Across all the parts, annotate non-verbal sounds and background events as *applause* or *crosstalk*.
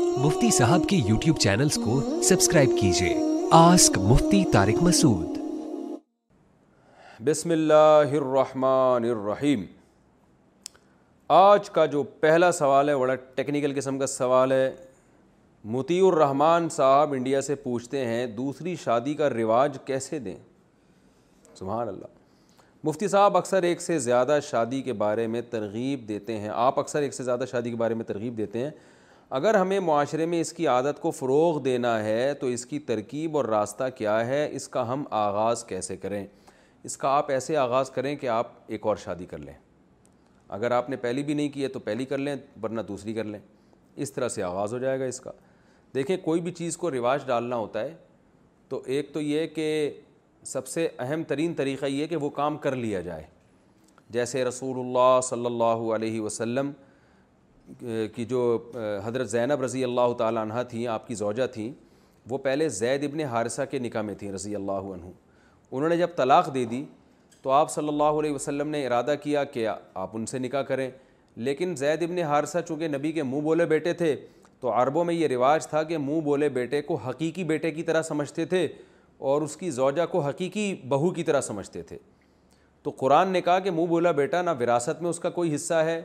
مفتی صاحب کے YouTube channels کو سبسکرائب کیجیے آج کا جو پہلا سوال ہے ٹیکنیکل قسم کا سوال ہے الرحمن صاحب انڈیا سے پوچھتے ہیں دوسری شادی کا رواج کیسے دیں سبحان اللہ مفتی صاحب اکثر ایک سے زیادہ شادی کے بارے میں ترغیب دیتے ہیں آپ اکثر ایک سے زیادہ شادی کے بارے میں ترغیب دیتے ہیں اگر ہمیں معاشرے میں اس کی عادت کو فروغ دینا ہے تو اس کی ترکیب اور راستہ کیا ہے اس کا ہم آغاز کیسے کریں اس کا آپ ایسے آغاز کریں کہ آپ ایک اور شادی کر لیں اگر آپ نے پہلی بھی نہیں کیا تو پہلی کر لیں ورنہ دوسری کر لیں اس طرح سے آغاز ہو جائے گا اس کا دیکھیں کوئی بھی چیز کو رواج ڈالنا ہوتا ہے تو ایک تو یہ کہ سب سے اہم ترین طریقہ یہ کہ وہ کام کر لیا جائے جیسے رسول اللہ صلی اللہ علیہ وسلم کی جو حضرت زینب رضی اللہ تعالیٰ عنہ تھیں آپ کی زوجہ تھیں وہ پہلے زید ابن حارثہ کے نکاح میں تھیں رضی اللہ عنہ انہوں نے جب طلاق دے دی تو آپ صلی اللہ علیہ وسلم نے ارادہ کیا کہ آپ ان سے نکاح کریں لیکن زید ابن حارثہ چونکہ نبی کے منہ بولے بیٹے تھے تو عربوں میں یہ رواج تھا کہ منہ بولے بیٹے کو حقیقی بیٹے کی طرح سمجھتے تھے اور اس کی زوجہ کو حقیقی بہو کی طرح سمجھتے تھے تو قرآن نے کہا کہ منہ بولا بیٹا نہ وراثت میں اس کا کوئی حصہ ہے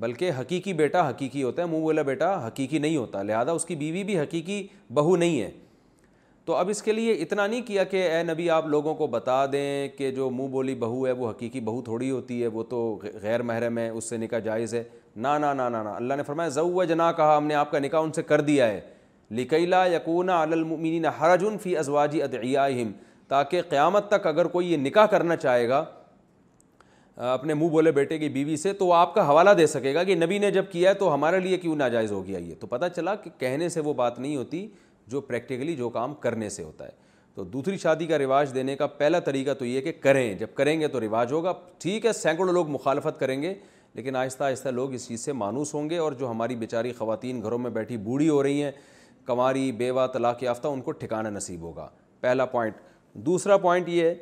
بلکہ حقیقی بیٹا حقیقی ہوتا ہے منہ بولا بیٹا حقیقی نہیں ہوتا لہٰذا اس کی بیوی بھی حقیقی بہو نہیں ہے تو اب اس کے لیے اتنا نہیں کیا کہ اے نبی آپ لوگوں کو بتا دیں کہ جو منہ بولی بہو ہے وہ حقیقی بہو تھوڑی ہوتی ہے وہ تو غیر محرم ہے اس سے نکاح جائز ہے نا نا نا نا نا اللہ نے فرمایا ضو و جنا کہا ہم نے آپ کا نکاح ان سے کر دیا ہے لکیلا یقون علمین حرجن فی ازواجی ادعیاہم تاکہ قیامت تک اگر کوئی یہ نکاح کرنا چاہے گا اپنے منہ بولے بیٹے کی بیوی سے تو وہ آپ کا حوالہ دے سکے گا کہ نبی نے جب کیا ہے تو ہمارے لیے کیوں ناجائز ہو گیا یہ تو پتہ چلا کہ کہنے سے وہ بات نہیں ہوتی جو پریکٹیکلی جو کام کرنے سے ہوتا ہے تو دوسری شادی کا رواج دینے کا پہلا طریقہ تو یہ کہ کریں جب کریں گے تو رواج ہوگا ٹھیک ہے سینکڑوں لوگ مخالفت کریں گے لیکن آہستہ آہستہ لوگ اس چیز سے مانوس ہوں گے اور جو ہماری بیچاری خواتین گھروں میں بیٹھی بوڑھی ہو رہی ہیں کنواری بیوہ طلاق یافتہ ان کو ٹھکانا نصیب ہوگا پہلا پوائنٹ دوسرا پوائنٹ یہ ہے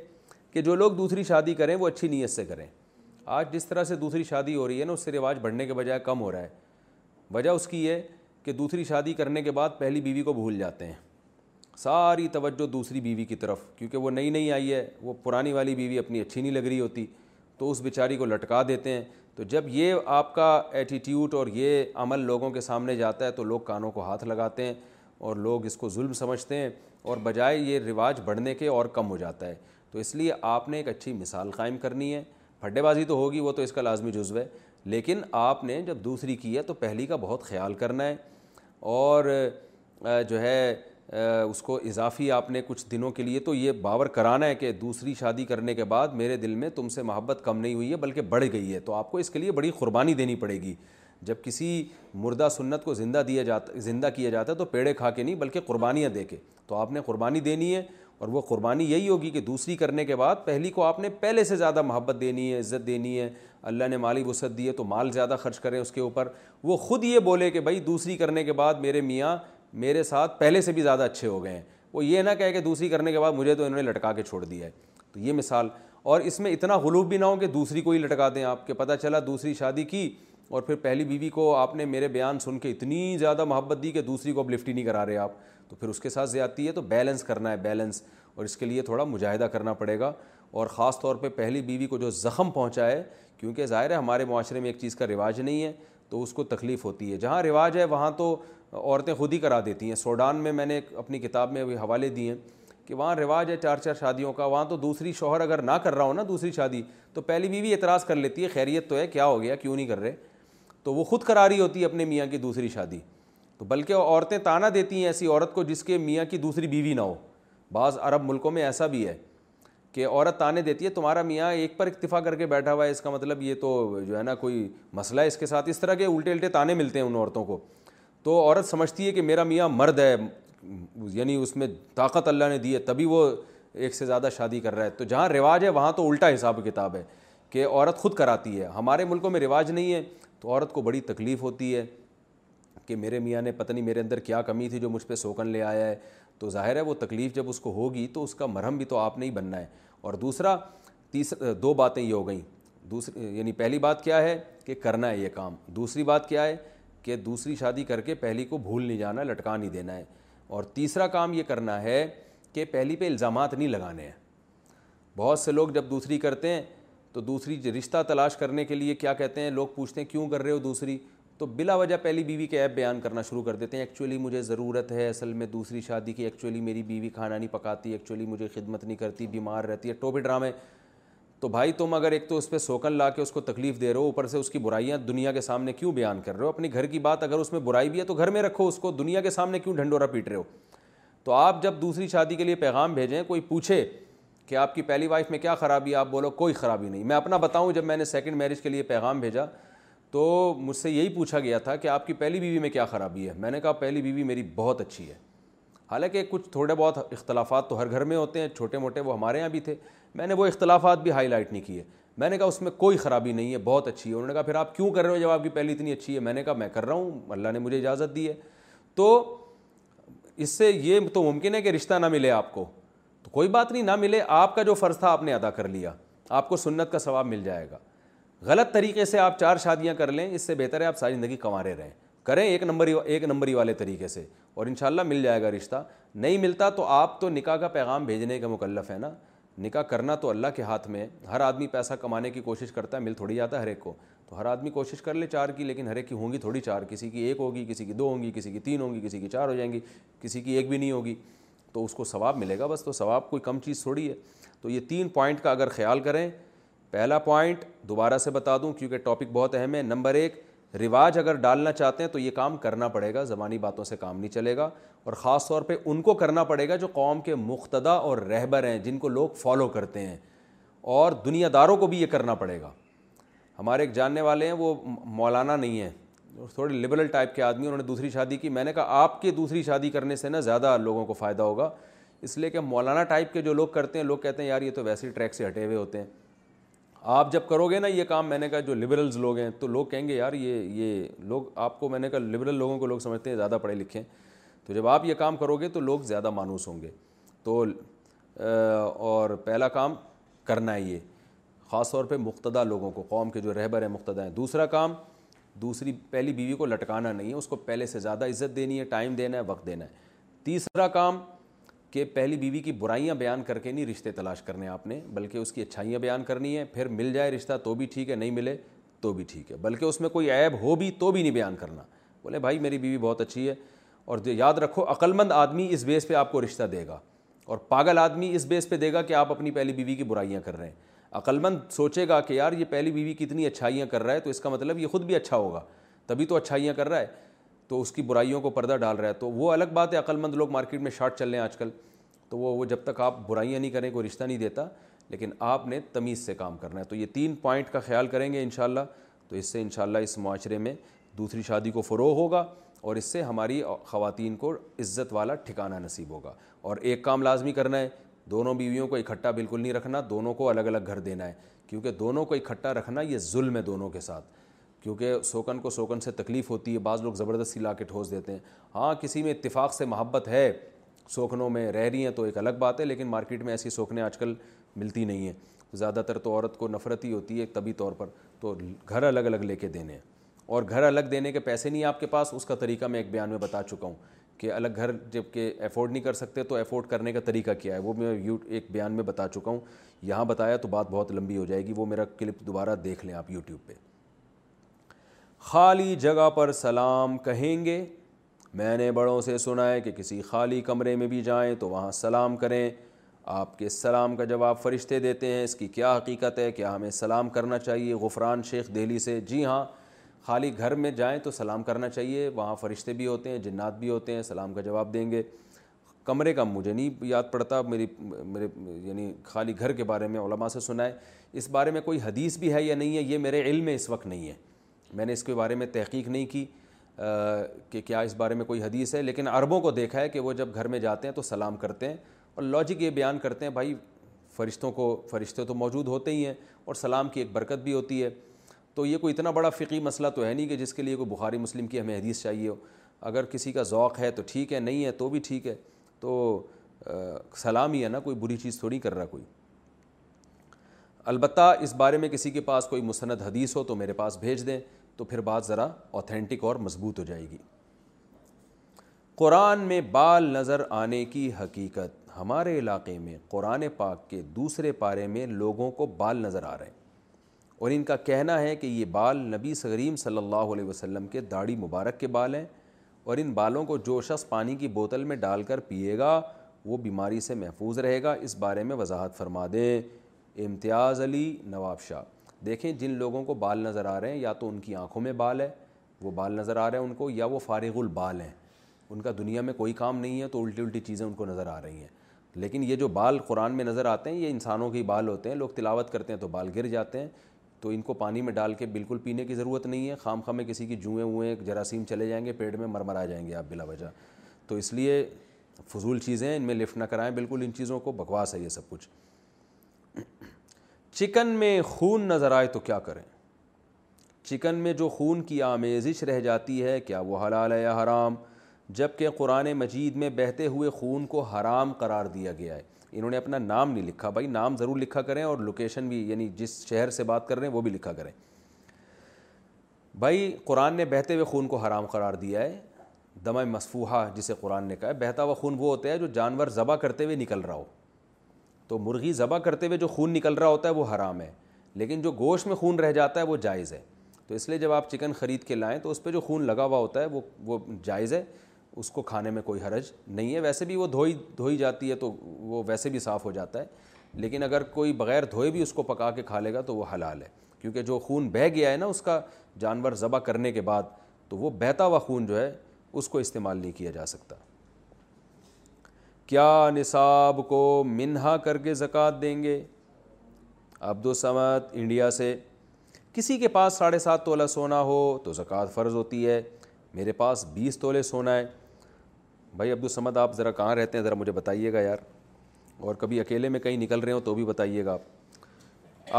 کہ جو لوگ دوسری شادی کریں وہ اچھی نیت سے کریں آج جس طرح سے دوسری شادی ہو رہی ہے نا اس سے رواج بڑھنے کے بجائے کم ہو رہا ہے وجہ اس کی یہ کہ دوسری شادی کرنے کے بعد پہلی بیوی کو بھول جاتے ہیں ساری توجہ دوسری بیوی کی طرف کیونکہ وہ نئی نئی آئی ہے وہ پرانی والی بیوی اپنی اچھی نہیں لگ رہی ہوتی تو اس بیچاری کو لٹکا دیتے ہیں تو جب یہ آپ کا ایٹیٹیوٹ اور یہ عمل لوگوں کے سامنے جاتا ہے تو لوگ کانوں کو ہاتھ لگاتے ہیں اور لوگ اس کو ظلم سمجھتے ہیں اور بجائے یہ رواج بڑھنے کے اور کم ہو جاتا ہے تو اس لیے آپ نے ایک اچھی مثال قائم کرنی ہے پھڈے بازی تو ہوگی وہ تو اس کا لازمی جزو ہے لیکن آپ نے جب دوسری کی ہے تو پہلی کا بہت خیال کرنا ہے اور جو ہے اس کو اضافی آپ نے کچھ دنوں کے لیے تو یہ باور کرانا ہے کہ دوسری شادی کرنے کے بعد میرے دل میں تم سے محبت کم نہیں ہوئی ہے بلکہ بڑھ گئی ہے تو آپ کو اس کے لیے بڑی قربانی دینی پڑے گی جب کسی مردہ سنت کو زندہ دیا جاتا زندہ کیا جاتا ہے تو پیڑے کھا کے نہیں بلکہ قربانیاں دے کے تو آپ نے قربانی دینی ہے اور وہ قربانی یہی ہوگی کہ دوسری کرنے کے بعد پہلی کو آپ نے پہلے سے زیادہ محبت دینی ہے عزت دینی ہے اللہ نے مالی وسعت دی ہے تو مال زیادہ خرچ کریں اس کے اوپر وہ خود یہ بولے کہ بھائی دوسری کرنے کے بعد میرے میاں میرے ساتھ پہلے سے بھی زیادہ اچھے ہو گئے ہیں وہ یہ نہ کہے کہ دوسری کرنے کے بعد مجھے تو انہوں نے لٹکا کے چھوڑ دیا ہے تو یہ مثال اور اس میں اتنا غلوب بھی نہ ہو کہ دوسری کو ہی لٹکا دیں آپ کہ پتہ چلا دوسری شادی کی اور پھر پہلی بیوی کو آپ نے میرے بیان سن کے اتنی زیادہ محبت دی کہ دوسری کو اب لفٹی نہیں کرا رہے آپ تو پھر اس کے ساتھ زیادتی ہے تو بیلنس کرنا ہے بیلنس اور اس کے لیے تھوڑا مجاہدہ کرنا پڑے گا اور خاص طور پہ پہلی بیوی کو جو زخم پہنچا ہے کیونکہ ظاہر ہے ہمارے معاشرے میں ایک چیز کا رواج نہیں ہے تو اس کو تکلیف ہوتی ہے جہاں رواج ہے وہاں تو عورتیں خود ہی کرا دیتی ہیں سوڈان میں میں نے اپنی کتاب میں وہ حوالے دی ہیں کہ وہاں رواج ہے چار چار شادیوں کا وہاں تو دوسری شوہر اگر نہ کر رہا ہو نا دوسری شادی تو پہلی بیوی اعتراض کر لیتی ہے خیریت تو ہے کیا ہو گیا کیوں نہیں کر رہے تو وہ خود کرا رہی ہوتی ہے اپنے میاں کی دوسری شادی تو بلکہ عورتیں تانا دیتی ہیں ایسی عورت کو جس کے میاں کی دوسری بیوی نہ ہو بعض عرب ملکوں میں ایسا بھی ہے کہ عورت تانے دیتی ہے تمہارا میاں ایک پر اکتفا کر کے بیٹھا ہوا ہے اس کا مطلب یہ تو جو ہے نا کوئی مسئلہ ہے اس کے ساتھ اس طرح کے الٹے الٹے تانے ملتے ہیں ان عورتوں کو تو عورت سمجھتی ہے کہ میرا میاں مرد ہے یعنی اس میں طاقت اللہ نے دی ہے تبھی وہ ایک سے زیادہ شادی کر رہا ہے تو جہاں رواج ہے وہاں تو الٹا حساب کتاب ہے کہ عورت خود کراتی ہے ہمارے ملکوں میں رواج نہیں ہے تو عورت کو بڑی تکلیف ہوتی ہے کہ میرے میاں نے پتہ نہیں میرے اندر کیا کمی تھی جو مجھ پہ سوکن لے آیا ہے تو ظاہر ہے وہ تکلیف جب اس کو ہوگی تو اس کا مرہم بھی تو آپ نہیں بننا ہے اور دوسرا تیسرا دو باتیں یہ ہو گئیں دوسری یعنی پہلی بات کیا ہے کہ کرنا ہے یہ کام دوسری بات کیا ہے کہ دوسری شادی کر کے پہلی کو بھول نہیں جانا لٹکا نہیں دینا ہے اور تیسرا کام یہ کرنا ہے کہ پہلی پہ الزامات نہیں لگانے ہیں بہت سے لوگ جب دوسری کرتے ہیں تو دوسری رشتہ تلاش کرنے کے لیے کیا کہتے ہیں لوگ پوچھتے ہیں کیوں کر رہے ہو دوسری تو بلا وجہ پہلی بیوی کے ایپ بیان کرنا شروع کر دیتے ہیں ایکچولی مجھے ضرورت ہے اصل میں دوسری شادی کی ایکچولی میری بیوی کھانا نہیں پکاتی ایکچولی مجھے خدمت نہیں کرتی بیمار رہتی ہے ٹوپی ڈرامے تو بھائی تم اگر ایک تو اس پہ سوکن لا کے اس کو تکلیف دے رہو اوپر سے اس کی برائیاں دنیا کے سامنے کیوں بیان کر رہے ہو اپنی گھر کی بات اگر اس میں برائی بھی ہے تو گھر میں رکھو اس کو دنیا کے سامنے کیوں ڈھنڈورا پیٹ رہے ہو تو آپ جب دوسری شادی کے لیے پیغام بھیجیں کوئی پوچھے کہ آپ کی پہلی وائف میں کیا خرابی ہے آپ بولو کوئی خرابی نہیں میں اپنا بتاؤں جب میں نے سیکنڈ میرج کے لیے پیغام بھیجا تو مجھ سے یہی پوچھا گیا تھا کہ آپ کی پہلی بیوی میں کیا خرابی ہے میں نے کہا پہلی بیوی میری بہت اچھی ہے حالانکہ کچھ تھوڑے بہت اختلافات تو ہر گھر میں ہوتے ہیں چھوٹے موٹے وہ ہمارے یہاں بھی تھے میں نے وہ اختلافات بھی ہائی لائٹ نہیں کیے میں نے کہا اس میں کوئی خرابی نہیں ہے بہت اچھی ہے انہوں نے کہا پھر آپ کیوں کر رہے ہو جب آپ کی پہلی اتنی اچھی ہے میں نے کہا میں کر رہا ہوں اللہ نے مجھے اجازت دی ہے تو اس سے یہ تو ممکن ہے کہ رشتہ نہ ملے آپ کو تو کوئی بات نہیں نہ ملے آپ کا جو فرض تھا آپ نے ادا کر لیا آپ کو سنت کا ثواب مل جائے گا غلط طریقے سے آپ چار شادیاں کر لیں اس سے بہتر ہے آپ ساری زندگی کمارے رہیں کریں ایک نمبر ایک نمبری والے طریقے سے اور انشاءاللہ مل جائے گا رشتہ نہیں ملتا تو آپ تو نکاح کا پیغام بھیجنے کا مکلف ہے نا نکاح کرنا تو اللہ کے ہاتھ میں ہر آدمی پیسہ کمانے کی کوشش کرتا ہے مل تھوڑی جاتا ہے ہر ایک کو تو ہر آدمی کوشش کر لے چار کی لیکن ہر ایک کی ہوں گی تھوڑی چار کسی کی ایک ہوگی کسی کی دو ہوں گی کسی کی تین ہوں گی کسی کی چار ہو جائیں گی کسی کی ایک بھی نہیں ہوگی تو اس کو ثواب ملے گا بس تو ثواب کوئی کم چیز تھوڑی ہے تو یہ تین پوائنٹ کا اگر خیال کریں پہلا پوائنٹ دوبارہ سے بتا دوں کیونکہ ٹاپک بہت اہم ہے نمبر ایک رواج اگر ڈالنا چاہتے ہیں تو یہ کام کرنا پڑے گا زبانی باتوں سے کام نہیں چلے گا اور خاص طور پہ ان کو کرنا پڑے گا جو قوم کے مقتدہ اور رہبر ہیں جن کو لوگ فالو کرتے ہیں اور دنیا داروں کو بھی یہ کرنا پڑے گا ہمارے ایک جاننے والے ہیں وہ مولانا نہیں ہیں تھوڑے لبرل ٹائپ کے آدمی انہوں نے دوسری شادی کی میں نے کہا آپ کی دوسری شادی کرنے سے نا زیادہ لوگوں کو فائدہ ہوگا اس لیے کہ مولانا ٹائپ کے جو لوگ کرتے ہیں لوگ کہتے ہیں یار یہ تو ویسے ہی ٹریک سے ہٹے ہوئے ہوتے ہیں آپ جب کرو گے نا یہ کام میں نے کہا جو لبرلز لوگ ہیں تو لوگ کہیں گے یار یہ یہ لوگ آپ کو میں نے کہا لبرل لوگوں کو لوگ سمجھتے ہیں زیادہ پڑھے لکھیں تو جب آپ یہ کام کرو گے تو لوگ زیادہ مانوس ہوں گے تو اور پہلا کام کرنا ہے یہ خاص طور پہ مقتدہ لوگوں کو قوم کے جو رہبر ہیں مقتدہ ہیں دوسرا کام دوسری پہلی بیوی کو لٹکانا نہیں ہے اس کو پہلے سے زیادہ عزت دینی ہے ٹائم دینا ہے وقت دینا ہے تیسرا کام کہ پہلی بیوی کی برائیاں بیان کر کے نہیں رشتے تلاش کرنے آپ نے بلکہ اس کی اچھائیاں بیان کرنی ہیں پھر مل جائے رشتہ تو بھی ٹھیک ہے نہیں ملے تو بھی ٹھیک ہے بلکہ اس میں کوئی عیب ہو بھی تو بھی نہیں بیان کرنا بولے بھائی میری بیوی بہت اچھی ہے اور یاد رکھو مند آدمی اس بیس پہ آپ کو رشتہ دے گا اور پاگل آدمی اس بیس پہ دے گا کہ آپ اپنی پہلی بیوی کی برائیاں کر رہے ہیں مند سوچے گا کہ یار یہ پہلی بیوی کتنی اچھائیاں کر رہا ہے تو اس کا مطلب یہ خود بھی اچھا ہوگا تبھی تو اچھائیاں کر رہا ہے تو اس کی برائیوں کو پردہ ڈال رہا ہے تو وہ الگ بات ہے عقل مند لوگ مارکیٹ میں شارٹ چل رہے ہیں آج کل تو وہ وہ جب تک آپ برائیاں نہیں کریں کوئی رشتہ نہیں دیتا لیکن آپ نے تمیز سے کام کرنا ہے تو یہ تین پوائنٹ کا خیال کریں گے انشاءاللہ تو اس سے انشاءاللہ اس معاشرے میں دوسری شادی کو فروغ ہوگا اور اس سے ہماری خواتین کو عزت والا ٹھکانہ نصیب ہوگا اور ایک کام لازمی کرنا ہے دونوں بیویوں کو اکٹھا بالکل نہیں رکھنا دونوں کو الگ الگ گھر دینا ہے کیونکہ دونوں کو اکٹھا رکھنا یہ ظلم ہے دونوں کے ساتھ کیونکہ سوکن کو سوکن سے تکلیف ہوتی ہے بعض لوگ زبردستی لا کے ٹھوس دیتے ہیں ہاں کسی میں اتفاق سے محبت ہے سوکھنوں میں رہ رہی ہیں تو ایک الگ بات ہے لیکن مارکیٹ میں ایسی سوکھنیں آج کل ملتی نہیں ہیں زیادہ تر تو عورت کو نفرت ہی ہوتی ہے طبی طور پر تو گھر الگ الگ لے کے دینے ہیں اور گھر الگ دینے کے پیسے نہیں آپ کے پاس اس کا طریقہ میں ایک بیان میں بتا چکا ہوں کہ الگ گھر جب کہ ایفورڈ نہیں کر سکتے تو افورڈ کرنے کا طریقہ کیا ہے وہ میں یو ایک بیان میں بتا چکا ہوں یہاں بتایا تو بات بہت لمبی ہو جائے گی وہ میرا کلپ دوبارہ دیکھ لیں آپ یوٹیوب پہ خالی جگہ پر سلام کہیں گے میں نے بڑوں سے سنا ہے کہ کسی خالی کمرے میں بھی جائیں تو وہاں سلام کریں آپ کے سلام کا جواب فرشتے دیتے ہیں اس کی کیا حقیقت ہے کیا ہمیں سلام کرنا چاہیے غفران شیخ دہلی سے جی ہاں خالی گھر میں جائیں تو سلام کرنا چاہیے وہاں فرشتے بھی ہوتے ہیں جنات بھی ہوتے ہیں سلام کا جواب دیں گے کمرے کا مجھے نہیں یاد پڑتا میری میرے یعنی خالی گھر کے بارے میں علماء سے سنا ہے اس بارے میں کوئی حدیث بھی ہے یا نہیں ہے یہ میرے علم میں اس وقت نہیں ہے میں نے اس کے بارے میں تحقیق نہیں کی کہ کیا اس بارے میں کوئی حدیث ہے لیکن عربوں کو دیکھا ہے کہ وہ جب گھر میں جاتے ہیں تو سلام کرتے ہیں اور لاجک یہ بیان کرتے ہیں بھائی فرشتوں کو فرشتے تو موجود ہوتے ہی ہیں اور سلام کی ایک برکت بھی ہوتی ہے تو یہ کوئی اتنا بڑا فقی مسئلہ تو ہے نہیں کہ جس کے لیے کوئی بخاری مسلم کی ہمیں حدیث چاہیے ہو اگر کسی کا ذوق ہے تو ٹھیک ہے نہیں ہے تو بھی ٹھیک ہے تو سلام ہی ہے نا کوئی بری چیز تھوڑی کر رہا کوئی البتہ اس بارے میں کسی کے پاس کوئی مسند حدیث ہو تو میرے پاس بھیج دیں تو پھر بات ذرا اوتھینٹک اور مضبوط ہو جائے گی قرآن میں بال نظر آنے کی حقیقت ہمارے علاقے میں قرآن پاک کے دوسرے پارے میں لوگوں کو بال نظر آ رہے ہیں اور ان کا کہنا ہے کہ یہ بال نبی سغریم صلی اللہ علیہ وسلم کے داڑھی مبارک کے بال ہیں اور ان بالوں کو جو شخص پانی کی بوتل میں ڈال کر پیے گا وہ بیماری سے محفوظ رہے گا اس بارے میں وضاحت فرما دیں امتیاز علی نواب شاہ دیکھیں جن لوگوں کو بال نظر آ رہے ہیں یا تو ان کی آنکھوں میں بال ہے وہ بال نظر آ رہے ہیں ان کو یا وہ فارغ البال ہیں ان کا دنیا میں کوئی کام نہیں ہے تو الٹی الٹی چیزیں ان کو نظر آ رہی ہیں لیکن یہ جو بال قرآن میں نظر آتے ہیں یہ انسانوں کے بال ہوتے ہیں لوگ تلاوت کرتے ہیں تو بال گر جاتے ہیں تو ان کو پانی میں ڈال کے بالکل پینے کی ضرورت نہیں ہے خام خام میں کسی کی جوئیں ہوئیں جراثیم چلے جائیں گے پیٹ میں مرمر آ جائیں گے آپ بلا وجہ تو اس لیے فضول چیزیں ان میں لفٹ نہ کرائیں بالکل ان چیزوں کو بکواس ہے یہ سب کچھ چکن میں خون نظر آئے تو کیا کریں چکن میں جو خون کی آمیزش رہ جاتی ہے کیا وہ حلال ہے یا حرام جب کہ قرآن مجید میں بہتے ہوئے خون کو حرام قرار دیا گیا ہے انہوں نے اپنا نام نہیں لکھا بھائی نام ضرور لکھا کریں اور لوکیشن بھی یعنی جس شہر سے بات کر رہے ہیں وہ بھی لکھا کریں بھائی قرآن نے بہتے ہوئے خون کو حرام قرار دیا ہے دمۂ مصفوحہ جسے قرآن نے کہا ہے بہتا ہوا خون وہ ہوتا ہے جو جانور ذبح کرتے ہوئے نکل رہا ہو تو مرغی ذبح کرتے ہوئے جو خون نکل رہا ہوتا ہے وہ حرام ہے لیکن جو گوشت میں خون رہ جاتا ہے وہ جائز ہے تو اس لیے جب آپ چکن خرید کے لائیں تو اس پہ جو خون لگا ہوا ہوتا ہے وہ وہ جائز ہے اس کو کھانے میں کوئی حرج نہیں ہے ویسے بھی وہ دھوئی دھوئی جاتی ہے تو وہ ویسے بھی صاف ہو جاتا ہے لیکن اگر کوئی بغیر دھوئے بھی اس کو پکا کے کھا لے گا تو وہ حلال ہے کیونکہ جو خون بہہ گیا ہے نا اس کا جانور ذبح کرنے کے بعد تو وہ بہتا ہوا خون جو ہے اس کو استعمال نہیں کیا جا سکتا کیا نصاب کو منہا کر کے زکوٰۃ دیں گے عبدالصمد انڈیا سے کسی کے پاس ساڑھے سات تولہ سونا ہو تو زکوٰۃ فرض ہوتی ہے میرے پاس بیس تولے سونا ہے بھائی عبدالصّمد آپ ذرا کہاں رہتے ہیں ذرا مجھے بتائیے گا یار اور کبھی اکیلے میں کہیں نکل رہے ہوں تو بھی بتائیے گا آپ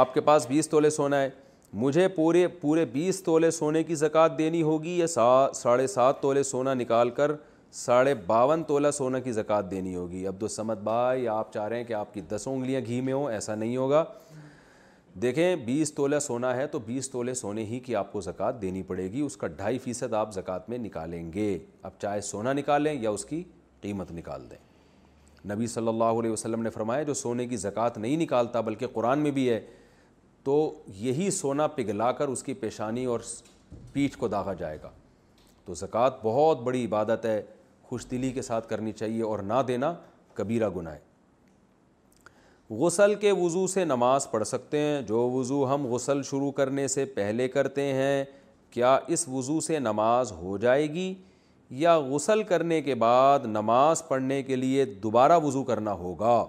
آپ کے پاس بیس تولے سونا ہے مجھے پورے پورے بیس تولے سونے کی زکوٰۃ دینی ہوگی یا سا ساڑھے سات تولے سونا نکال کر ساڑھے باون تولہ سونا کی زکوٰۃ دینی ہوگی عبد تو بھائی آپ چاہ رہے ہیں کہ آپ کی دسوں انگلیاں گھی میں ہوں ایسا نہیں ہوگا دیکھیں بیس تولہ سونا ہے تو بیس تولے سونے ہی کی آپ کو زکوٰۃ دینی پڑے گی اس کا ڈھائی فیصد آپ زکوٰۃ میں نکالیں گے اب چاہے سونا نکالیں یا اس کی قیمت نکال دیں نبی صلی اللہ علیہ وسلم نے فرمایا جو سونے کی زکوٰۃ نہیں نکالتا بلکہ قرآن میں بھی ہے تو یہی سونا پگھلا کر اس کی پیشانی اور پیٹھ کو داغا جائے گا تو زکوٰۃ بہت بڑی عبادت ہے خوش دلی کے ساتھ کرنی چاہیے اور نہ دینا کبیرہ گناہ ہے غسل کے وضو سے نماز پڑھ سکتے ہیں جو وضو ہم غسل شروع کرنے سے پہلے کرتے ہیں کیا اس وضو سے نماز ہو جائے گی یا غسل کرنے کے بعد نماز پڑھنے کے لیے دوبارہ وضو کرنا ہوگا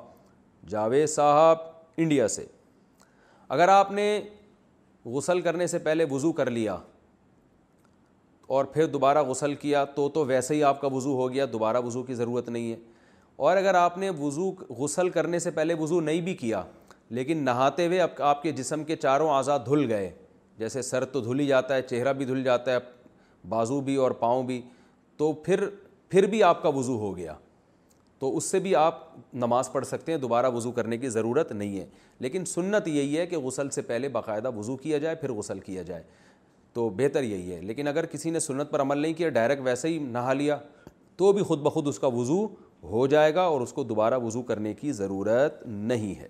جاوید صاحب انڈیا سے اگر آپ نے غسل کرنے سے پہلے وضو کر لیا اور پھر دوبارہ غسل کیا تو تو ویسے ہی آپ کا وضو ہو گیا دوبارہ وضو کی ضرورت نہیں ہے اور اگر آپ نے وضو غسل کرنے سے پہلے وضو نہیں بھی کیا لیکن نہاتے ہوئے اب آپ کے جسم کے چاروں اعضاء دھل گئے جیسے سر تو دھل ہی جاتا ہے چہرہ بھی دھل جاتا ہے بازو بھی اور پاؤں بھی تو پھر پھر بھی آپ کا وضو ہو گیا تو اس سے بھی آپ نماز پڑھ سکتے ہیں دوبارہ وضو کرنے کی ضرورت نہیں ہے لیکن سنت یہی ہے کہ غسل سے پہلے باقاعدہ وضو کیا جائے پھر غسل کیا جائے تو بہتر یہی ہے لیکن اگر کسی نے سنت پر عمل نہیں کیا ڈائریکٹ ویسے ہی نہا لیا تو بھی خود بخود اس کا وضو ہو جائے گا اور اس کو دوبارہ وضو کرنے کی ضرورت نہیں ہے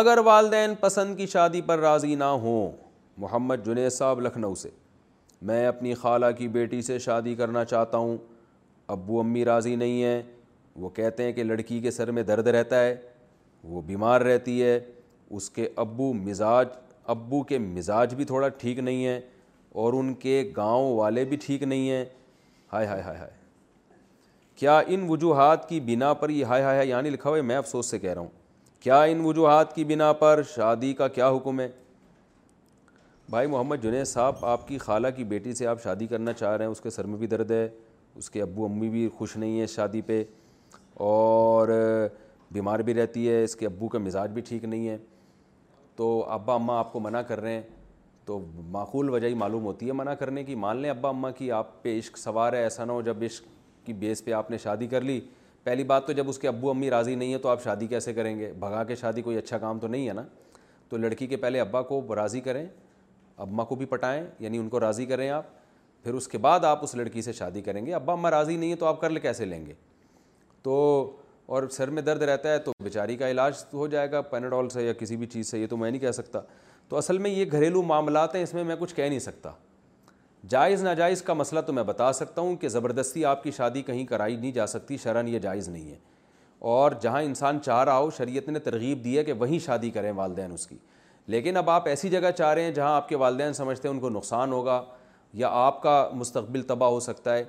اگر والدین پسند کی شادی پر راضی نہ ہوں محمد جنید صاحب لکھنؤ سے میں اپنی خالہ کی بیٹی سے شادی کرنا چاہتا ہوں ابو امی راضی نہیں ہیں وہ کہتے ہیں کہ لڑکی کے سر میں درد رہتا ہے وہ بیمار رہتی ہے اس کے ابو مزاج ابو کے مزاج بھی تھوڑا ٹھیک نہیں ہے اور ان کے گاؤں والے بھی ٹھیک نہیں ہیں ہائے ہائے ہائے ہائے کیا ان وجوہات کی بنا پر یہ ہائے ہائے ہائے یعنی لکھا ہوئے میں افسوس سے کہہ رہا ہوں کیا ان وجوہات کی بنا پر شادی کا کیا حکم ہے بھائی محمد جنید صاحب آپ کی خالہ کی بیٹی سے آپ شادی کرنا چاہ رہے ہیں اس کے سر میں بھی درد ہے اس کے ابو امی بھی خوش نہیں ہے شادی پہ اور بیمار بھی رہتی ہے اس کے ابو کا مزاج بھی ٹھیک نہیں ہے تو ابا اماں آپ کو منع کر رہے ہیں تو معقول وجہ ہی معلوم ہوتی ہے منع کرنے کی مان لیں ابا اماں کی آپ پہ عشق سوار ہے ایسا نہ ہو جب عشق کی بیس پہ آپ نے شادی کر لی پہلی بات تو جب اس کے ابو امی راضی نہیں ہے تو آپ شادی کیسے کریں گے بھگا کے شادی کوئی اچھا کام تو نہیں ہے نا تو لڑکی کے پہلے ابا کو راضی کریں ابا کو بھی پٹائیں یعنی ان کو راضی کریں آپ پھر اس کے بعد آپ اس لڑکی سے شادی کریں گے ابا اماں راضی نہیں ہے تو آپ کر لے کیسے لیں گے تو اور سر میں درد رہتا ہے تو بیچاری کا علاج ہو جائے گا پیناڈول سے یا کسی بھی چیز سے یہ تو میں نہیں کہہ سکتا تو اصل میں یہ گھریلو معاملات ہیں اس میں میں کچھ کہہ نہیں سکتا جائز ناجائز کا مسئلہ تو میں بتا سکتا ہوں کہ زبردستی آپ کی شادی کہیں کرائی نہیں جا سکتی شرن یہ جائز نہیں ہے اور جہاں انسان چاہ رہا ہو شریعت نے ترغیب دی ہے کہ وہیں شادی کریں والدین اس کی لیکن اب آپ ایسی جگہ چاہ رہے ہیں جہاں آپ کے والدین سمجھتے ہیں ان کو نقصان ہوگا یا آپ کا مستقبل تباہ ہو سکتا ہے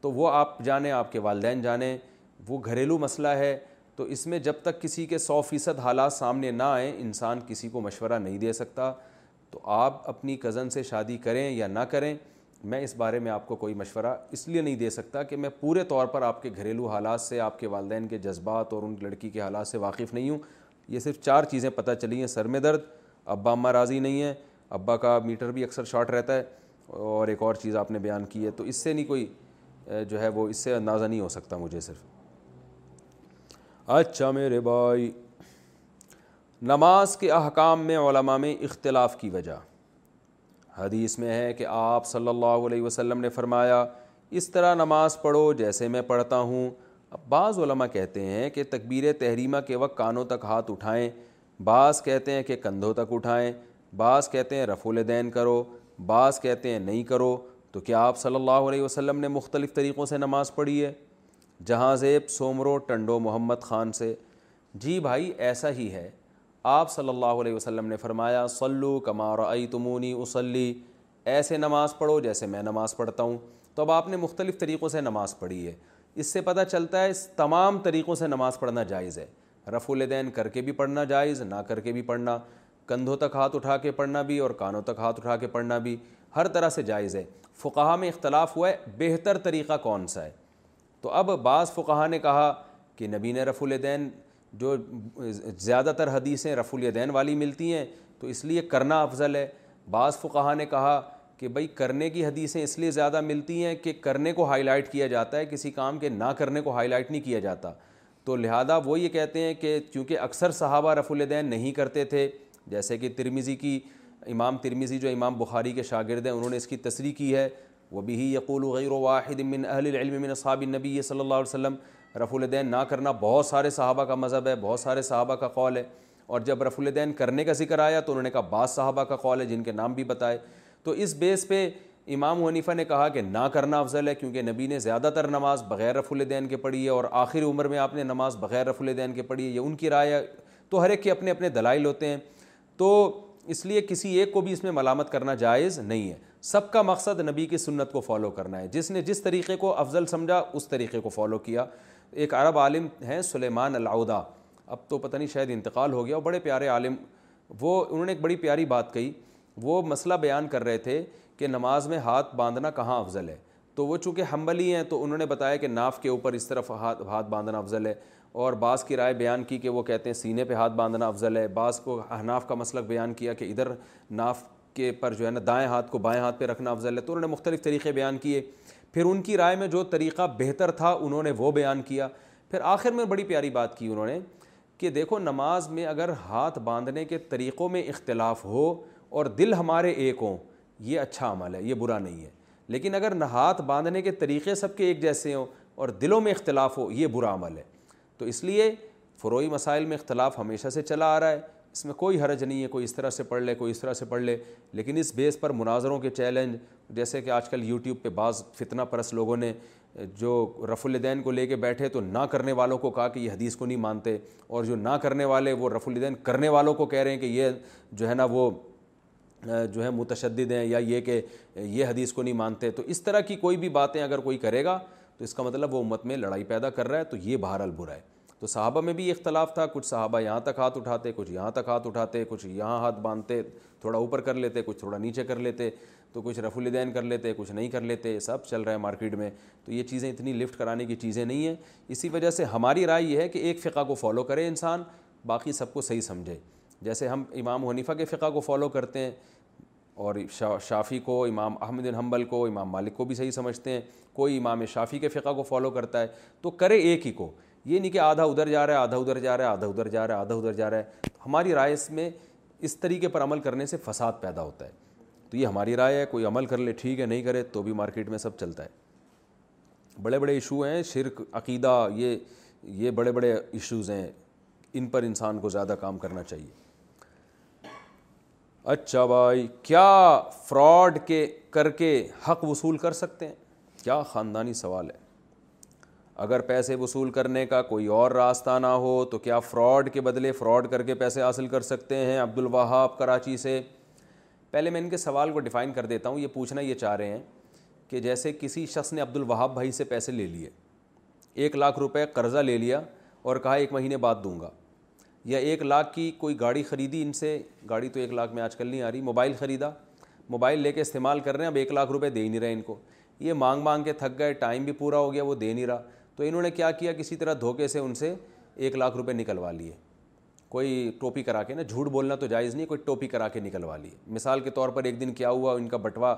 تو وہ آپ جانیں آپ کے والدین جانیں وہ گھریلو مسئلہ ہے تو اس میں جب تک کسی کے سو فیصد حالات سامنے نہ آئیں انسان کسی کو مشورہ نہیں دے سکتا تو آپ اپنی کزن سے شادی کریں یا نہ کریں میں اس بارے میں آپ کو کوئی مشورہ اس لیے نہیں دے سکتا کہ میں پورے طور پر آپ کے گھریلو حالات سے آپ کے والدین کے جذبات اور ان لڑکی کے حالات سے واقف نہیں ہوں یہ صرف چار چیزیں پتہ چلی ہیں سر میں درد ابا اماں راضی نہیں ہیں ابا کا میٹر بھی اکثر شارٹ رہتا ہے اور ایک اور چیز آپ نے بیان کی ہے تو اس سے نہیں کوئی جو ہے وہ اس سے اندازہ نہیں ہو سکتا مجھے صرف اچھا میرے بھائی نماز کے احکام میں علماء میں اختلاف کی وجہ حدیث میں ہے کہ آپ صلی اللہ علیہ وسلم نے فرمایا اس طرح نماز پڑھو جیسے میں پڑھتا ہوں اب بعض علماء کہتے ہیں کہ تکبیر تحریمہ کے وقت کانوں تک ہاتھ اٹھائیں بعض کہتے ہیں کہ کندھوں تک اٹھائیں بعض کہتے ہیں رفول دین کرو بعض کہتے ہیں نہیں کرو تو کیا آپ صلی اللہ علیہ وسلم نے مختلف طریقوں سے نماز پڑھی ہے جہاں زیب سومرو ٹنڈو محمد خان سے جی بھائی ایسا ہی ہے آپ صلی اللہ علیہ وسلم نے فرمایا صلو کمار عی تمونی وسلی ایسے نماز پڑھو جیسے میں نماز پڑھتا ہوں تو اب آپ نے مختلف طریقوں سے نماز پڑھی ہے اس سے پتہ چلتا ہے اس تمام طریقوں سے نماز پڑھنا جائز ہے رف الدین کر کے بھی پڑھنا جائز نہ کر کے بھی پڑھنا کندھوں تک ہاتھ اٹھا کے پڑھنا بھی اور کانوں تک ہاتھ اٹھا کے پڑھنا بھی ہر طرح سے جائز ہے فقہ میں اختلاف ہوا ہے بہتر طریقہ کون سا ہے تو اب بعض فقہ نے کہا کہ نبی نے رف الدین جو زیادہ تر حدیثیں رف الدین والی ملتی ہیں تو اس لیے کرنا افضل ہے بعض فقہ نے کہا کہ بھائی کرنے کی حدیثیں اس لیے زیادہ ملتی ہیں کہ کرنے کو ہائی لائٹ کیا جاتا ہے کسی کام کے نہ کرنے کو ہائی لائٹ نہیں کیا جاتا تو لہٰذا وہ یہ کہتے ہیں کہ چونکہ اکثر صحابہ رف الدین نہیں کرتے تھے جیسے کہ ترمیزی کی امام ترمیزی جو امام بخاری کے شاگرد ہیں انہوں نے اس کی تصریح کی ہے وبه بھی یقول غیر واحد من اہل العلم من اصحاب نبی صلی اللہ علیہ وسلم رفع الدین نہ کرنا بہت سارے صحابہ کا مذہب ہے بہت سارے صحابہ کا قول ہے اور جب رفع الدین کرنے کا ذکر آیا تو انہوں نے کہا بعض صحابہ کا قول ہے جن کے نام بھی بتائے تو اس بیس پہ امام حنیفہ نے کہا کہ نہ کرنا افضل ہے کیونکہ نبی نے زیادہ تر نماز بغیر رف الدین کے پڑھی ہے اور آخری عمر میں آپ نے نماز بغیر رف الدین کے پڑھی ہے یہ ان کی رائے ہے تو ہر ایک کے اپنے اپنے دلائل ہوتے ہیں تو اس لیے کسی ایک کو بھی اس میں ملامت کرنا جائز نہیں ہے سب کا مقصد نبی کی سنت کو فالو کرنا ہے جس نے جس طریقے کو افضل سمجھا اس طریقے کو فالو کیا ایک عرب عالم ہیں سلیمان العودہ اب تو پتہ نہیں شاید انتقال ہو گیا اور بڑے پیارے عالم وہ انہوں نے ایک بڑی پیاری بات کہی وہ مسئلہ بیان کر رہے تھے کہ نماز میں ہاتھ باندھنا کہاں افضل ہے تو وہ چونکہ حمبلی ہیں تو انہوں نے بتایا کہ ناف کے اوپر اس طرف ہاتھ ہاتھ باندھنا افضل ہے اور بعض کی رائے بیان کی کہ وہ کہتے ہیں سینے پہ ہاتھ باندھنا افضل ہے بعض کو احناف کا مسئلہ بیان کیا کہ ادھر ناف کے پر جو ہے نا دائیں ہاتھ کو بائیں ہاتھ پہ رکھنا افضل ہے تو انہوں نے مختلف طریقے بیان کیے پھر ان کی رائے میں جو طریقہ بہتر تھا انہوں نے وہ بیان کیا پھر آخر میں بڑی پیاری بات کی انہوں نے کہ دیکھو نماز میں اگر ہاتھ باندھنے کے طریقوں میں اختلاف ہو اور دل ہمارے ایک ہوں یہ اچھا عمل ہے یہ برا نہیں ہے لیکن اگر نہ ہاتھ باندھنے کے طریقے سب کے ایک جیسے ہوں اور دلوں میں اختلاف ہو یہ برا عمل ہے تو اس لیے فروئی مسائل میں اختلاف ہمیشہ سے چلا آ رہا ہے اس میں کوئی حرج نہیں ہے کوئی اس طرح سے پڑھ لے کوئی اس طرح سے پڑھ لے لیکن اس بیس پر مناظروں کے چیلنج جیسے کہ آج کل یوٹیوب پہ بعض فتنہ پرس لوگوں نے جو رف الدین کو لے کے بیٹھے تو نہ کرنے والوں کو کہا کہ یہ حدیث کو نہیں مانتے اور جو نہ کرنے والے وہ رف الدین کرنے والوں کو کہہ رہے ہیں کہ یہ جو ہے نا وہ جو ہے متشدد ہیں یا یہ کہ یہ حدیث کو نہیں مانتے تو اس طرح کی کوئی بھی باتیں اگر کوئی کرے گا تو اس کا مطلب وہ امت میں لڑائی پیدا کر رہا ہے تو یہ بہرحال برا ہے تو صحابہ میں بھی اختلاف تھا کچھ صحابہ یہاں تک ہاتھ اٹھاتے کچھ یہاں تک ہاتھ اٹھاتے کچھ یہاں ہاتھ باندھتے تھوڑا اوپر کر لیتے کچھ تھوڑا نیچے کر لیتے تو کچھ رف الدین کر لیتے کچھ نہیں کر لیتے سب چل رہا ہے مارکیٹ میں تو یہ چیزیں اتنی لفٹ کرانے کی چیزیں نہیں ہیں اسی وجہ سے ہماری رائے یہ ہے کہ ایک فقہ کو فالو کرے انسان باقی سب کو صحیح سمجھے جیسے ہم امام حنیفہ کے فقہ کو فالو کرتے ہیں اور شافی کو امام احمد حنبل کو امام مالک کو بھی صحیح سمجھتے ہیں کوئی امام شافی کے فقہ کو فالو کرتا ہے تو کرے ایک ہی کو یہ نہیں کہ آدھا ادھر جا رہا ہے آدھا ادھر جا رہا ہے آدھا ادھر جا رہا ہے آدھا ادھر جا رہا ہے ہماری رائے اس میں اس طریقے پر عمل کرنے سے فساد پیدا ہوتا ہے تو یہ ہماری رائے ہے کوئی عمل کر لے ٹھیک ہے نہیں کرے تو بھی مارکیٹ میں سب چلتا ہے بڑے بڑے ایشو ہیں شرک عقیدہ یہ یہ بڑے بڑے ایشوز ہیں ان پر انسان کو زیادہ کام کرنا چاہیے اچھا بھائی کیا فراڈ کے کر کے حق وصول کر سکتے ہیں کیا خاندانی سوال ہے اگر پیسے وصول کرنے کا کوئی اور راستہ نہ ہو تو کیا فراڈ کے بدلے فراڈ کر کے پیسے حاصل کر سکتے ہیں عبد الوہاب کراچی سے پہلے میں ان کے سوال کو ڈیفائن کر دیتا ہوں یہ پوچھنا یہ چاہ رہے ہیں کہ جیسے کسی شخص نے عبد الوہاب بھائی سے پیسے لے لیے ایک لاکھ روپے قرضہ لے لیا اور کہا ایک مہینے بعد دوں گا یا ایک لاکھ کی کوئی گاڑی خریدی ان سے گاڑی تو ایک لاکھ میں آج کل نہیں آ رہی موبائل خریدا موبائل لے کے استعمال کر رہے ہیں اب ایک لاکھ روپے دے نہیں رہے ان کو یہ مانگ مانگ کے تھک گئے ٹائم بھی پورا ہو گیا وہ دے نہیں رہا تو انہوں نے کیا کیا کسی طرح دھوکے سے ان سے ایک لاکھ روپے نکلوا لیے کوئی ٹوپی کرا کے نا جھوٹ بولنا تو جائز نہیں کوئی ٹوپی کرا کے نکلوا لیے مثال کے طور پر ایک دن کیا ہوا ان کا بٹوا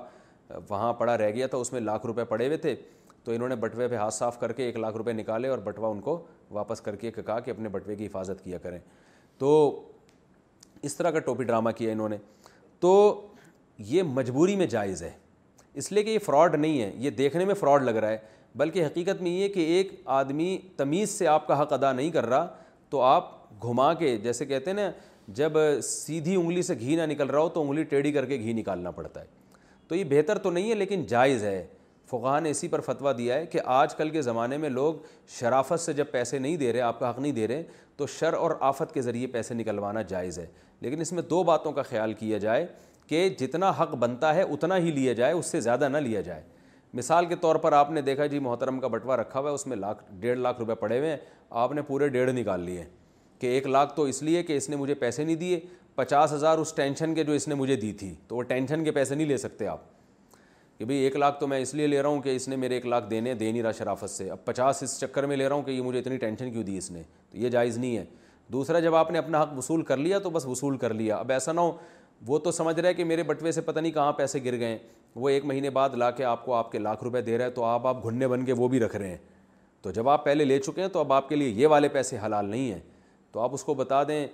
وہاں پڑا رہ گیا تھا اس میں لاکھ روپے پڑے ہوئے تھے تو انہوں نے بٹوے پہ ہاتھ صاف کر کے ایک لاکھ روپے نکالے اور بٹوا ان کو واپس کر کے کہا کہ اپنے بٹوے کی حفاظت کیا کریں تو اس طرح کا ٹوپی ڈرامہ کیا انہوں نے تو یہ مجبوری میں جائز ہے اس لیے کہ یہ فراڈ نہیں ہے یہ دیکھنے میں فراڈ لگ رہا ہے بلکہ حقیقت میں یہ کہ ایک آدمی تمیز سے آپ کا حق ادا نہیں کر رہا تو آپ گھما کے جیسے کہتے ہیں نا جب سیدھی انگلی سے گھی نہ نکل رہا ہو تو انگلی ٹیڑھی کر کے گھی نکالنا پڑتا ہے تو یہ بہتر تو نہیں ہے لیکن جائز ہے فقہ نے اسی پر فتویٰ دیا ہے کہ آج کل کے زمانے میں لوگ شرافت سے جب پیسے نہیں دے رہے آپ کا حق نہیں دے رہے تو شر اور آفت کے ذریعے پیسے نکلوانا جائز ہے لیکن اس میں دو باتوں کا خیال کیا جائے کہ جتنا حق بنتا ہے اتنا ہی لیا جائے اس سے زیادہ نہ لیا جائے مثال کے طور پر آپ نے دیکھا جی محترم کا بٹوا رکھا ہوا ہے اس میں لاکھ ڈیڑھ لاکھ روپے پڑے ہوئے ہیں آپ نے پورے ڈیڑھ نکال لیے کہ ایک لاکھ تو اس لیے کہ اس نے مجھے پیسے نہیں دیے پچاس ہزار اس ٹینشن کے جو اس نے مجھے دی تھی تو وہ ٹینشن کے پیسے نہیں لے سکتے آپ کہ بھائی ایک لاکھ تو میں اس لیے لے رہا ہوں کہ اس نے میرے ایک لاکھ دینے دے نہیں رہا شرافت سے اب پچاس اس چکر میں لے رہا ہوں کہ یہ مجھے اتنی ٹینشن کیوں دی اس نے تو یہ جائز نہیں ہے دوسرا جب آپ نے اپنا حق وصول کر لیا تو بس وصول کر لیا اب ایسا نہ ہو وہ تو سمجھ رہا ہے کہ میرے بٹوے سے پتہ نہیں کہاں پیسے گر گئے وہ ایک مہینے بعد لا کے آپ کو آپ کے لاکھ روپے دے رہا ہے تو آپ آپ گھننے بن کے وہ بھی رکھ رہے ہیں تو جب آپ پہلے لے چکے ہیں تو اب آپ کے لیے یہ والے پیسے حلال نہیں ہیں تو آپ اس کو بتا دیں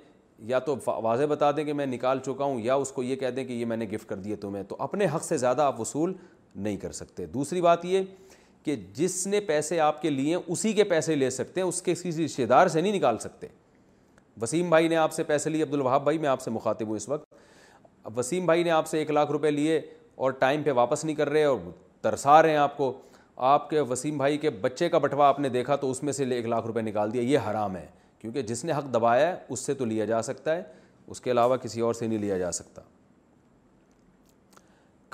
یا تو واضح بتا دیں کہ میں نکال چکا ہوں یا اس کو یہ کہہ دیں کہ یہ میں نے گفٹ کر دیے تمہیں تو اپنے حق سے زیادہ آپ وصول نہیں کر سکتے دوسری بات یہ کہ جس نے پیسے آپ کے لیے اسی کے پیسے لے سکتے ہیں اس کے کسی رشتے دار سے نہیں نکال سکتے وسیم بھائی نے آپ سے پیسے لیے عبد الوہاب بھائی میں آپ سے مخاطب ہوں اس وقت وسیم بھائی نے آپ سے ایک لاکھ روپے لیے اور ٹائم پہ واپس نہیں کر رہے اور ترسا رہے ہیں آپ کو آپ کے وسیم بھائی کے بچے کا بٹوا آپ نے دیکھا تو اس میں سے ایک لاکھ روپے نکال دیا یہ حرام ہے کیونکہ جس نے حق دبایا ہے اس سے تو لیا جا سکتا ہے اس کے علاوہ کسی اور سے نہیں لیا جا سکتا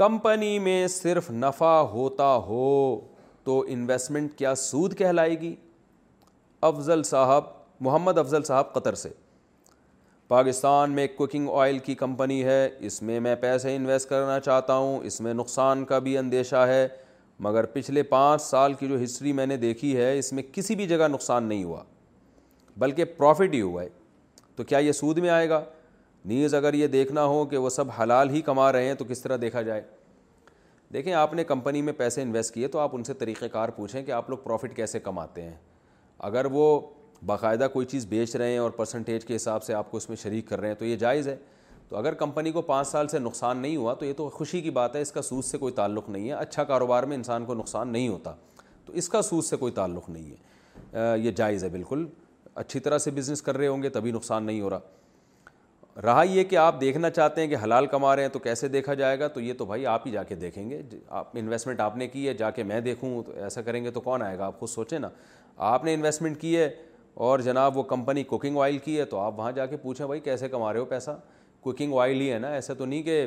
کمپنی میں صرف نفع ہوتا ہو تو انویسٹمنٹ کیا سود کہلائے گی افضل صاحب محمد افضل صاحب قطر سے پاکستان میں کوکنگ آئل کی کمپنی ہے اس میں میں پیسے انویسٹ کرنا چاہتا ہوں اس میں نقصان کا بھی اندیشہ ہے مگر پچھلے پانچ سال کی جو ہسٹری میں نے دیکھی ہے اس میں کسی بھی جگہ نقصان نہیں ہوا بلکہ پروفٹ ہی ہوا ہے تو کیا یہ سود میں آئے گا نیز اگر یہ دیکھنا ہو کہ وہ سب حلال ہی کما رہے ہیں تو کس طرح دیکھا جائے دیکھیں آپ نے کمپنی میں پیسے انویسٹ کیے تو آپ ان سے طریقہ کار پوچھیں کہ آپ لوگ پروفٹ کیسے کماتے ہیں اگر وہ باقاعدہ کوئی چیز بیچ رہے ہیں اور پرسنٹیج کے حساب سے آپ کو اس میں شریک کر رہے ہیں تو یہ جائز ہے تو اگر کمپنی کو پانچ سال سے نقصان نہیں ہوا تو یہ تو خوشی کی بات ہے اس کا سود سے کوئی تعلق نہیں ہے اچھا کاروبار میں انسان کو نقصان نہیں ہوتا تو اس کا سود سے کوئی تعلق نہیں ہے یہ جائز ہے بالکل اچھی طرح سے بزنس کر رہے ہوں گے تبھی نقصان نہیں ہو رہا رہا یہ کہ آپ دیکھنا چاہتے ہیں کہ حلال کما رہے ہیں تو کیسے دیکھا جائے گا تو یہ تو بھائی آپ ہی جا کے دیکھیں گے آپ انویسٹمنٹ آپ نے کی ہے جا کے میں دیکھوں تو ایسا کریں گے تو کون آئے گا آپ خود سوچیں نا آپ نے انویسٹمنٹ کی ہے اور جناب وہ کمپنی کوکنگ آئل کی ہے تو آپ وہاں جا کے پوچھیں بھائی کیسے کما رہے ہو پیسہ کوکنگ آئل ہی ہے نا ایسا تو نہیں کہ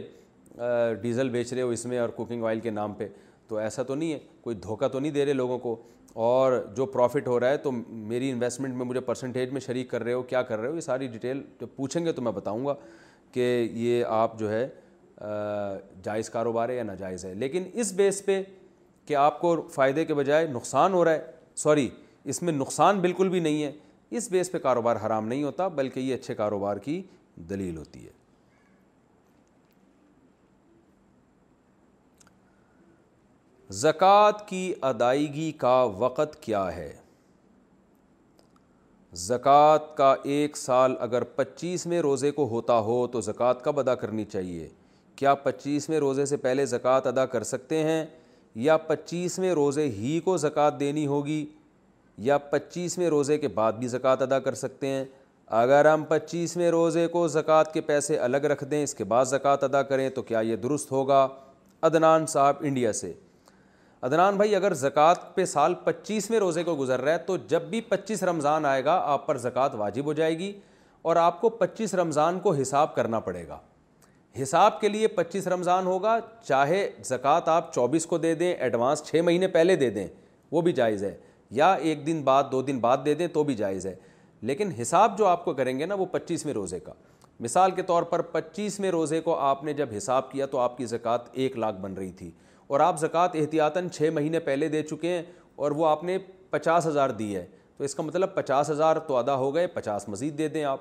ڈیزل بیچ رہے ہو اس میں اور کوکنگ آئل کے نام پہ تو ایسا تو نہیں ہے کوئی دھوکہ تو نہیں دے رہے لوگوں کو اور جو پروفٹ ہو رہا ہے تو میری انویسٹمنٹ میں مجھے پرسنٹیج میں شریک کر رہے ہو کیا کر رہے ہو یہ ساری ڈیٹیل جب پوچھیں گے تو میں بتاؤں گا کہ یہ آپ جو ہے جائز کاروبار ہے یا ناجائز ہے لیکن اس بیس پہ کہ آپ کو فائدے کے بجائے نقصان ہو رہا ہے سوری اس میں نقصان بالکل بھی نہیں ہے اس بیس پہ کاروبار حرام نہیں ہوتا بلکہ یہ اچھے کاروبار کی دلیل ہوتی ہے زکوٰۃ کی ادائیگی کا وقت کیا ہے زکوٰۃ کا ایک سال اگر پچیس میں روزے کو ہوتا ہو تو زکوٰۃ کب ادا کرنی چاہیے کیا پچیس میں روزے سے پہلے زکوٰۃ ادا کر سکتے ہیں یا پچیس میں روزے ہی کو زکوٰۃ دینی ہوگی یا پچیسویں روزے کے بعد بھی زکوٰۃ ادا کر سکتے ہیں اگر ہم پچیسویں روزے کو زکوٰۃ کے پیسے الگ رکھ دیں اس کے بعد زکوٰۃ ادا کریں تو کیا یہ درست ہوگا عدنان صاحب انڈیا سے عدنان بھائی اگر زکوٰۃ پہ سال پچیسویں روزے کو گزر رہا ہے تو جب بھی پچیس رمضان آئے گا آپ پر زکوٰۃ واجب ہو جائے گی اور آپ کو پچیس رمضان کو حساب کرنا پڑے گا حساب کے لیے پچیس رمضان ہوگا چاہے زکوٰۃ آپ چوبیس کو دے دیں ایڈوانس چھ مہینے پہلے دے دیں وہ بھی جائز ہے یا ایک دن بعد دو دن بعد دے دیں تو بھی جائز ہے لیکن حساب جو آپ کو کریں گے نا وہ پچیسویں روزے کا مثال کے طور پر پچیسویں روزے کو آپ نے جب حساب کیا تو آپ کی زکوٰۃ ایک لاکھ بن رہی تھی اور آپ زکوٰۃ احتیاطاً چھ مہینے پہلے دے چکے ہیں اور وہ آپ نے پچاس ہزار دی ہے تو اس کا مطلب پچاس ہزار تو ادا ہو گئے پچاس مزید دے دیں آپ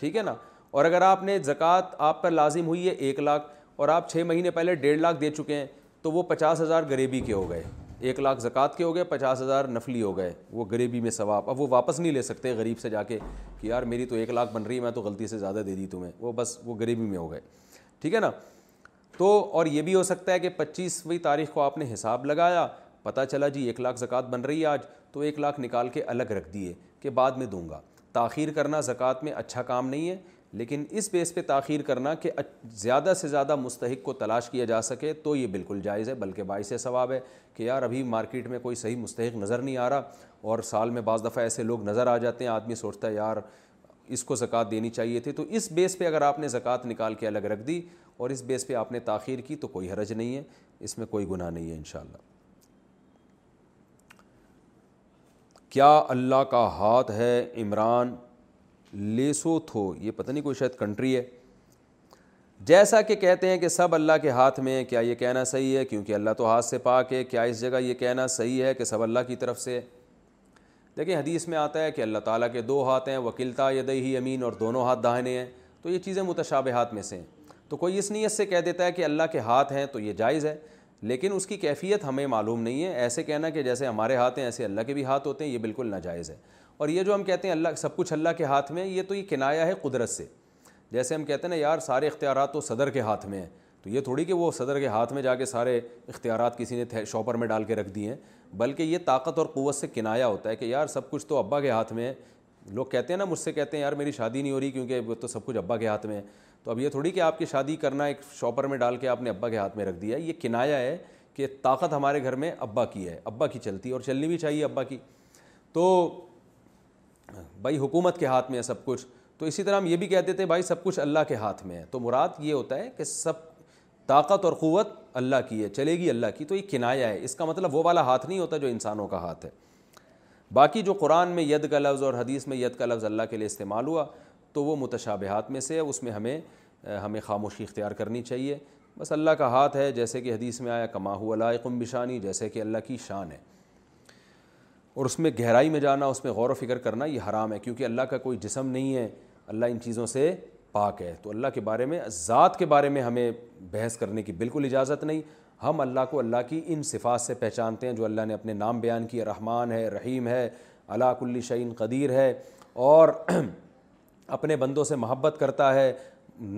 ٹھیک ہے نا اور اگر آپ نے زکوٰۃ آپ پر لازم ہوئی ہے ایک لاکھ اور آپ چھ مہینے پہلے ڈیڑھ لاکھ دے چکے ہیں تو وہ پچاس ہزار غریبی کے ہو گئے ایک لاکھ زکوٰۃ کے ہو گئے پچاس ہزار نفلی ہو گئے وہ غریبی میں ثواب اب وہ واپس نہیں لے سکتے غریب سے جا کے کہ یار میری تو ایک لاکھ بن رہی ہے میں تو غلطی سے زیادہ دے دی تمہیں وہ بس وہ غریبی میں ہو گئے ٹھیک ہے نا تو اور یہ بھی ہو سکتا ہے کہ پچیسویں تاریخ کو آپ نے حساب لگایا پتہ چلا جی ایک لاکھ زکوٰۃ بن رہی ہے آج تو ایک لاکھ نکال کے الگ رکھ دیے کہ بعد میں دوں گا تاخیر کرنا زکوٰۃ میں اچھا کام نہیں ہے لیکن اس بیس پہ تاخیر کرنا کہ زیادہ سے زیادہ مستحق کو تلاش کیا جا سکے تو یہ بالکل جائز ہے بلکہ باعث ثواب ہے کہ یار ابھی مارکیٹ میں کوئی صحیح مستحق نظر نہیں آ رہا اور سال میں بعض دفعہ ایسے لوگ نظر آ جاتے ہیں آدمی سوچتا ہے یار اس کو زکوٰۃ دینی چاہیے تھی تو اس بیس پہ اگر آپ نے زکوٰۃ نکال کے الگ رکھ دی اور اس بیس پہ آپ نے تاخیر کی تو کوئی حرج نہیں ہے اس میں کوئی گناہ نہیں ہے ان شاء اللہ کیا اللہ کا ہاتھ ہے عمران لیسو یہ پتہ نہیں کوئی شاید کنٹری ہے جیسا کہ کہتے ہیں کہ سب اللہ کے ہاتھ میں کیا یہ کہنا صحیح ہے کیونکہ اللہ تو ہاتھ سے پاک ہے کیا اس جگہ یہ کہنا صحیح ہے کہ سب اللہ کی طرف سے ہے دیکھیں حدیث میں آتا ہے کہ اللہ تعالیٰ کے دو ہاتھ ہیں وکیلتا ہی امین اور دونوں ہاتھ داہنے ہیں تو یہ چیزیں متشابہات ہاتھ میں سے ہیں تو کوئی اس نیت سے کہہ دیتا ہے کہ اللہ کے ہاتھ ہیں تو یہ جائز ہے لیکن اس کی کیفیت ہمیں معلوم نہیں ہے ایسے کہنا کہ جیسے ہمارے ہاتھ ہیں ایسے اللہ کے بھی ہاتھ ہوتے ہیں یہ بالکل ناجائز ہے اور یہ جو ہم کہتے ہیں اللہ سب کچھ اللہ کے ہاتھ میں یہ تو یہ کنایا ہے قدرت سے جیسے ہم کہتے ہیں نا یار سارے اختیارات تو صدر کے ہاتھ میں ہیں تو یہ تھوڑی کہ وہ صدر کے ہاتھ میں جا کے سارے اختیارات کسی نے شاپر میں ڈال کے رکھ دی ہیں بلکہ یہ طاقت اور قوت سے کنایا ہوتا ہے کہ یار سب کچھ تو ابا کے ہاتھ میں ہے لوگ کہتے ہیں نا مجھ سے کہتے ہیں یار میری شادی نہیں ہو رہی کیونکہ وہ تو سب کچھ ابا کے ہاتھ میں ہے تو اب یہ تھوڑی کہ آپ کی شادی کرنا ایک شاپر میں ڈال کے آپ نے ابا کے ہاتھ میں رکھ دیا ہے یہ کنایا ہے کہ طاقت ہمارے گھر میں ابا کی ہے ابا کی چلتی ہے اور چلنی بھی چاہیے ابا کی تو بھائی حکومت کے ہاتھ میں ہے سب کچھ تو اسی طرح ہم یہ بھی کہتے تھے بھائی سب کچھ اللہ کے ہاتھ میں ہے تو مراد یہ ہوتا ہے کہ سب طاقت اور قوت اللہ کی ہے چلے گی اللہ کی تو یہ کنایا ہے اس کا مطلب وہ والا ہاتھ نہیں ہوتا جو انسانوں کا ہاتھ ہے باقی جو قرآن میں ید کا لفظ اور حدیث میں ید کا لفظ اللہ کے لیے استعمال ہوا تو وہ متشابہات میں سے ہے اس میں ہمیں ہمیں خاموشی اختیار کرنی چاہیے بس اللہ کا ہاتھ ہے جیسے کہ حدیث میں آیا کما ہوا لائقم بشانی جیسے کہ اللہ کی شان ہے اور اس میں گہرائی میں جانا اس میں غور و فکر کرنا یہ حرام ہے کیونکہ اللہ کا کوئی جسم نہیں ہے اللہ ان چیزوں سے پاک ہے تو اللہ کے بارے میں ذات کے بارے میں ہمیں بحث کرنے کی بالکل اجازت نہیں ہم اللہ کو اللہ کی ان صفات سے پہچانتے ہیں جو اللہ نے اپنے نام بیان کیا رحمان ہے رحیم ہے اللہ کلی شعین قدیر ہے اور *clears throat* اپنے بندوں سے محبت کرتا ہے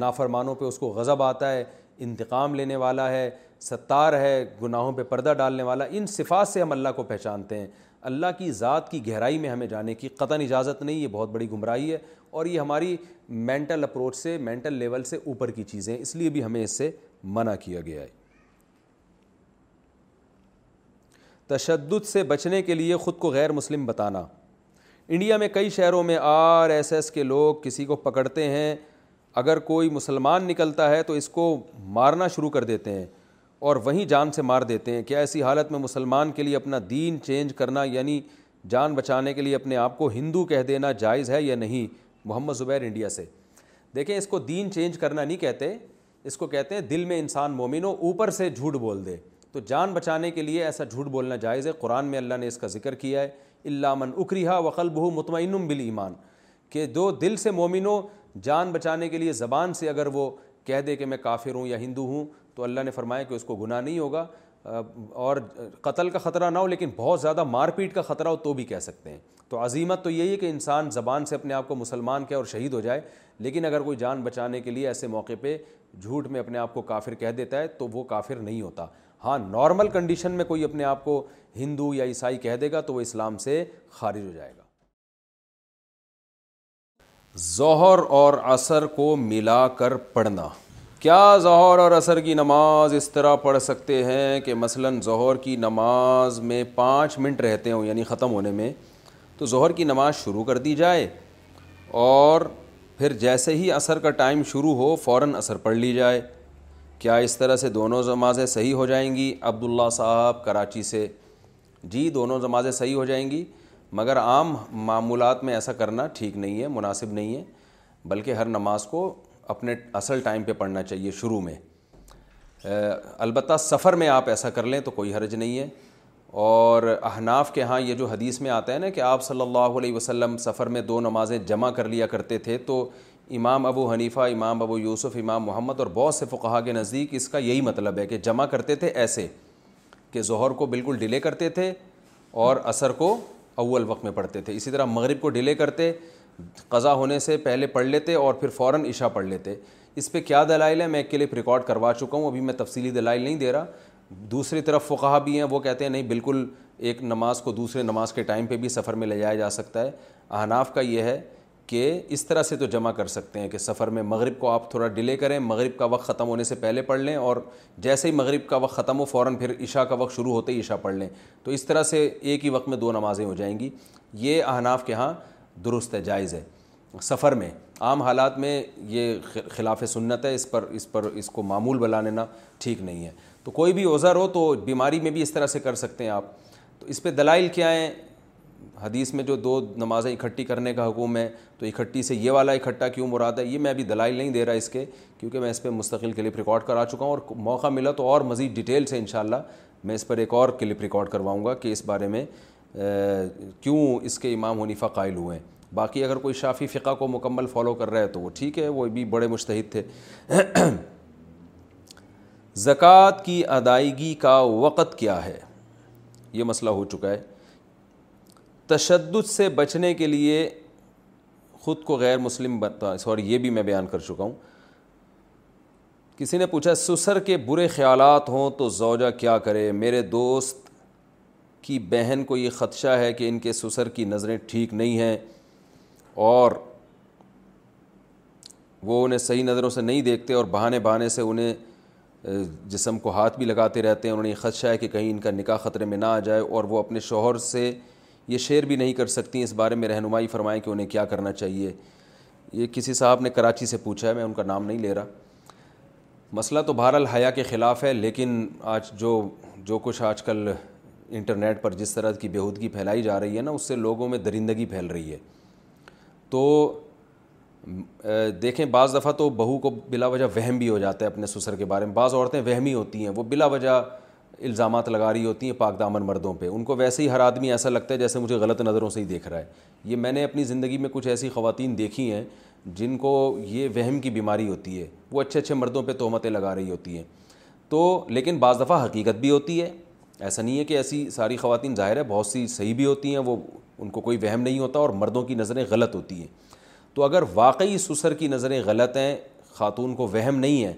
نافرمانوں پہ اس کو غضب آتا ہے انتقام لینے والا ہے ستار ہے گناہوں پہ پردہ ڈالنے والا ان صفات سے ہم اللہ کو پہچانتے ہیں اللہ کی ذات کی گہرائی میں ہمیں جانے کی قطن اجازت نہیں یہ بہت بڑی گمراہی ہے اور یہ ہماری مینٹل اپروچ سے مینٹل لیول سے اوپر کی چیزیں اس لیے بھی ہمیں اس سے منع کیا گیا ہے تشدد سے بچنے کے لیے خود کو غیر مسلم بتانا انڈیا میں کئی شہروں میں آر ایس ایس کے لوگ کسی کو پکڑتے ہیں اگر کوئی مسلمان نکلتا ہے تو اس کو مارنا شروع کر دیتے ہیں اور وہیں جان سے مار دیتے ہیں کیا ایسی حالت میں مسلمان کے لیے اپنا دین چینج کرنا یعنی جان بچانے کے لیے اپنے آپ کو ہندو کہہ دینا جائز ہے یا نہیں محمد زبیر انڈیا سے دیکھیں اس کو دین چینج کرنا نہیں کہتے اس کو کہتے ہیں دل میں انسان مومن ہو اوپر سے جھوٹ بول دے تو جان بچانے کے لیے ایسا جھوٹ بولنا جائز ہے قرآن میں اللہ نے اس کا ذکر کیا ہے علامن اکریہ وقل بہو مطمئن بال ایمان کہ دو دل سے مومن ہو جان بچانے کے لیے زبان سے اگر وہ کہہ دے کہ میں کافر ہوں یا ہندو ہوں تو اللہ نے فرمایا کہ اس کو گناہ نہیں ہوگا اور قتل کا خطرہ نہ ہو لیکن بہت زیادہ مار پیٹ کا خطرہ ہو تو بھی کہہ سکتے ہیں تو عظیمت تو یہی ہے کہ انسان زبان سے اپنے آپ کو مسلمان کہے اور شہید ہو جائے لیکن اگر کوئی جان بچانے کے لیے ایسے موقع پہ جھوٹ میں اپنے آپ کو کافر کہہ دیتا ہے تو وہ کافر نہیں ہوتا ہاں نارمل کنڈیشن میں کوئی اپنے آپ کو ہندو یا عیسائی کہہ دے گا تو وہ اسلام سے خارج ہو جائے گا ظہر اور عصر کو ملا کر پڑھنا کیا ظہر اور عصر کی نماز اس طرح پڑھ سکتے ہیں کہ مثلا ظہر کی نماز میں پانچ منٹ رہتے ہوں یعنی ختم ہونے میں تو ظہر کی نماز شروع کر دی جائے اور پھر جیسے ہی عصر کا ٹائم شروع ہو فوراً اثر پڑھ لی جائے کیا اس طرح سے دونوں نمازیں صحیح ہو جائیں گی عبداللہ صاحب کراچی سے جی دونوں نمازیں صحیح ہو جائیں گی مگر عام معمولات میں ایسا کرنا ٹھیک نہیں ہے مناسب نہیں ہے بلکہ ہر نماز کو اپنے اصل ٹائم پہ پڑھنا چاہیے شروع میں البتہ سفر میں آپ ایسا کر لیں تو کوئی حرج نہیں ہے اور احناف کے ہاں یہ جو حدیث میں آتا ہے نا کہ آپ صلی اللہ علیہ وسلم سفر میں دو نمازیں جمع کر لیا کرتے تھے تو امام ابو حنیفہ امام ابو یوسف امام محمد اور بہت سے فقہا کے نزدیک اس کا یہی مطلب ہے کہ جمع کرتے تھے ایسے کہ ظہر کو بالکل ڈیلے کرتے تھے اور عصر کو اول وقت میں پڑھتے تھے اسی طرح مغرب کو ڈیلے کرتے قضا ہونے سے پہلے پڑھ لیتے اور پھر فوراً عشاء پڑھ لیتے اس پہ کیا دلائل ہے میں ایک کے ریکارڈ کروا چکا ہوں ابھی میں تفصیلی دلائل نہیں دے رہا دوسری طرف فقہ بھی ہیں وہ کہتے ہیں نہیں بالکل ایک نماز کو دوسرے نماز کے ٹائم پہ بھی سفر میں لے جایا جا سکتا ہے احناف کا یہ ہے کہ اس طرح سے تو جمع کر سکتے ہیں کہ سفر میں مغرب کو آپ تھوڑا ڈیلے کریں مغرب کا وقت ختم ہونے سے پہلے پڑھ لیں اور جیسے ہی مغرب کا وقت ختم ہو فوراً پھر عشاء کا وقت شروع ہوتے ہی عشاء پڑھ لیں تو اس طرح سے ایک ہی وقت میں دو نمازیں ہو جائیں گی یہ احناف کے ہاں درست ہے جائز ہے سفر میں عام حالات میں یہ خلاف سنت ہے اس پر اس پر اس کو معمول بلا لینا ٹھیک نہیں ہے تو کوئی بھی اوزر ہو تو بیماری میں بھی اس طرح سے کر سکتے ہیں آپ تو اس پہ دلائل کیا ہیں حدیث میں جو دو نمازیں اکٹھی کرنے کا حکم ہے تو اکٹھی سے یہ والا اکٹھا کیوں مراد ہے یہ میں ابھی دلائل نہیں دے رہا اس کے کیونکہ میں اس پہ مستقل کلپ ریکارڈ کرا چکا ہوں اور موقع ملا تو اور مزید ڈیٹیل سے انشاءاللہ میں اس پر ایک اور کلپ ریکارڈ کرواؤں گا کہ اس بارے میں کیوں اس کے امام حنیفہ قائل ہوئے باقی اگر کوئی شافی فقہ کو مکمل فالو کر رہا ہے تو وہ ٹھیک ہے وہ بھی بڑے مشتحد تھے *clears throat* زکوٰۃ کی ادائیگی کا وقت کیا ہے یہ مسئلہ ہو چکا ہے تشدد سے بچنے کے لیے خود کو غیر مسلم بتا سوری یہ بھی میں بیان کر چکا ہوں کسی نے پوچھا سسر کے برے خیالات ہوں تو زوجہ کیا کرے میرے دوست کی بہن کو یہ خدشہ ہے کہ ان کے سسر کی نظریں ٹھیک نہیں ہیں اور وہ انہیں صحیح نظروں سے نہیں دیکھتے اور بہانے بہانے سے انہیں جسم کو ہاتھ بھی لگاتے رہتے ہیں انہیں یہ خدشہ ہے کہ کہیں ان کا نکاح خطرے میں نہ آ جائے اور وہ اپنے شوہر سے یہ شیئر بھی نہیں کر سکتی اس بارے میں رہنمائی فرمائیں کہ انہیں کیا کرنا چاہیے یہ کسی صاحب نے کراچی سے پوچھا ہے میں ان کا نام نہیں لے رہا مسئلہ تو بہرحال حیا کے خلاف ہے لیکن آج جو جو کچھ آج کل انٹرنیٹ پر جس طرح کی بےہودگی پھیلائی جا رہی ہے نا اس سے لوگوں میں درندگی پھیل رہی ہے تو دیکھیں بعض دفعہ تو بہو کو بلا وجہ وہم بھی ہو جاتا ہے اپنے سسر کے بارے میں بعض عورتیں وہمی ہوتی ہیں وہ بلا وجہ الزامات لگا رہی ہوتی ہیں پاک دامن مردوں پہ ان کو ویسے ہی ہر آدمی ایسا لگتا ہے جیسے مجھے غلط نظروں سے ہی دیکھ رہا ہے یہ میں نے اپنی زندگی میں کچھ ایسی خواتین دیکھی ہیں جن کو یہ وہم کی بیماری ہوتی ہے وہ اچھے اچھے مردوں پہ تہمتیں لگا رہی ہوتی ہیں تو لیکن بعض دفعہ حقیقت بھی ہوتی ہے ایسا نہیں ہے کہ ایسی ساری خواتین ظاہر ہے بہت سی صحیح بھی ہوتی ہیں وہ ان کو کوئی وہم نہیں ہوتا اور مردوں کی نظریں غلط ہوتی ہیں تو اگر واقعی سسر کی نظریں غلط ہیں خاتون کو وہم نہیں ہے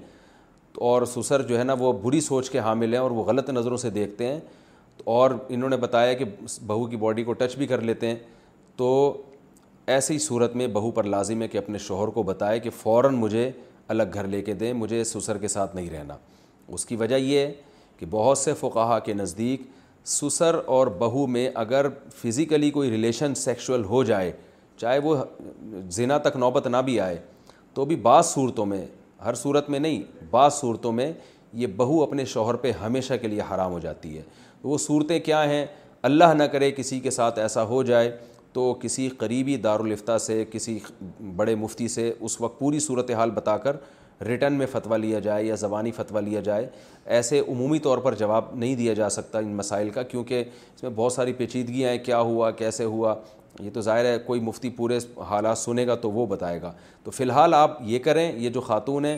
اور سسر جو ہے نا وہ بری سوچ کے حامل ہیں اور وہ غلط نظروں سے دیکھتے ہیں اور انہوں نے بتایا کہ بہو کی باڈی کو ٹچ بھی کر لیتے ہیں تو ایسی صورت میں بہو پر لازم ہے کہ اپنے شوہر کو بتائے کہ فوراً مجھے الگ گھر لے کے دیں مجھے سسر کے ساتھ نہیں رہنا اس کی وجہ یہ ہے کہ بہت سے فقاہا کے نزدیک سسر اور بہو میں اگر فزیکلی کوئی ریلیشن سیکشول ہو جائے چاہے وہ زنا تک نوبت نہ بھی آئے تو بھی بعض صورتوں میں ہر صورت میں نہیں بعض صورتوں میں یہ بہو اپنے شوہر پہ ہمیشہ کے لیے حرام ہو جاتی ہے وہ صورتیں کیا ہیں اللہ نہ کرے کسی کے ساتھ ایسا ہو جائے تو کسی قریبی دارالفتہ سے کسی بڑے مفتی سے اس وقت پوری صورت حال بتا کر ریٹن میں فتویٰ لیا جائے یا زبانی فتویٰ لیا جائے ایسے عمومی طور پر جواب نہیں دیا جا سکتا ان مسائل کا کیونکہ اس میں بہت ساری پیچیدگیاں ہیں کیا ہوا کیسے ہوا یہ تو ظاہر ہے کوئی مفتی پورے حالات سنے گا تو وہ بتائے گا تو فی الحال آپ یہ کریں یہ جو خاتون ہیں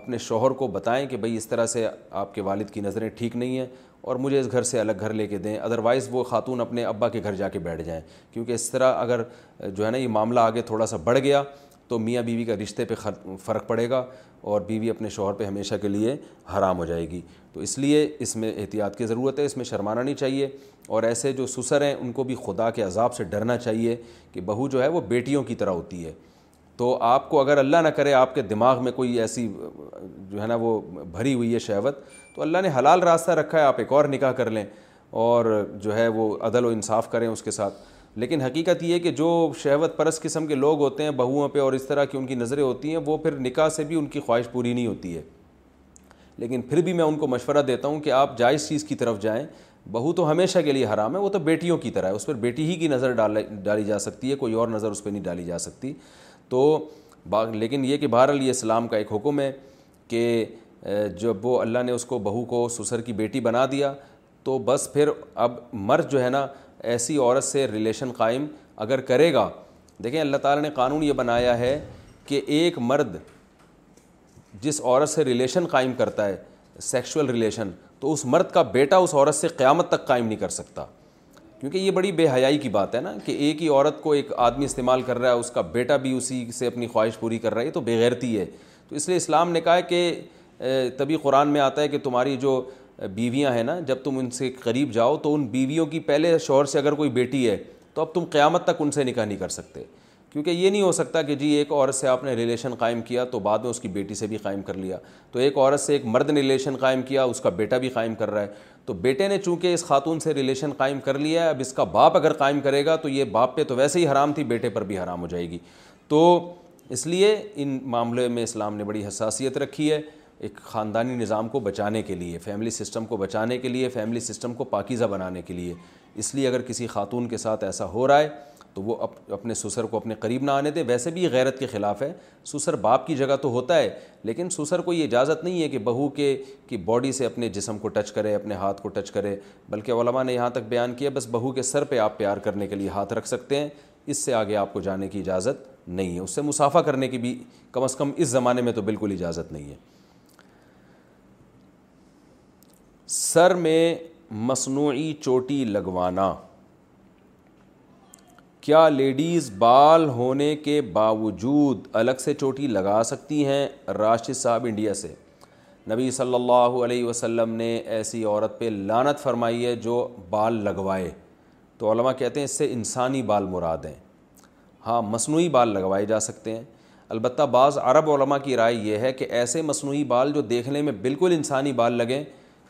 اپنے شوہر کو بتائیں کہ بھئی اس طرح سے آپ کے والد کی نظریں ٹھیک نہیں ہیں اور مجھے اس گھر سے الگ گھر لے کے دیں ادروائز وہ خاتون اپنے ابا کے گھر جا کے بیٹھ جائیں کیونکہ اس طرح اگر جو ہے نا یہ معاملہ آگے تھوڑا سا بڑھ گیا تو میاں بیوی کا رشتے پہ فرق پڑے گا اور بیوی اپنے شوہر پہ ہمیشہ کے لیے حرام ہو جائے گی تو اس لیے اس میں احتیاط کی ضرورت ہے اس میں شرمانا نہیں چاہیے اور ایسے جو سسر ہیں ان کو بھی خدا کے عذاب سے ڈرنا چاہیے کہ بہو جو ہے وہ بیٹیوں کی طرح ہوتی ہے تو آپ کو اگر اللہ نہ کرے آپ کے دماغ میں کوئی ایسی جو ہے نا وہ بھری ہوئی ہے شہوت تو اللہ نے حلال راستہ رکھا ہے آپ ایک اور نکاح کر لیں اور جو ہے وہ عدل و انصاف کریں اس کے ساتھ لیکن حقیقت یہ ہے کہ جو شہوت پرست قسم کے لوگ ہوتے ہیں بہوؤں پہ اور اس طرح کی ان کی نظریں ہوتی ہیں وہ پھر نکاح سے بھی ان کی خواہش پوری نہیں ہوتی ہے لیکن پھر بھی میں ان کو مشورہ دیتا ہوں کہ آپ جائز چیز کی طرف جائیں بہو تو ہمیشہ کے لیے حرام ہے وہ تو بیٹیوں کی طرح ہے اس پر بیٹی ہی کی نظر ڈالی جا سکتی ہے کوئی اور نظر اس پہ نہیں ڈالی جا سکتی تو لیکن یہ کہ بہرحال یہ اسلام کا ایک حکم ہے کہ جب وہ اللہ نے اس کو بہو کو سسر کی بیٹی بنا دیا تو بس پھر اب مرد جو ہے نا ایسی عورت سے ریلیشن قائم اگر کرے گا دیکھیں اللہ تعالیٰ نے قانون یہ بنایا ہے کہ ایک مرد جس عورت سے ریلیشن قائم کرتا ہے سیکشول ریلیشن تو اس مرد کا بیٹا اس عورت سے قیامت تک قائم نہیں کر سکتا کیونکہ یہ بڑی بے حیائی کی بات ہے نا کہ ایک ہی عورت کو ایک آدمی استعمال کر رہا ہے اس کا بیٹا بھی اسی سے اپنی خواہش پوری کر رہا ہے تو بے غیرتی ہے تو اس لیے اسلام نے کہا ہے کہ تبھی قرآن میں آتا ہے کہ تمہاری جو بیویاں ہیں نا جب تم ان سے قریب جاؤ تو ان بیویوں کی پہلے شوہر سے اگر کوئی بیٹی ہے تو اب تم قیامت تک ان سے نکاح نہیں کر سکتے کیونکہ یہ نہیں ہو سکتا کہ جی ایک عورت سے آپ نے ریلیشن قائم کیا تو بعد میں اس کی بیٹی سے بھی قائم کر لیا تو ایک عورت سے ایک مرد نے ریلیشن قائم کیا اس کا بیٹا بھی قائم کر رہا ہے تو بیٹے نے چونکہ اس خاتون سے ریلیشن قائم کر لیا ہے اب اس کا باپ اگر قائم کرے گا تو یہ باپ پہ تو ویسے ہی حرام تھی بیٹے پر بھی حرام ہو جائے گی تو اس لیے ان معاملے میں اسلام نے بڑی حساسیت رکھی ہے ایک خاندانی نظام کو بچانے کے لیے فیملی سسٹم کو بچانے کے لیے فیملی سسٹم کو پاکیزہ بنانے کے لیے اس لیے اگر کسی خاتون کے ساتھ ایسا ہو رہا ہے تو وہ اپنے سسر کو اپنے قریب نہ آنے دے ویسے بھی یہ غیرت کے خلاف ہے سسر باپ کی جگہ تو ہوتا ہے لیکن سسر کو یہ اجازت نہیں ہے کہ بہو کے کی باڈی سے اپنے جسم کو ٹچ کرے اپنے ہاتھ کو ٹچ کرے بلکہ علماء نے یہاں تک بیان کیا بس بہو کے سر پہ آپ پیار کرنے کے لیے ہاتھ رکھ سکتے ہیں اس سے آگے آپ کو جانے کی اجازت نہیں ہے اس سے مسافہ کرنے کی بھی کم از کم اس زمانے میں تو بالکل اجازت نہیں ہے سر میں مصنوعی چوٹی لگوانا کیا لیڈیز بال ہونے کے باوجود الگ سے چوٹی لگا سکتی ہیں راشد صاحب انڈیا سے نبی صلی اللہ علیہ وسلم نے ایسی عورت پہ لانت فرمائی ہے جو بال لگوائے تو علماء کہتے ہیں اس سے انسانی بال مراد ہیں ہاں مصنوعی بال لگوائے جا سکتے ہیں البتہ بعض عرب علماء کی رائے یہ ہے کہ ایسے مصنوعی بال جو دیکھنے میں بالکل انسانی بال لگیں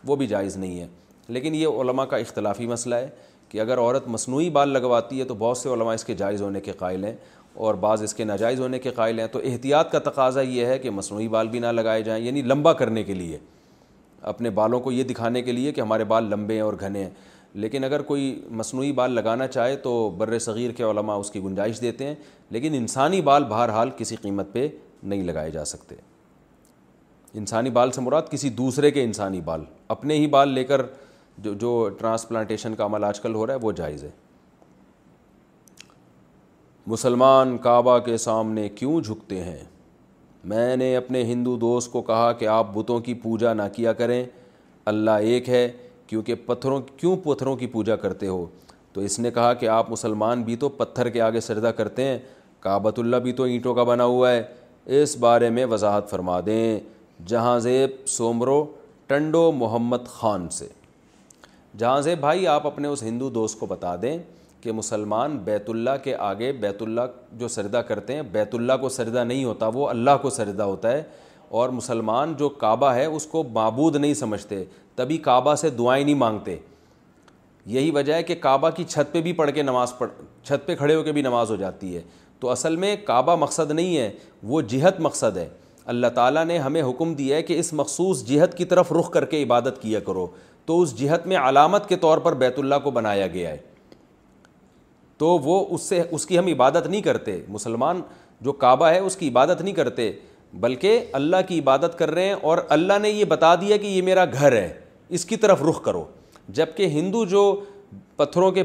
وہ بھی جائز نہیں ہے لیکن یہ علماء کا اختلافی مسئلہ ہے کہ اگر عورت مصنوعی بال لگواتی ہے تو بہت سے علماء اس کے جائز ہونے کے قائل ہیں اور بعض اس کے ناجائز ہونے کے قائل ہیں تو احتیاط کا تقاضا یہ ہے کہ مصنوعی بال بھی نہ لگائے جائیں یعنی لمبا کرنے کے لیے اپنے بالوں کو یہ دکھانے کے لیے کہ ہمارے بال لمبے ہیں اور گھنے ہیں لیکن اگر کوئی مصنوعی بال لگانا چاہے تو بر صغیر کے علماء اس کی گنجائش دیتے ہیں لیکن انسانی بال بہرحال کسی قیمت پہ نہیں لگائے جا سکتے انسانی بال سے مراد کسی دوسرے کے انسانی بال اپنے ہی بال لے کر جو جو ٹرانسپلانٹیشن کا عمل آج کل ہو رہا ہے وہ جائز ہے مسلمان کعبہ کے سامنے کیوں جھکتے ہیں میں نے اپنے ہندو دوست کو کہا کہ آپ بتوں کی پوجا نہ کیا کریں اللہ ایک ہے کیونکہ پتھروں کیوں پتھروں کی پوجا کرتے ہو تو اس نے کہا کہ آپ مسلمان بھی تو پتھر کے آگے سجدہ کرتے ہیں کعبۃ اللہ بھی تو اینٹوں کا بنا ہوا ہے اس بارے میں وضاحت فرما دیں جہاں زیب سومرو ٹنڈو محمد خان سے جہاں زیب بھائی آپ اپنے اس ہندو دوست کو بتا دیں کہ مسلمان بیت اللہ کے آگے بیت اللہ جو سردہ کرتے ہیں بیت اللہ کو سردہ نہیں ہوتا وہ اللہ کو سردہ ہوتا ہے اور مسلمان جو کعبہ ہے اس کو معبود نہیں سمجھتے تبھی کعبہ سے دعائیں نہیں مانگتے یہی وجہ ہے کہ کعبہ کی چھت پہ بھی پڑھ کے نماز پڑھ چھت پہ کھڑے ہو کے بھی نماز ہو جاتی ہے تو اصل میں کعبہ مقصد نہیں ہے وہ جہت مقصد ہے اللہ تعالیٰ نے ہمیں حکم دیا ہے کہ اس مخصوص جہت کی طرف رخ کر کے عبادت کیا کرو تو اس جہت میں علامت کے طور پر بیت اللہ کو بنایا گیا ہے تو وہ اس سے اس کی ہم عبادت نہیں کرتے مسلمان جو کعبہ ہے اس کی عبادت نہیں کرتے بلکہ اللہ کی عبادت کر رہے ہیں اور اللہ نے یہ بتا دیا کہ یہ میرا گھر ہے اس کی طرف رخ کرو جب کہ ہندو جو پتھروں کے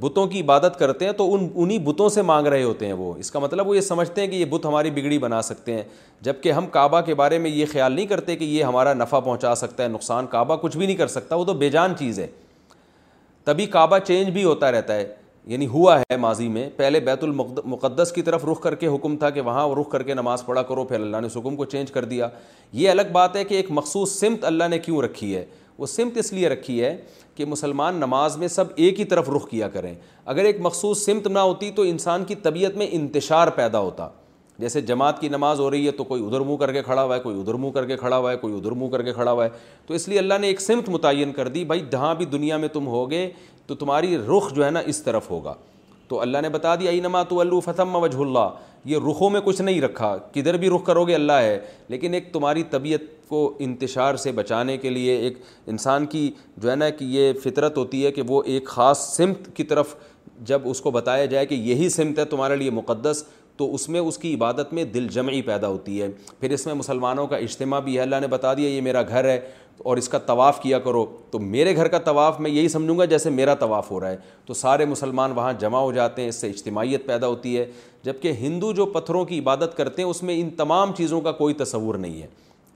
بتوں کی عبادت کرتے ہیں تو ان انہی بتوں سے مانگ رہے ہوتے ہیں وہ اس کا مطلب وہ یہ سمجھتے ہیں کہ یہ بت ہماری بگڑی بنا سکتے ہیں جبکہ ہم کعبہ کے بارے میں یہ خیال نہیں کرتے کہ یہ ہمارا نفع پہنچا سکتا ہے نقصان کعبہ کچھ بھی نہیں کر سکتا وہ تو بے جان چیز ہے تبھی کعبہ چینج بھی ہوتا رہتا ہے یعنی ہوا ہے ماضی میں پہلے بیت المقدس کی طرف رخ کر کے حکم تھا کہ وہاں رخ کر کے نماز پڑھا کرو پھر اللہ نے اس حکم کو چینج کر دیا یہ الگ بات ہے کہ ایک مخصوص سمت اللہ نے کیوں رکھی ہے وہ سمت اس لیے رکھی ہے کہ مسلمان نماز میں سب ایک ہی طرف رخ کیا کریں اگر ایک مخصوص سمت نہ ہوتی تو انسان کی طبیعت میں انتشار پیدا ہوتا جیسے جماعت کی نماز ہو رہی ہے تو کوئی ادھر منہ کر کے کھڑا ہوا ہے کوئی ادھر منہ کر کے کھڑا ہوا ہے کوئی ادھر منہ کر کے کھڑا ہوا ہے تو اس لیے اللہ نے ایک سمت متعین کر دی بھائی جہاں بھی دنیا میں تم ہوگے تو تمہاری رخ جو ہے نا اس طرف ہوگا تو اللہ نے بتا دیا اینما تو الو فتم وجہ اللہ یہ رخوں میں کچھ نہیں رکھا کدھر بھی رخ کرو گے اللہ ہے لیکن ایک تمہاری طبیعت کو انتشار سے بچانے کے لیے ایک انسان کی جو ہے نا کہ یہ فطرت ہوتی ہے کہ وہ ایک خاص سمت کی طرف جب اس کو بتایا جائے کہ یہی سمت ہے تمہارے لیے مقدس تو اس میں اس کی عبادت میں دل جمعی پیدا ہوتی ہے پھر اس میں مسلمانوں کا اجتماع بھی ہے اللہ نے بتا دیا یہ میرا گھر ہے اور اس کا طواف کیا کرو تو میرے گھر کا طواف میں یہی سمجھوں گا جیسے میرا طواف ہو رہا ہے تو سارے مسلمان وہاں جمع ہو جاتے ہیں اس سے اجتماعیت پیدا ہوتی ہے جبکہ ہندو جو پتھروں کی عبادت کرتے ہیں اس میں ان تمام چیزوں کا کوئی تصور نہیں ہے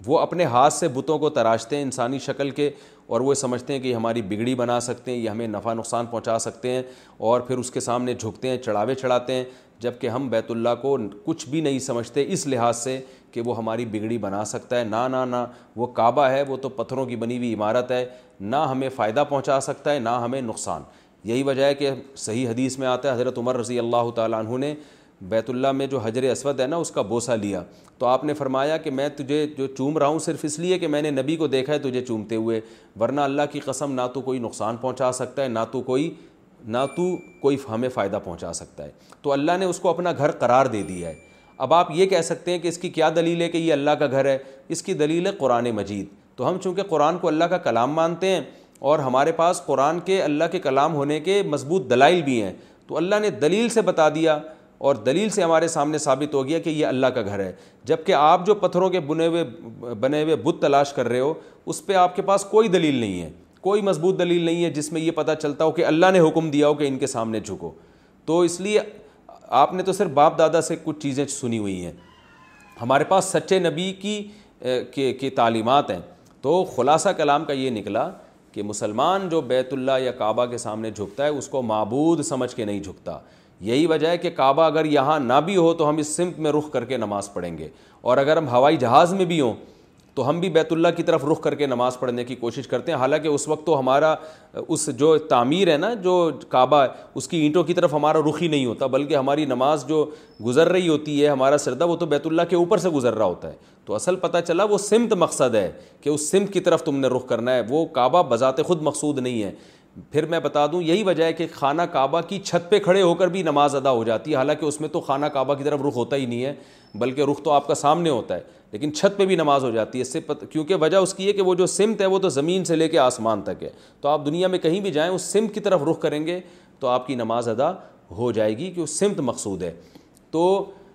وہ اپنے ہاتھ سے بتوں کو تراشتے ہیں انسانی شکل کے اور وہ سمجھتے ہیں کہ یہ ہماری بگڑی بنا سکتے ہیں یہ ہمیں نفع نقصان پہنچا سکتے ہیں اور پھر اس کے سامنے جھکتے ہیں چڑھاوے چڑھاتے ہیں جبکہ ہم بیت اللہ کو کچھ بھی نہیں سمجھتے اس لحاظ سے کہ وہ ہماری بگڑی بنا سکتا ہے نہ نہ وہ کعبہ ہے وہ تو پتھروں کی بنی ہوئی عمارت ہے نہ ہمیں فائدہ پہنچا سکتا ہے نہ ہمیں نقصان یہی وجہ ہے کہ صحیح حدیث میں آتا ہے حضرت عمر رضی اللہ تعالیٰ عنہ نے بیت اللہ میں جو حجر اسود ہے نا اس کا بوسہ لیا تو آپ نے فرمایا کہ میں تجھے جو چوم رہا ہوں صرف اس لیے کہ میں نے نبی کو دیکھا ہے تجھے چومتے ہوئے ورنہ اللہ کی قسم نہ تو کوئی نقصان پہنچا سکتا ہے نہ تو کوئی نہ تو کوئی ہمیں فائدہ پہنچا سکتا ہے تو اللہ نے اس کو اپنا گھر قرار دے دیا ہے اب آپ یہ کہہ سکتے ہیں کہ اس کی کیا دلیل ہے کہ یہ اللہ کا گھر ہے اس کی دلیل ہے قرآن مجید تو ہم چونکہ قرآن کو اللہ کا کلام مانتے ہیں اور ہمارے پاس قرآن کے اللہ کے کلام ہونے کے مضبوط دلائل بھی ہیں تو اللہ نے دلیل سے بتا دیا اور دلیل سے ہمارے سامنے ثابت ہو گیا کہ یہ اللہ کا گھر ہے جب کہ آپ جو پتھروں کے بنے ہوئے بنے ہوئے بت تلاش کر رہے ہو اس پہ آپ کے پاس کوئی دلیل نہیں ہے کوئی مضبوط دلیل نہیں ہے جس میں یہ پتہ چلتا ہو کہ اللہ نے حکم دیا ہو کہ ان کے سامنے جھکو تو اس لیے آپ نے تو صرف باپ دادا سے کچھ چیزیں سنی ہوئی ہیں ہمارے پاس سچے نبی کی تعلیمات ہیں تو خلاصہ کلام کا یہ نکلا کہ مسلمان جو بیت اللہ یا کعبہ کے سامنے جھکتا ہے اس کو معبود سمجھ کے نہیں جھکتا یہی وجہ ہے کہ کعبہ اگر یہاں نہ بھی ہو تو ہم اس سمت میں رخ کر کے نماز پڑھیں گے اور اگر ہم ہوائی جہاز میں بھی ہوں تو ہم بھی بیت اللہ کی طرف رخ کر کے نماز پڑھنے کی کوشش کرتے ہیں حالانکہ اس وقت تو ہمارا اس جو تعمیر ہے نا جو کعبہ ہے اس کی اینٹوں کی طرف ہمارا رخ ہی نہیں ہوتا بلکہ ہماری نماز جو گزر رہی ہوتی ہے ہمارا سردہ وہ تو بیت اللہ کے اوپر سے گزر رہا ہوتا ہے تو اصل پتہ چلا وہ سمت مقصد ہے کہ اس سمت کی طرف تم نے رخ کرنا ہے وہ کعبہ بذات خود مقصود نہیں ہے پھر میں بتا دوں یہی وجہ ہے کہ خانہ کعبہ کی چھت پہ کھڑے ہو کر بھی نماز ادا ہو جاتی ہے حالانکہ اس میں تو خانہ کعبہ کی طرف رخ ہوتا ہی نہیں ہے بلکہ رخ تو آپ کا سامنے ہوتا ہے لیکن چھت پہ بھی نماز ہو جاتی ہے اس سے پت... کیونکہ وجہ اس کی ہے کہ وہ جو سمت ہے وہ تو زمین سے لے کے آسمان تک ہے تو آپ دنیا میں کہیں بھی جائیں اس سمت کی طرف رخ کریں گے تو آپ کی نماز ادا ہو جائے گی کہ اس سمت مقصود ہے تو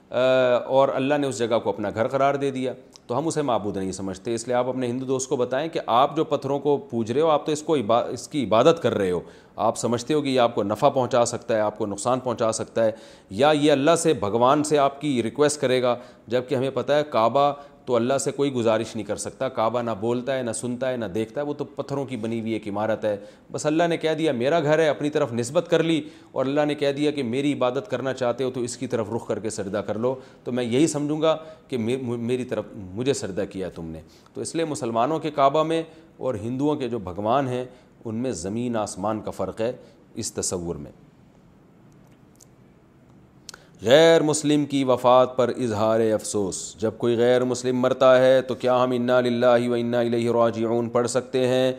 اور اللہ نے اس جگہ کو اپنا گھر قرار دے دیا تو ہم اسے معبود نہیں سمجھتے اس لیے آپ اپنے ہندو دوست کو بتائیں کہ آپ جو پتھروں کو پوج رہے ہو آپ تو اس کو اس کی عبادت کر رہے ہو آپ سمجھتے ہو کہ یہ آپ کو نفع پہنچا سکتا ہے آپ کو نقصان پہنچا سکتا ہے یا یہ اللہ سے بھگوان سے آپ کی ریکویسٹ کرے گا جب کہ ہمیں پتہ ہے کعبہ تو اللہ سے کوئی گزارش نہیں کر سکتا کعبہ نہ بولتا ہے نہ سنتا ہے نہ دیکھتا ہے وہ تو پتھروں کی بنی ہوئی ایک عمارت ہے بس اللہ نے کہہ دیا میرا گھر ہے اپنی طرف نسبت کر لی اور اللہ نے کہہ دیا کہ میری عبادت کرنا چاہتے ہو تو اس کی طرف رخ کر کے سردہ کر لو تو میں یہی سمجھوں گا کہ میری طرف مجھے سردہ کیا تم نے تو اس لیے مسلمانوں کے کعبہ میں اور ہندوؤں کے جو بھگوان ہیں ان میں زمین آسمان کا فرق ہے اس تصور میں غیر مسلم کی وفات پر اظہار افسوس جب کوئی غیر مسلم مرتا ہے تو کیا ہم انا للہ و انا الیہ راجعون پڑھ سکتے ہیں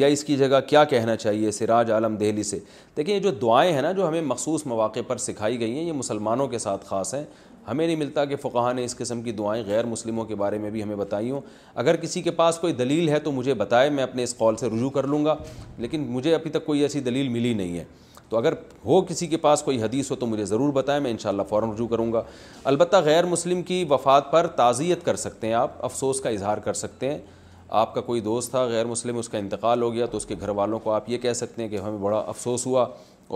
یا اس کی جگہ کیا کہنا چاہیے سراج عالم دہلی سے دیکھیں یہ جو دعائیں ہیں نا جو ہمیں مخصوص مواقع پر سکھائی گئی ہیں یہ مسلمانوں کے ساتھ خاص ہیں ہمیں نہیں ملتا کہ فقہ نے اس قسم کی دعائیں غیر مسلموں کے بارے میں بھی ہمیں بتائی ہوں اگر کسی کے پاس کوئی دلیل ہے تو مجھے بتائے میں اپنے اس قول سے رجوع کر لوں گا لیکن مجھے ابھی تک کوئی ایسی دلیل ملی نہیں ہے تو اگر ہو کسی کے پاس کوئی حدیث ہو تو مجھے ضرور بتائیں میں انشاءاللہ فوراً رجوع کروں گا البتہ غیر مسلم کی وفات پر تعزیت کر سکتے ہیں آپ افسوس کا اظہار کر سکتے ہیں آپ کا کوئی دوست تھا غیر مسلم اس کا انتقال ہو گیا تو اس کے گھر والوں کو آپ یہ کہہ سکتے ہیں کہ ہمیں بڑا افسوس ہوا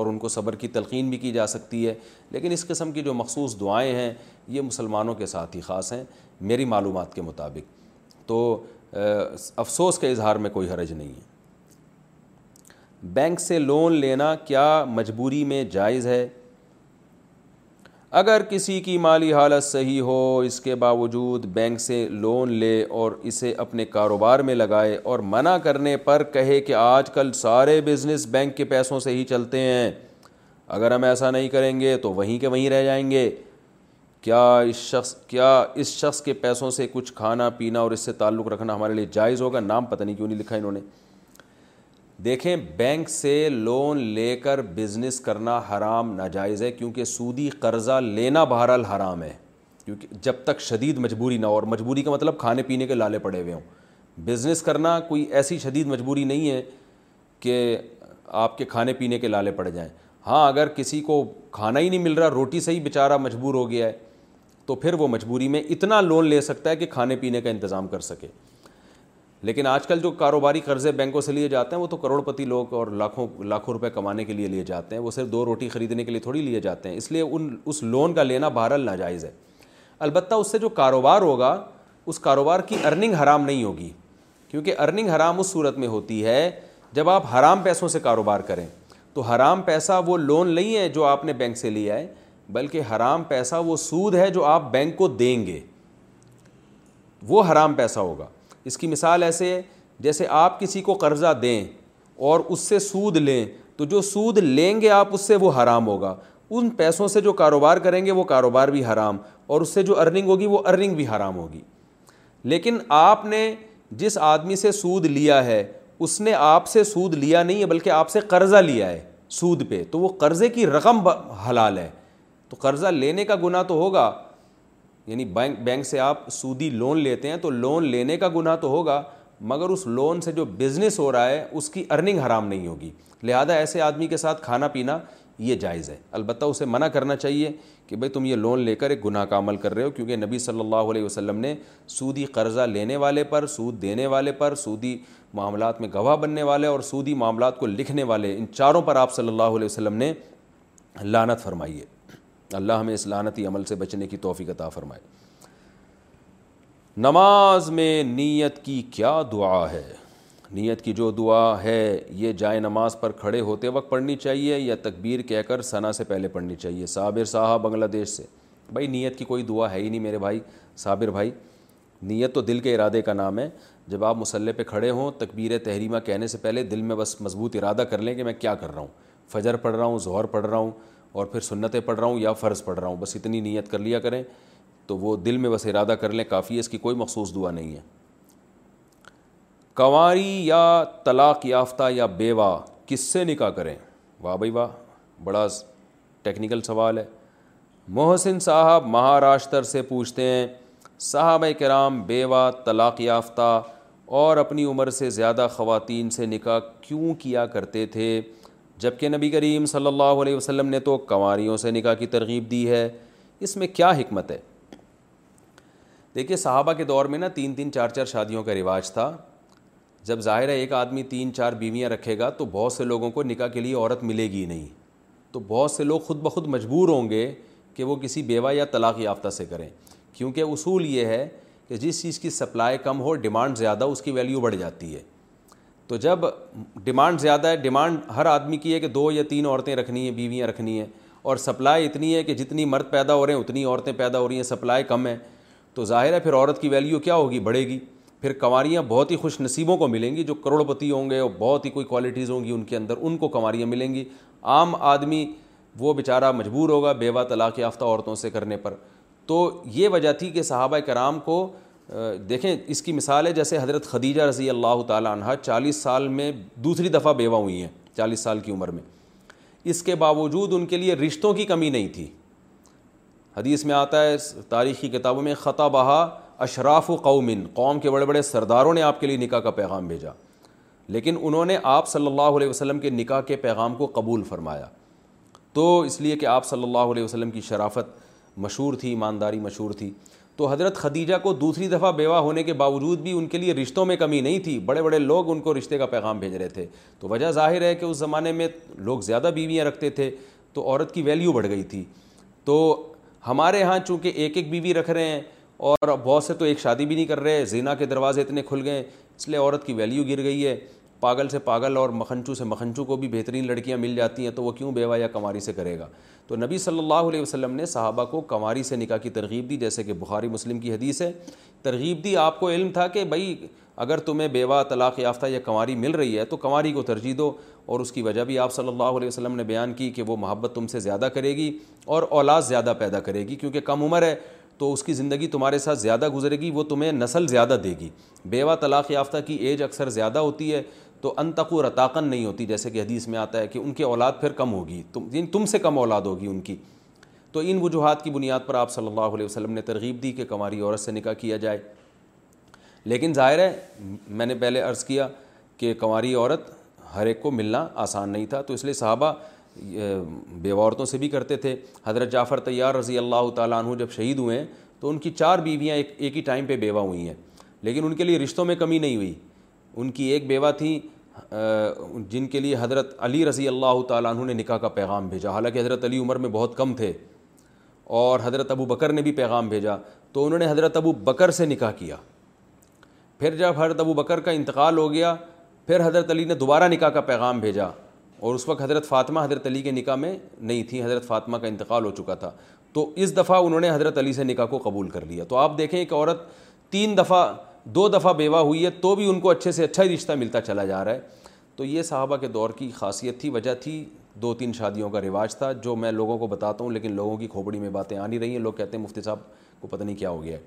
اور ان کو صبر کی تلقین بھی کی جا سکتی ہے لیکن اس قسم کی جو مخصوص دعائیں ہیں یہ مسلمانوں کے ساتھ ہی خاص ہیں میری معلومات کے مطابق تو افسوس کے اظہار میں کوئی حرج نہیں ہے بینک سے لون لینا کیا مجبوری میں جائز ہے اگر کسی کی مالی حالت صحیح ہو اس کے باوجود بینک سے لون لے اور اسے اپنے کاروبار میں لگائے اور منع کرنے پر کہے کہ آج کل سارے بزنس بینک کے پیسوں سے ہی چلتے ہیں اگر ہم ایسا نہیں کریں گے تو وہیں کے وہیں رہ جائیں گے کیا اس شخص کیا اس شخص کے پیسوں سے کچھ کھانا پینا اور اس سے تعلق رکھنا ہمارے لیے جائز ہوگا نام پتہ نہیں کیوں نہیں لکھا انہوں نے دیکھیں بینک سے لون لے کر بزنس کرنا حرام ناجائز ہے کیونکہ سودی قرضہ لینا بہرحال حرام ہے کیونکہ جب تک شدید مجبوری نہ ہو اور مجبوری کا مطلب کھانے پینے کے لالے پڑے ہوئے ہوں بزنس کرنا کوئی ایسی شدید مجبوری نہیں ہے کہ آپ کے کھانے پینے کے لالے پڑ جائیں ہاں اگر کسی کو کھانا ہی نہیں مل رہا روٹی سے ہی بیچارہ مجبور ہو گیا ہے تو پھر وہ مجبوری میں اتنا لون لے سکتا ہے کہ کھانے پینے کا انتظام کر سکے لیکن آج کل جو کاروباری قرضے بینکوں سے لیے جاتے ہیں وہ تو کروڑ پتی لوگ اور لاکھوں لاکھوں روپے کمانے کے لیے لیے جاتے ہیں وہ صرف دو روٹی خریدنے کے لیے تھوڑی لیے جاتے ہیں اس لیے ان اس لون کا لینا بہرحال ناجائز ہے البتہ اس سے جو کاروبار ہوگا اس کاروبار کی ارننگ حرام نہیں ہوگی کیونکہ ارننگ حرام اس صورت میں ہوتی ہے جب آپ حرام پیسوں سے کاروبار کریں تو حرام پیسہ وہ لون نہیں ہے جو آپ نے بینک سے لیا ہے بلکہ حرام پیسہ وہ سود ہے جو آپ بینک کو دیں گے وہ حرام پیسہ ہوگا اس کی مثال ایسے ہے جیسے آپ کسی کو قرضہ دیں اور اس سے سود لیں تو جو سود لیں گے آپ اس سے وہ حرام ہوگا ان پیسوں سے جو کاروبار کریں گے وہ کاروبار بھی حرام اور اس سے جو ارننگ ہوگی وہ ارننگ بھی حرام ہوگی لیکن آپ نے جس آدمی سے سود لیا ہے اس نے آپ سے سود لیا نہیں ہے بلکہ آپ سے قرضہ لیا ہے سود پہ تو وہ قرضے کی رقم حلال ہے تو قرضہ لینے کا گناہ تو ہوگا یعنی بینک بینک سے آپ سودی لون لیتے ہیں تو لون لینے کا گناہ تو ہوگا مگر اس لون سے جو بزنس ہو رہا ہے اس کی ارننگ حرام نہیں ہوگی لہٰذا ایسے آدمی کے ساتھ کھانا پینا یہ جائز ہے البتہ اسے منع کرنا چاہیے کہ بھائی تم یہ لون لے کر ایک گناہ کا عمل کر رہے ہو کیونکہ نبی صلی اللہ علیہ وسلم نے سودی قرضہ لینے والے پر سود دینے والے پر سودی معاملات میں گواہ بننے والے اور سودی معاملات کو لکھنے والے ان چاروں پر آپ صلی اللہ علیہ وسلم نے لانت فرمائی ہے اللہ ہمیں اس لانتی عمل سے بچنے کی توفیق عطا فرمائے نماز میں نیت کی کیا دعا ہے نیت کی جو دعا ہے یہ جائے نماز پر کھڑے ہوتے وقت پڑھنی چاہیے یا تکبیر کہہ کر ثنا سے پہلے پڑھنی چاہیے صابر صاحب بنگلہ دیش سے بھائی نیت کی کوئی دعا ہے ہی نہیں میرے بھائی صابر بھائی نیت تو دل کے ارادے کا نام ہے جب آپ مسلح پہ کھڑے ہوں تکبیر تحریمہ کہنے سے پہلے دل میں بس مضبوط ارادہ کر لیں کہ میں کیا کر رہا ہوں فجر پڑھ رہا ہوں ظہر پڑھ رہا ہوں اور پھر سنتیں پڑھ رہا ہوں یا فرض پڑھ رہا ہوں بس اتنی نیت کر لیا کریں تو وہ دل میں بس ارادہ کر لیں کافی ہے اس کی کوئی مخصوص دعا نہیں ہے کنواری یا طلاق یافتہ یا بیوہ کس سے نکاح کریں واہ بھائی واہ بڑا ٹیکنیکل سوال ہے محسن صاحب مہاراشٹر سے پوچھتے ہیں صحابہ کرام بیوہ طلاق یافتہ اور اپنی عمر سے زیادہ خواتین سے نکاح کیوں کیا کرتے تھے جب کہ نبی کریم صلی اللہ علیہ وسلم نے تو کنواریوں سے نکاح کی ترغیب دی ہے اس میں کیا حکمت ہے دیکھیے صحابہ کے دور میں نا تین تین چار چار شادیوں کا رواج تھا جب ظاہر ہے ایک آدمی تین چار بیویاں رکھے گا تو بہت سے لوگوں کو نکاح کے لیے عورت ملے گی نہیں تو بہت سے لوگ خود بخود مجبور ہوں گے کہ وہ کسی بیوہ یا طلاق یافتہ سے کریں کیونکہ اصول یہ ہے کہ جس چیز کی سپلائی کم ہو ڈیمانڈ زیادہ اس کی ویلیو بڑھ جاتی ہے تو جب ڈیمانڈ زیادہ ہے ڈیمانڈ ہر آدمی کی ہے کہ دو یا تین عورتیں رکھنی ہیں بیویاں رکھنی ہیں اور سپلائی اتنی ہے کہ جتنی مرد پیدا ہو رہے ہیں اتنی عورتیں پیدا ہو رہی ہیں سپلائی کم ہے تو ظاہر ہے پھر عورت کی ویلیو کیا ہوگی بڑھے گی پھر کنواریاں بہت ہی خوش نصیبوں کو ملیں گی جو کروڑ پتی ہوں گے اور بہت ہی کوئی کوالٹیز ہوں گی ان کے اندر ان کو کنواریاں ملیں گی عام آدمی وہ بیچارہ مجبور ہوگا بیوہ طلاق یافتہ عورتوں سے کرنے پر تو یہ وجہ تھی کہ صحابہ کرام کو دیکھیں اس کی مثال ہے جیسے حضرت خدیجہ رضی اللہ تعالیٰ عنہ چالیس سال میں دوسری دفعہ بیوہ ہوئی ہیں چالیس سال کی عمر میں اس کے باوجود ان کے لیے رشتوں کی کمی نہیں تھی حدیث میں آتا ہے تاریخی کتابوں میں خطا بہا اشراف و قومن قوم کے بڑے بڑے سرداروں نے آپ کے لیے نکاح کا پیغام بھیجا لیکن انہوں نے آپ صلی اللہ علیہ وسلم کے نکاح کے پیغام کو قبول فرمایا تو اس لیے کہ آپ صلی اللہ علیہ وسلم کی شرافت مشہور تھی ایمانداری مشہور تھی تو حضرت خدیجہ کو دوسری دفعہ بیوہ ہونے کے باوجود بھی ان کے لیے رشتوں میں کمی نہیں تھی بڑے بڑے لوگ ان کو رشتے کا پیغام بھیج رہے تھے تو وجہ ظاہر ہے کہ اس زمانے میں لوگ زیادہ بیویاں رکھتے تھے تو عورت کی ویلیو بڑھ گئی تھی تو ہمارے ہاں چونکہ ایک ایک بیوی رکھ رہے ہیں اور بہت سے تو ایک شادی بھی نہیں کر رہے زینہ کے دروازے اتنے کھل گئے اس لیے عورت کی ویلیو گر گئی ہے پاگل سے پاگل اور مکھنچو سے مکھنچو کو بھی بہترین لڑکیاں مل جاتی ہیں تو وہ کیوں بیوہ یا کماری سے کرے گا تو نبی صلی اللہ علیہ وسلم نے صحابہ کو کماری سے نکاح کی ترغیب دی جیسے کہ بخاری مسلم کی حدیث ہے ترغیب دی آپ کو علم تھا کہ بھائی اگر تمہیں بیوہ طلاق یافتہ یا کماری مل رہی ہے تو کماری کو ترجیح دو اور اس کی وجہ بھی آپ صلی اللہ علیہ وسلم نے بیان کی کہ وہ محبت تم سے زیادہ کرے گی اور اولاد زیادہ پیدا کرے گی کیونکہ کم عمر ہے تو اس کی زندگی تمہارے ساتھ زیادہ گزرے گی وہ تمہیں نسل زیادہ دے گی بیوہ طلاق یافتہ کی ایج اکثر زیادہ ہوتی ہے تو انتقو رتاقن نہیں ہوتی جیسے کہ حدیث میں آتا ہے کہ ان کی اولاد پھر کم ہوگی یعنی تم سے کم اولاد ہوگی ان کی تو ان وجوہات کی بنیاد پر آپ صلی اللہ علیہ وسلم نے ترغیب دی کہ کماری عورت سے نکاح کیا جائے لیکن ظاہر ہے میں نے پہلے عرض کیا کہ کماری عورت ہر ایک کو ملنا آسان نہیں تھا تو اس لیے صحابہ بیوہ عورتوں سے بھی کرتے تھے حضرت جعفر طیار رضی اللہ تعالیٰ عنہ جب شہید ہوئے ہیں تو ان کی چار بیویاں ایک ایک ہی ٹائم پہ بیوہ ہوئی ہیں لیکن ان کے لیے رشتوں میں کمی نہیں ہوئی ان کی ایک بیوہ تھیں جن کے لیے حضرت علی رضی اللہ تعالیٰ عنہ نے نکاح کا پیغام بھیجا حالانکہ حضرت علی عمر میں بہت کم تھے اور حضرت ابو بکر نے بھی پیغام بھیجا تو انہوں نے حضرت ابو بکر سے نکاح کیا پھر جب حضرت ابو بکر کا انتقال ہو گیا پھر حضرت علی نے دوبارہ نکاح کا پیغام بھیجا اور اس وقت حضرت فاطمہ حضرت علی کے نکاح میں نہیں تھی حضرت فاطمہ کا انتقال ہو چکا تھا تو اس دفعہ انہوں نے حضرت علی سے نکاح کو قبول کر لیا تو آپ دیکھیں ایک عورت تین دفعہ دو دفعہ بیوہ ہوئی ہے تو بھی ان کو اچھے سے اچھا ہی رشتہ ملتا چلا جا رہا ہے تو یہ صحابہ کے دور کی خاصیت تھی وجہ تھی دو تین شادیوں کا رواج تھا جو میں لوگوں کو بتاتا ہوں لیکن لوگوں کی کھوپڑی میں باتیں آ نہیں رہی ہیں لوگ کہتے ہیں مفتی صاحب کو پتہ نہیں کیا ہو گیا ہے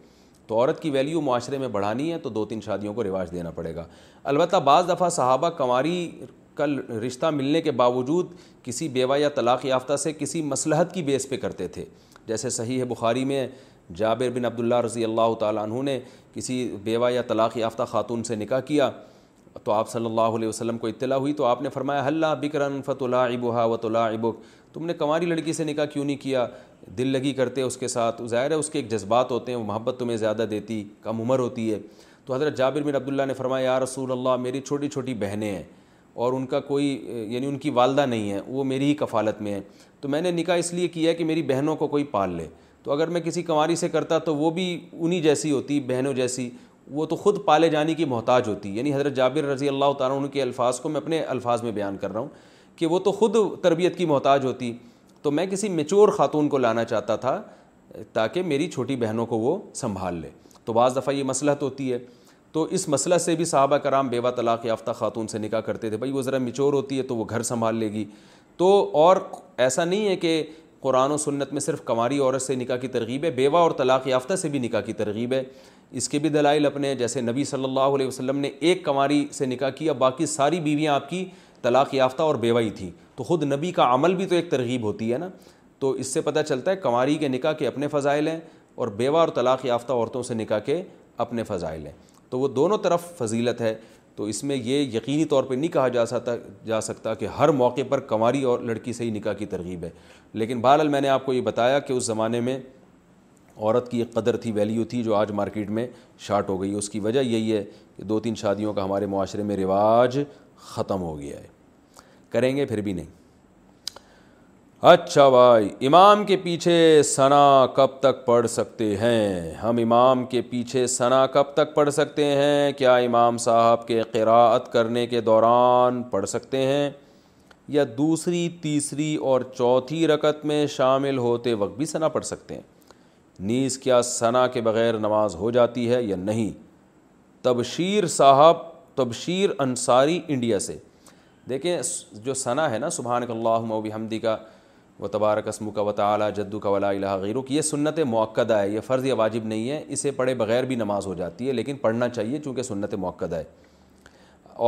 تو عورت کی ویلیو معاشرے میں بڑھانی ہے تو دو تین شادیوں کو رواج دینا پڑے گا البتہ بعض دفعہ صحابہ کنواری کا رشتہ ملنے کے باوجود کسی بیوہ یا طلاق یافتہ سے کسی مصلحت کی بیس پہ کرتے تھے جیسے صحیح ہے بخاری میں جابر بن عبداللہ رضی اللہ تعالیٰ عنہ نے کسی بیوہ یا طلاق یافتہ خاتون سے نکاح کیا تو آپ صلی اللہ علیہ وسلم کو اطلاع ہوئی تو آپ نے فرمایا حلّہ بکرن فتلا اللہ اب وط اللہ ابک تم نے کماری لڑکی سے نکاح کیوں نہیں کیا دل لگی کرتے اس کے ساتھ ظاہر ہے اس کے ایک جذبات ہوتے ہیں وہ محبت تمہیں زیادہ دیتی کم عمر ہوتی ہے تو حضرت جابر بن عبداللہ نے فرمایا یار رسول اللہ میری چھوٹی چھوٹی بہنیں ہیں اور ان کا کوئی یعنی ان کی والدہ نہیں ہے وہ میری ہی کفالت میں ہیں تو میں نے نکاح اس لیے کیا کہ میری بہنوں کو کوئی پال لے تو اگر میں کسی کنواری سے کرتا تو وہ بھی انہی جیسی ہوتی بہنوں جیسی وہ تو خود پالے جانے کی محتاج ہوتی یعنی حضرت جابر رضی اللہ تعالیٰ ان کے الفاظ کو میں اپنے الفاظ میں بیان کر رہا ہوں کہ وہ تو خود تربیت کی محتاج ہوتی تو میں کسی میچور خاتون کو لانا چاہتا تھا تاکہ میری چھوٹی بہنوں کو وہ سنبھال لے تو بعض دفعہ یہ مسئلہ تو ہوتی ہے تو اس مسئلہ سے بھی صحابہ کرام بیوہ طلاق یافتہ خاتون سے نکاح کرتے تھے بھائی وہ ذرا میچور ہوتی ہے تو وہ گھر سنبھال لے گی تو اور ایسا نہیں ہے کہ قرآن و سنت میں صرف کماری عورت سے نکاح کی ترغیب ہے بیوہ اور طلاق یافتہ سے بھی نکاح کی ترغیب ہے اس کے بھی دلائل اپنے ہیں جیسے نبی صلی اللہ علیہ وسلم نے ایک کماری سے نکاح کیا باقی ساری بیویاں آپ کی طلاق یافتہ اور بیوہ ہی تھی تو خود نبی کا عمل بھی تو ایک ترغیب ہوتی ہے نا تو اس سے پتہ چلتا ہے کماری کے نکاح کے اپنے فضائل ہیں اور بیوہ اور طلاق یافتہ عورتوں سے نکاح کے اپنے فضائل ہیں تو وہ دونوں طرف فضیلت ہے تو اس میں یہ یقینی طور پہ نہیں کہا جا سکتا جا سکتا کہ ہر موقع پر کنواری اور لڑکی سے ہی نکاح کی ترغیب ہے لیکن بہرحال میں نے آپ کو یہ بتایا کہ اس زمانے میں عورت کی ایک قدر تھی ویلیو تھی جو آج مارکیٹ میں شارٹ ہو گئی اس کی وجہ یہی ہے کہ دو تین شادیوں کا ہمارے معاشرے میں رواج ختم ہو گیا ہے کریں گے پھر بھی نہیں اچھا بھائی امام کے پیچھے ثنا کب تک پڑھ سکتے ہیں ہم امام کے پیچھے ثنا کب تک پڑھ سکتے ہیں کیا امام صاحب کے قراءت کرنے کے دوران پڑھ سکتے ہیں یا دوسری تیسری اور چوتھی رکت میں شامل ہوتے وقت بھی ثنا پڑھ سکتے ہیں نیز کیا ثنا کے بغیر نماز ہو جاتی ہے یا نہیں تبشیر صاحب تبشیر انصاری انڈیا سے دیکھیں جو ثنا ہے نا سبحان اللہ و بحمدی کا و تبارک اسمو کا وطع جدو کا ولا الہ غیرو کی یہ سنت موقع ہے یہ فرض یا واجب نہیں ہے اسے پڑھے بغیر بھی نماز ہو جاتی ہے لیکن پڑھنا چاہیے چونکہ سنت موقع ہے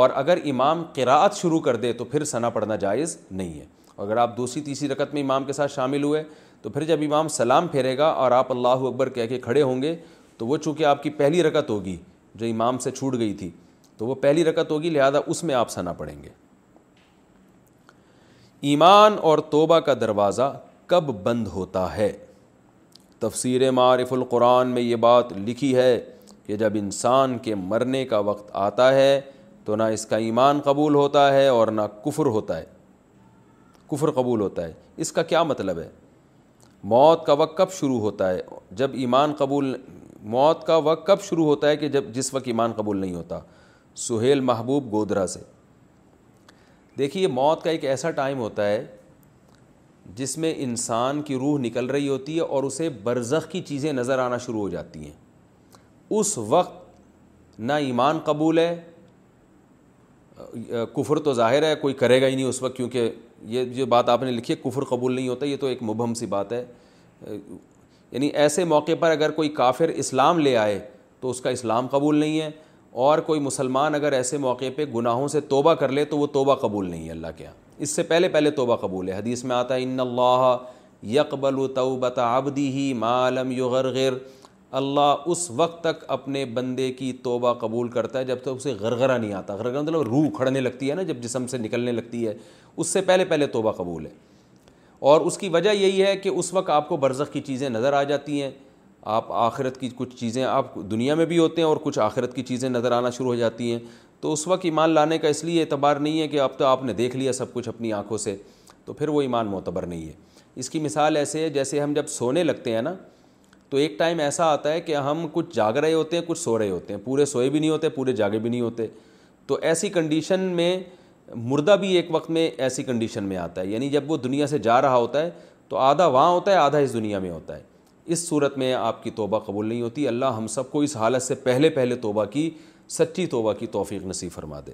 اور اگر امام قراءت شروع کر دے تو پھر ثنا پڑھنا جائز نہیں ہے اگر آپ دوسری تیسری رکعت میں امام کے ساتھ شامل ہوئے تو پھر جب امام سلام پھیرے گا اور آپ اللہ اکبر کہہ کے کھڑے ہوں گے تو وہ چونکہ آپ کی پہلی رکعت ہوگی جو امام سے چھوٹ گئی تھی تو وہ پہلی رکعت ہوگی لہذا اس میں آپ ثنا پڑھیں گے ایمان اور توبہ کا دروازہ کب بند ہوتا ہے تفسیر معرف القرآن میں یہ بات لکھی ہے کہ جب انسان کے مرنے کا وقت آتا ہے تو نہ اس کا ایمان قبول ہوتا ہے اور نہ کفر ہوتا ہے کفر قبول ہوتا ہے اس کا کیا مطلب ہے موت کا وقت کب شروع ہوتا ہے جب ایمان قبول موت کا وقت کب شروع ہوتا ہے کہ جب جس وقت ایمان قبول نہیں ہوتا سہیل محبوب گودرا سے دیکھیے موت کا ایک ایسا ٹائم ہوتا ہے جس میں انسان کی روح نکل رہی ہوتی ہے اور اسے برزخ کی چیزیں نظر آنا شروع ہو جاتی ہیں اس وقت نہ ایمان قبول ہے کفر تو ظاہر ہے کوئی کرے گا ہی نہیں اس وقت کیونکہ یہ جو بات آپ نے لکھی ہے کفر قبول نہیں ہوتا یہ تو ایک مبہم سی بات ہے یعنی ایسے موقع پر اگر کوئی کافر اسلام لے آئے تو اس کا اسلام قبول نہیں ہے اور کوئی مسلمان اگر ایسے موقع پہ گناہوں سے توبہ کر لے تو وہ توبہ قبول نہیں ہے اللہ کے یہاں اس سے پہلے پہلے توبہ قبول ہے حدیث میں آتا ہے ان اللہ یکبل و توبت آبدی ہی معلم یغرغر اللہ اس وقت تک اپنے بندے کی توبہ قبول کرتا ہے جب تک اسے غرغرہ نہیں آتا غرغرہ مطلب روح کھڑنے لگتی ہے نا جب جسم سے نکلنے لگتی ہے اس سے پہلے پہلے توبہ قبول ہے اور اس کی وجہ یہی ہے کہ اس وقت آپ کو برزخ کی چیزیں نظر آ جاتی ہیں آپ آخرت کی کچھ چیزیں آپ دنیا میں بھی ہوتے ہیں اور کچھ آخرت کی چیزیں نظر آنا شروع ہو جاتی ہیں تو اس وقت ایمان لانے کا اس لیے اعتبار نہیں ہے کہ اب تو آپ نے دیکھ لیا سب کچھ اپنی آنکھوں سے تو پھر وہ ایمان معتبر نہیں ہے اس کی مثال ایسے ہے جیسے ہم جب سونے لگتے ہیں نا تو ایک ٹائم ایسا آتا ہے کہ ہم کچھ جاگ رہے ہوتے ہیں کچھ سو رہے ہوتے ہیں پورے سوئے بھی نہیں ہوتے پورے جاگے بھی نہیں ہوتے تو ایسی کنڈیشن میں مردہ بھی ایک وقت میں ایسی کنڈیشن میں آتا ہے یعنی جب وہ دنیا سے جا رہا ہوتا ہے تو آدھا وہاں ہوتا ہے آدھا اس دنیا میں ہوتا ہے اس صورت میں آپ کی توبہ قبول نہیں ہوتی اللہ ہم سب کو اس حالت سے پہلے پہلے توبہ کی سچی توبہ کی توفیق نصیب فرما دے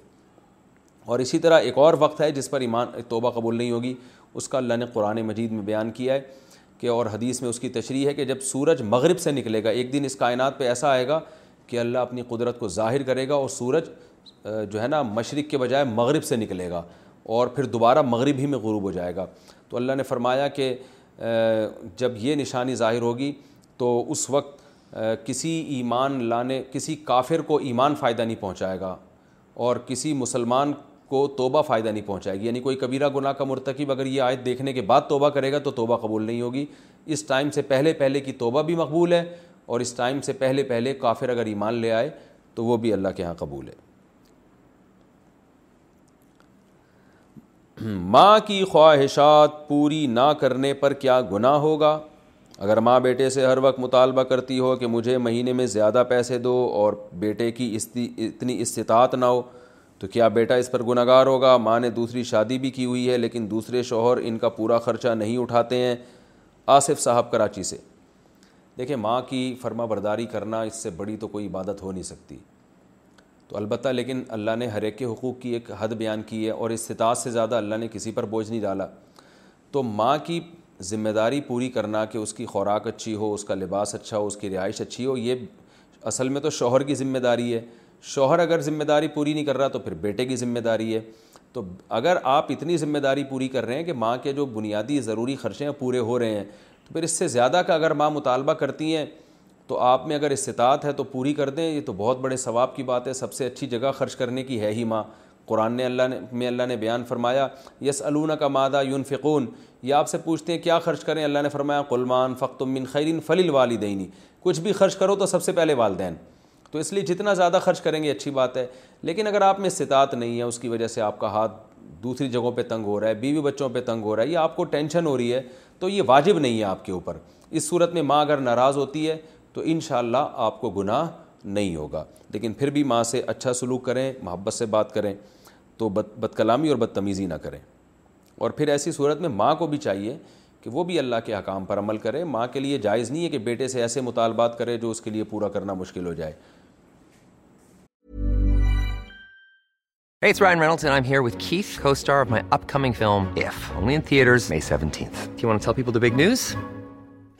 اور اسی طرح ایک اور وقت ہے جس پر ایمان توبہ قبول نہیں ہوگی اس کا اللہ نے قرآن مجید میں بیان کیا ہے کہ اور حدیث میں اس کی تشریح ہے کہ جب سورج مغرب سے نکلے گا ایک دن اس کائنات پہ ایسا آئے گا کہ اللہ اپنی قدرت کو ظاہر کرے گا اور سورج جو ہے نا مشرق کے بجائے مغرب سے نکلے گا اور پھر دوبارہ مغرب ہی میں غروب ہو جائے گا تو اللہ نے فرمایا کہ جب یہ نشانی ظاہر ہوگی تو اس وقت کسی ایمان لانے کسی کافر کو ایمان فائدہ نہیں پہنچائے گا اور کسی مسلمان کو توبہ فائدہ نہیں پہنچائے گی یعنی کوئی کبیرہ گناہ کا مرتکب اگر یہ آیت دیکھنے کے بعد توبہ کرے گا تو توبہ قبول نہیں ہوگی اس ٹائم سے پہلے پہلے کی توبہ بھی مقبول ہے اور اس ٹائم سے پہلے پہلے کافر اگر ایمان لے آئے تو وہ بھی اللہ کے ہاں قبول ہے *clears throat* ماں کی خواہشات پوری نہ کرنے پر کیا گناہ ہوگا اگر ماں بیٹے سے ہر وقت مطالبہ کرتی ہو کہ مجھے مہینے میں زیادہ پیسے دو اور بیٹے کی اتنی استطاعت نہ ہو تو کیا بیٹا اس پر گناہ گار ہوگا ماں نے دوسری شادی بھی کی ہوئی ہے لیکن دوسرے شوہر ان کا پورا خرچہ نہیں اٹھاتے ہیں آصف صاحب کراچی سے دیکھیں ماں کی فرما برداری کرنا اس سے بڑی تو کوئی عبادت ہو نہیں سکتی تو البتہ لیکن اللہ نے ہر ایک کے حقوق کی ایک حد بیان کی ہے اور استطاعت سے زیادہ اللہ نے کسی پر بوجھ نہیں ڈالا تو ماں کی ذمہ داری پوری کرنا کہ اس کی خوراک اچھی ہو اس کا لباس اچھا ہو اس کی رہائش اچھی ہو یہ اصل میں تو شوہر کی ذمہ داری ہے شوہر اگر ذمہ داری پوری نہیں کر رہا تو پھر بیٹے کی ذمہ داری ہے تو اگر آپ اتنی ذمہ داری پوری کر رہے ہیں کہ ماں کے جو بنیادی ضروری خرچے ہیں پورے ہو رہے ہیں تو پھر اس سے زیادہ کا اگر ماں مطالبہ کرتی ہیں تو آپ میں اگر استطاعت ہے تو پوری کر دیں یہ تو بہت بڑے ثواب کی بات ہے سب سے اچھی جگہ خرچ کرنے کی ہے ہی ماں قرآن نے اللہ نے میں اللہ نے بیان فرمایا یس الونا کا مادہ یون فقون یہ آپ سے پوچھتے ہیں کیا خرچ کریں اللہ نے فرمایا قلمان من خیرین فلیل والدینی کچھ بھی خرچ کرو تو سب سے پہلے والدین تو اس لیے جتنا زیادہ خرچ کریں گے اچھی بات ہے لیکن اگر آپ میں استطاعت نہیں ہے اس کی وجہ سے آپ کا ہاتھ دوسری جگہوں پہ تنگ ہو رہا ہے بیوی بچوں پہ تنگ ہو رہا ہے یہ آپ کو ٹینشن ہو رہی ہے تو یہ واجب نہیں ہے آپ کے اوپر اس صورت میں ماں اگر ناراض ہوتی ہے تو انشاءاللہ آپ کو گناہ نہیں ہوگا لیکن پھر بھی ماں سے اچھا سلوک کریں محبت سے بات کریں تو بد بد کلامی اور بدتمیزی نہ کریں اور پھر ایسی صورت میں ماں کو بھی چاہیے کہ وہ بھی اللہ کے حکام پر عمل کرے ماں کے لیے جائز نہیں ہے کہ بیٹے سے ایسے مطالبات کرے جو اس کے لیے پورا کرنا مشکل ہو جائے Hey, it's Ryan Reynolds, and I'm here with Keith, co-star of my upcoming film, If, only in theaters, May 17th. Do you want to tell people the big news?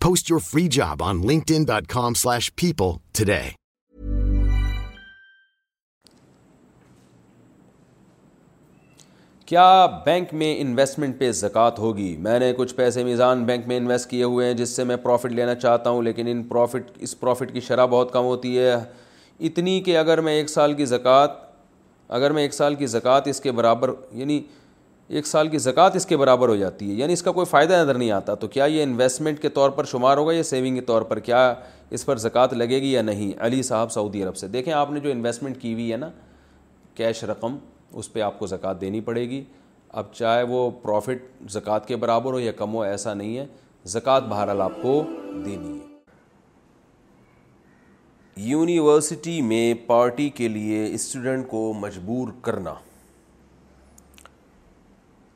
Post your free job on linkedin.com slash people today. کیا bank میں investment پہ زکوٰۃ ہوگی میں نے کچھ پیسے میزان بینک میں انویسٹ کیے ہوئے ہیں جس سے میں پروفٹ لینا چاہتا ہوں لیکن اس پروفٹ کی شرح بہت کم ہوتی ہے اتنی کہ اگر میں ایک سال کی زکوٰۃ اگر میں ایک سال کی زکوٰۃ اس کے برابر یعنی ایک سال کی زکوٰۃ اس کے برابر ہو جاتی ہے یعنی اس کا کوئی فائدہ نظر نہیں آتا تو کیا یہ انویسٹمنٹ کے طور پر شمار ہوگا یا سیونگ کے طور پر کیا اس پر زکوٰۃ لگے گی یا نہیں علی صاحب سعودی عرب سے دیکھیں آپ نے جو انویسٹمنٹ کی ہوئی ہے نا کیش رقم اس پہ آپ کو زکوٰۃ دینی پڑے گی اب چاہے وہ پروفٹ زکوٰۃ کے برابر ہو یا کم ہو ایسا نہیں ہے زکوٰۃ بہرحال آپ کو دینی ہے یونیورسٹی میں پارٹی کے لیے اسٹوڈنٹ کو مجبور کرنا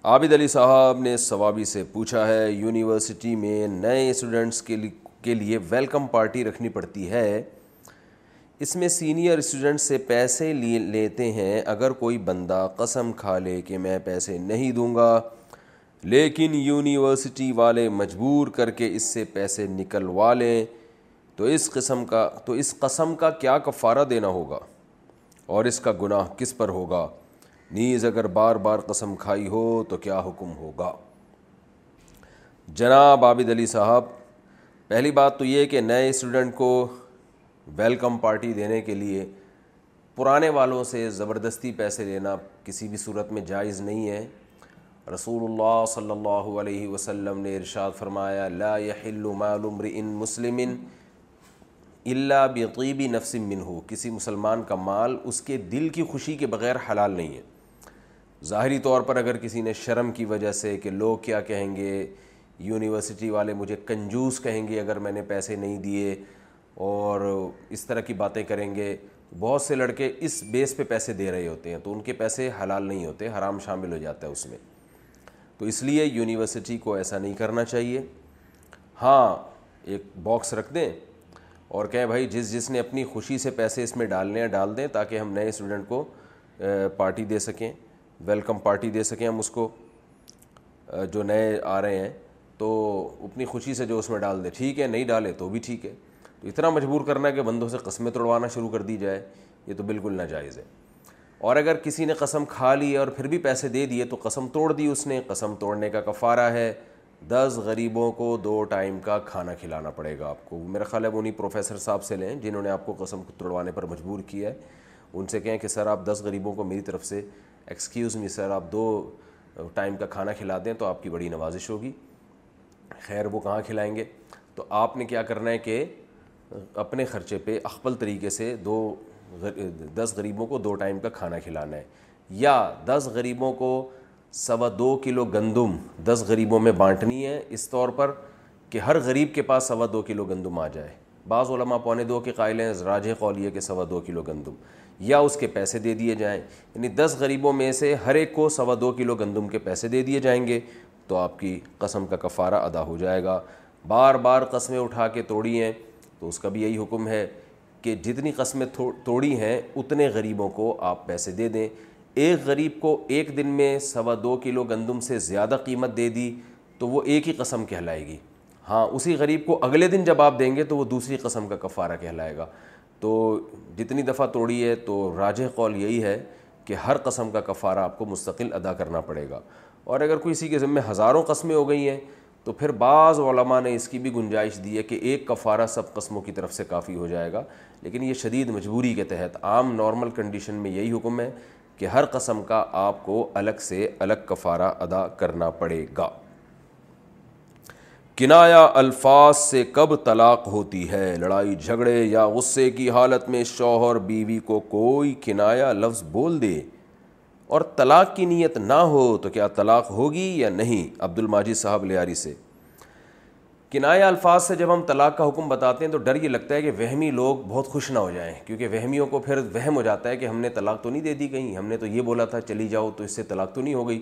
عابد علی صاحب نے ثوابی سے پوچھا ہے یونیورسٹی میں نئے اسٹوڈنٹس کے لیے ویلکم پارٹی رکھنی پڑتی ہے اس میں سینئر اسٹوڈنٹس سے پیسے لے لیتے ہیں اگر کوئی بندہ قسم کھا لے کہ میں پیسے نہیں دوں گا لیکن یونیورسٹی والے مجبور کر کے اس سے پیسے نکلوا لیں تو اس قسم کا تو اس قسم کا کیا کفارہ دینا ہوگا اور اس کا گناہ کس پر ہوگا نیز اگر بار بار قسم کھائی ہو تو کیا حکم ہوگا جناب عابد علی صاحب پہلی بات تو یہ کہ نئے اسٹوڈنٹ کو ویلکم پارٹی دینے کے لیے پرانے والوں سے زبردستی پیسے لینا کسی بھی صورت میں جائز نہیں ہے رسول اللہ صلی اللہ علیہ وسلم نے ارشاد فرمایا لا يحل مال امرئ مسلم الا بقیبی نفس بن ہو کسی مسلمان کا مال اس کے دل کی خوشی کے بغیر حلال نہیں ہے ظاہری طور پر اگر کسی نے شرم کی وجہ سے کہ لوگ کیا کہیں گے یونیورسٹی والے مجھے کنجوس کہیں گے اگر میں نے پیسے نہیں دیے اور اس طرح کی باتیں کریں گے بہت سے لڑکے اس بیس پہ پیسے دے رہے ہوتے ہیں تو ان کے پیسے حلال نہیں ہوتے حرام شامل ہو جاتا ہے اس میں تو اس لیے یونیورسٹی کو ایسا نہیں کرنا چاہیے ہاں ایک باکس رکھ دیں اور کہیں بھائی جس جس نے اپنی خوشی سے پیسے اس میں ڈالنے ہیں ڈال دیں تاکہ ہم نئے اسٹوڈنٹ کو پارٹی دے سکیں ویلکم پارٹی دے سکیں ہم اس کو جو نئے آ رہے ہیں تو اپنی خوشی سے جو اس میں ڈال دے ٹھیک ہے نہیں ڈالے تو بھی ٹھیک ہے تو اتنا مجبور کرنا کہ بندوں سے قسمیں توڑوانا شروع کر دی جائے یہ تو بالکل ناجائز ہے اور اگر کسی نے قسم کھا لی اور پھر بھی پیسے دے دیے تو قسم توڑ دی اس نے قسم توڑنے کا کفارہ ہے دس غریبوں کو دو ٹائم کا کھانا کھلانا پڑے گا آپ کو میرا خیال ہے وہ انہیں پروفیسر صاحب سے لیں جنہوں نے آپ کو قسم توڑوانے پر مجبور کیا ہے ان سے کہیں کہ سر آپ دس غریبوں کو میری طرف سے ایکسکیوز می سر آپ دو ٹائم کا کھانا کھلا دیں تو آپ کی بڑی نوازش ہوگی خیر وہ کہاں کھلائیں گے تو آپ نے کیا کرنا ہے کہ اپنے خرچے پہ اخبل طریقے سے دو دس غریبوں کو دو ٹائم کا کھانا کھلانا ہے یا دس غریبوں کو سوا دو کلو گندم دس غریبوں میں بانٹنی ہے اس طور پر کہ ہر غریب کے پاس سوا دو کلو گندم آ جائے بعض علماء پونے دو کے قائل ہیں راجھے قولیے کے سوا دو کلو گندم یا اس کے پیسے دے دیے جائیں یعنی دس غریبوں میں سے ہر ایک کو سوا دو کلو گندم کے پیسے دے دیے جائیں گے تو آپ کی قسم کا کفارہ ادا ہو جائے گا بار بار قسمیں اٹھا کے توڑی ہیں تو اس کا بھی یہی حکم ہے کہ جتنی قسمیں توڑی ہیں اتنے غریبوں کو آپ پیسے دے دیں ایک غریب کو ایک دن میں سوا دو کلو گندم سے زیادہ قیمت دے دی تو وہ ایک ہی قسم کہلائے گی ہاں اسی غریب کو اگلے دن جب آپ دیں گے تو وہ دوسری قسم کا کفارہ کہلائے گا تو جتنی دفعہ توڑی ہے تو راجہ قول یہی ہے کہ ہر قسم کا کفارہ آپ کو مستقل ادا کرنا پڑے گا اور اگر کوئی اسی کے ذمے ہزاروں قسمیں ہو گئی ہیں تو پھر بعض علماء نے اس کی بھی گنجائش دی ہے کہ ایک کفارہ سب قسموں کی طرف سے کافی ہو جائے گا لیکن یہ شدید مجبوری کے تحت عام نارمل کنڈیشن میں یہی حکم ہے کہ ہر قسم کا آپ کو الگ سے الگ کفارہ ادا کرنا پڑے گا کنایا الفاظ سے کب طلاق ہوتی ہے لڑائی جھگڑے یا غصے کی حالت میں شوہر بیوی کو کوئی کنایا لفظ بول دے اور طلاق کی نیت نہ ہو تو کیا طلاق ہوگی یا نہیں عبد الماجد صاحب لیاری سے کنایا الفاظ سے جب ہم طلاق کا حکم بتاتے ہیں تو ڈر یہ لگتا ہے کہ وہمی لوگ بہت خوش نہ ہو جائیں کیونکہ وہمیوں کو پھر وہم ہو جاتا ہے کہ ہم نے طلاق تو نہیں دے دی کہیں ہم نے تو یہ بولا تھا چلی جاؤ تو اس سے طلاق تو نہیں ہو گئی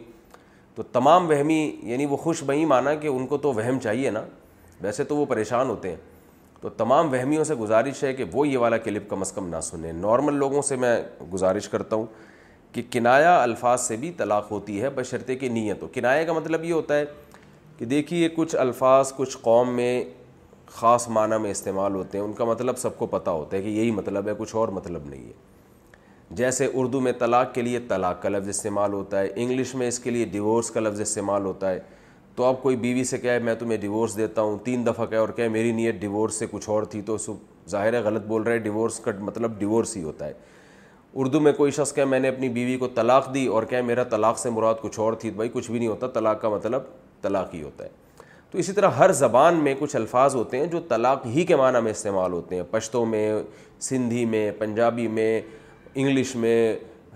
تو تمام وہمی یعنی وہ خوش بہی مانا کہ ان کو تو وہم چاہیے نا ویسے تو وہ پریشان ہوتے ہیں تو تمام وہمیوں سے گزارش ہے کہ وہ یہ والا کلپ کم از کم نہ سنیں نارمل لوگوں سے میں گزارش کرتا ہوں کہ کنایا الفاظ سے بھی طلاق ہوتی ہے بشرطے نیت ہو کنایا کا مطلب یہ ہوتا ہے کہ دیکھیے کچھ الفاظ کچھ قوم میں خاص معنی میں استعمال ہوتے ہیں ان کا مطلب سب کو پتہ ہوتا ہے کہ یہی مطلب ہے کچھ اور مطلب نہیں ہے جیسے اردو میں طلاق کے لیے طلاق کا لفظ استعمال ہوتا ہے انگلش میں اس کے لیے ڈیورس کا لفظ استعمال ہوتا ہے تو آپ کوئی بیوی سے کہے میں تمہیں ڈیورس دیتا ہوں تین دفعہ کہے اور کہے میری نیت ڈیورس سے کچھ اور تھی تو سب ظاہر ہے غلط بول رہے ہیں ڈیورس کا مطلب ڈیورس ہی ہوتا ہے اردو میں کوئی شخص کہے میں نے اپنی بیوی کو طلاق دی اور کہے میرا طلاق سے مراد کچھ اور تھی تو بھائی کچھ بھی نہیں ہوتا طلاق کا مطلب طلاق ہی ہوتا ہے تو اسی طرح ہر زبان میں کچھ الفاظ ہوتے ہیں جو طلاق ہی کے معنی میں استعمال ہوتے ہیں پشتوں میں سندھی میں پنجابی میں انگلش میں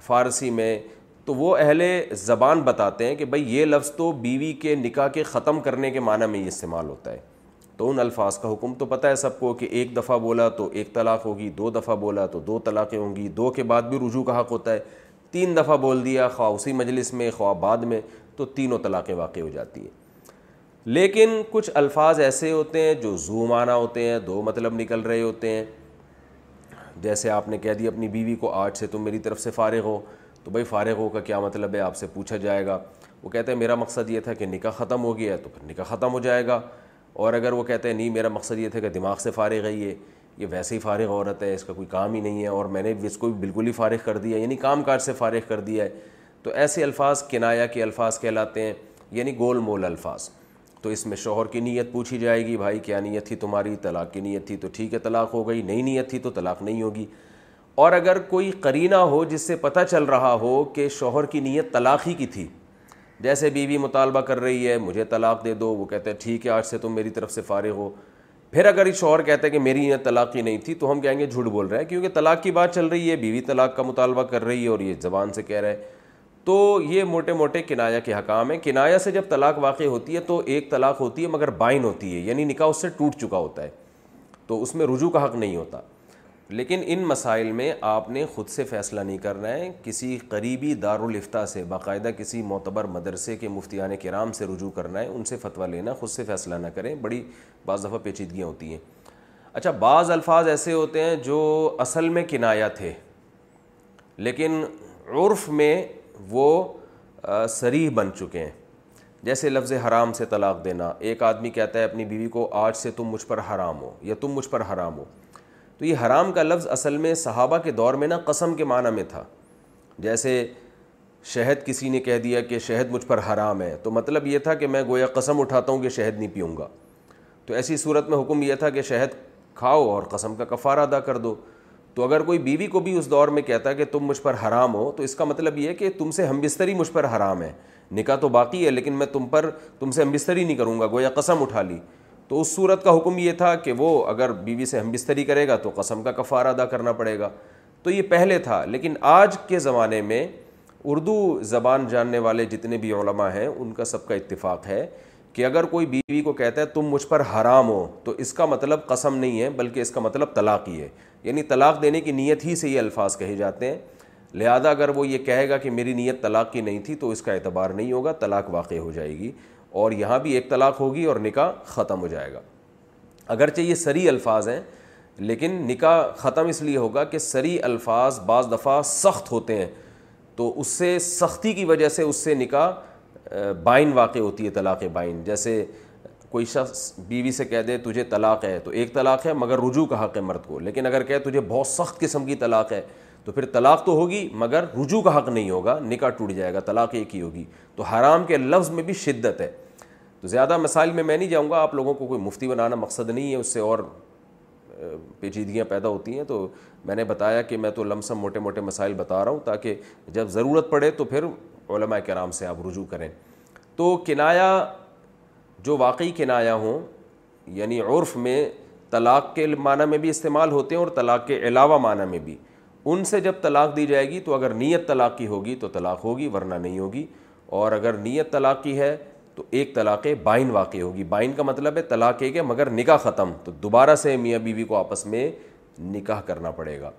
فارسی میں تو وہ اہل زبان بتاتے ہیں کہ بھائی یہ لفظ تو بیوی کے نکاح کے ختم کرنے کے معنی میں یہ استعمال ہوتا ہے تو ان الفاظ کا حکم تو پتہ ہے سب کو کہ ایک دفعہ بولا تو ایک طلاق ہوگی دو دفعہ بولا تو دو طلاقیں ہوں گی دو کے بعد بھی رجوع کا حق ہوتا ہے تین دفعہ بول دیا خواہ اسی مجلس میں خواہ بعد میں تو تینوں طلاقیں واقع ہو جاتی ہیں لیکن کچھ الفاظ ایسے ہوتے ہیں جو زو معنی ہوتے ہیں دو مطلب نکل رہے ہوتے ہیں جیسے آپ نے کہہ دی اپنی بیوی کو آج سے تم میری طرف سے فارغ ہو تو بھائی فارغ ہو کا کیا مطلب ہے آپ سے پوچھا جائے گا وہ کہتے ہیں میرا مقصد یہ تھا کہ نکاح ختم ہو گیا تو پھر نکاح ختم ہو جائے گا اور اگر وہ کہتے ہیں نہیں میرا مقصد یہ تھا کہ دماغ سے فارغ ہے یہ یہ ویسے ہی فارغ عورت ہے اس کا کوئی کام ہی نہیں ہے اور میں نے اس کو بھی بالکل ہی فارغ کر دیا ہے یعنی کام کاج سے فارغ کر دیا ہے تو ایسے الفاظ کنایا کے الفاظ کہلاتے ہیں یعنی گول مول الفاظ تو اس میں شوہر کی نیت پوچھی جائے گی بھائی کیا نیت تھی تمہاری طلاق کی نیت تھی تو ٹھیک ہے طلاق ہو گئی نئی نیت تھی تو طلاق نہیں ہوگی اور اگر کوئی قرینہ ہو جس سے پتہ چل رہا ہو کہ شوہر کی نیت طلاق ہی کی تھی جیسے بیوی مطالبہ کر رہی ہے مجھے طلاق دے دو وہ کہتے ہیں ٹھیک ہے آج سے تم میری طرف سے فارغ ہو پھر اگر یہ شوہر کہتا ہے کہ میری نیت طلاق ہی نہیں تھی تو ہم کہیں گے جھوٹ بول رہے ہیں کیونکہ طلاق کی بات چل رہی ہے بیوی طلاق کا مطالبہ کر رہی ہے اور یہ زبان سے کہہ رہے ہیں تو یہ موٹے موٹے کنایا کے حکام ہیں کنایا سے جب طلاق واقع ہوتی ہے تو ایک طلاق ہوتی ہے مگر بائن ہوتی ہے یعنی نکاح اس سے ٹوٹ چکا ہوتا ہے تو اس میں رجوع کا حق نہیں ہوتا لیکن ان مسائل میں آپ نے خود سے فیصلہ نہیں کرنا ہے کسی قریبی دارالفتہ سے باقاعدہ کسی معتبر مدرسے کے مفتیان کرام سے رجوع کرنا ہے ان سے فتویٰ لینا خود سے فیصلہ نہ کریں بڑی بعض دفعہ پیچیدگیاں ہوتی ہیں اچھا بعض الفاظ ایسے ہوتے ہیں جو اصل میں کنایا تھے لیکن عرف میں وہ سریح بن چکے ہیں جیسے لفظ حرام سے طلاق دینا ایک آدمی کہتا ہے اپنی بیوی کو آج سے تم مجھ پر حرام ہو یا تم مجھ پر حرام ہو تو یہ حرام کا لفظ اصل میں صحابہ کے دور میں نا قسم کے معنی میں تھا جیسے شہد کسی نے کہہ دیا کہ شہد مجھ پر حرام ہے تو مطلب یہ تھا کہ میں گویا قسم اٹھاتا ہوں کہ شہد نہیں پیوں گا تو ایسی صورت میں حکم یہ تھا کہ شہد کھاؤ اور قسم کا کفارہ ادا کر دو تو اگر کوئی بیوی کو بھی اس دور میں کہتا ہے کہ تم مجھ پر حرام ہو تو اس کا مطلب یہ ہے کہ تم سے ہم بستری مجھ پر حرام ہے نکاح تو باقی ہے لیکن میں تم پر تم سے ہم بستری نہیں کروں گا گویا قسم اٹھا لی تو اس صورت کا حکم یہ تھا کہ وہ اگر بیوی سے ہم بستری کرے گا تو قسم کا کفارہ ادا کرنا پڑے گا تو یہ پہلے تھا لیکن آج کے زمانے میں اردو زبان جاننے والے جتنے بھی علماء ہیں ان کا سب کا اتفاق ہے کہ اگر کوئی بیوی کو کہتا ہے تم مجھ پر حرام ہو تو اس کا مطلب قسم نہیں ہے بلکہ اس کا مطلب طلاق ہی ہے یعنی طلاق دینے کی نیت ہی سے یہ الفاظ کہے جاتے ہیں لہذا اگر وہ یہ کہے گا کہ میری نیت طلاق کی نہیں تھی تو اس کا اعتبار نہیں ہوگا طلاق واقع ہو جائے گی اور یہاں بھی ایک طلاق ہوگی اور نکاح ختم ہو جائے گا اگرچہ یہ سری الفاظ ہیں لیکن نکاح ختم اس لیے ہوگا کہ سری الفاظ بعض دفعہ سخت ہوتے ہیں تو اس سے سختی کی وجہ سے اس سے نکاح بائن واقع ہوتی ہے طلاق بائن جیسے کوئی شخص بیوی سے کہہ دے تجھے طلاق ہے تو ایک طلاق ہے مگر رجوع کا حق ہے مرد کو لیکن اگر کہے تجھے بہت سخت قسم کی طلاق ہے تو پھر طلاق تو ہوگی مگر رجوع کا حق نہیں ہوگا نکاح ٹوٹ جائے گا طلاق ایک ہی ہوگی تو حرام کے لفظ میں بھی شدت ہے تو زیادہ مسائل میں میں نہیں جاؤں گا آپ لوگوں کو کوئی مفتی بنانا مقصد نہیں ہے اس سے اور پیچیدگیاں پیدا ہوتی ہیں تو میں نے بتایا کہ میں تو لمسم موٹے موٹے مسائل بتا رہا ہوں تاکہ جب ضرورت پڑے تو پھر علماء کرام سے آپ رجوع کریں تو کنایا جو واقعی کنایا ہوں یعنی عرف میں طلاق کے معنی میں بھی استعمال ہوتے ہیں اور طلاق کے علاوہ معنی میں بھی ان سے جب طلاق دی جائے گی تو اگر نیت طلاق کی ہوگی تو طلاق ہوگی ورنہ نہیں ہوگی اور اگر نیت طلاق کی ہے تو ایک طلاق بائن واقع ہوگی بائن کا مطلب ہے طلاق ایک ہے مگر نکاح ختم تو دوبارہ سے میاں بیوی کو آپس میں نکاح کرنا پڑے گا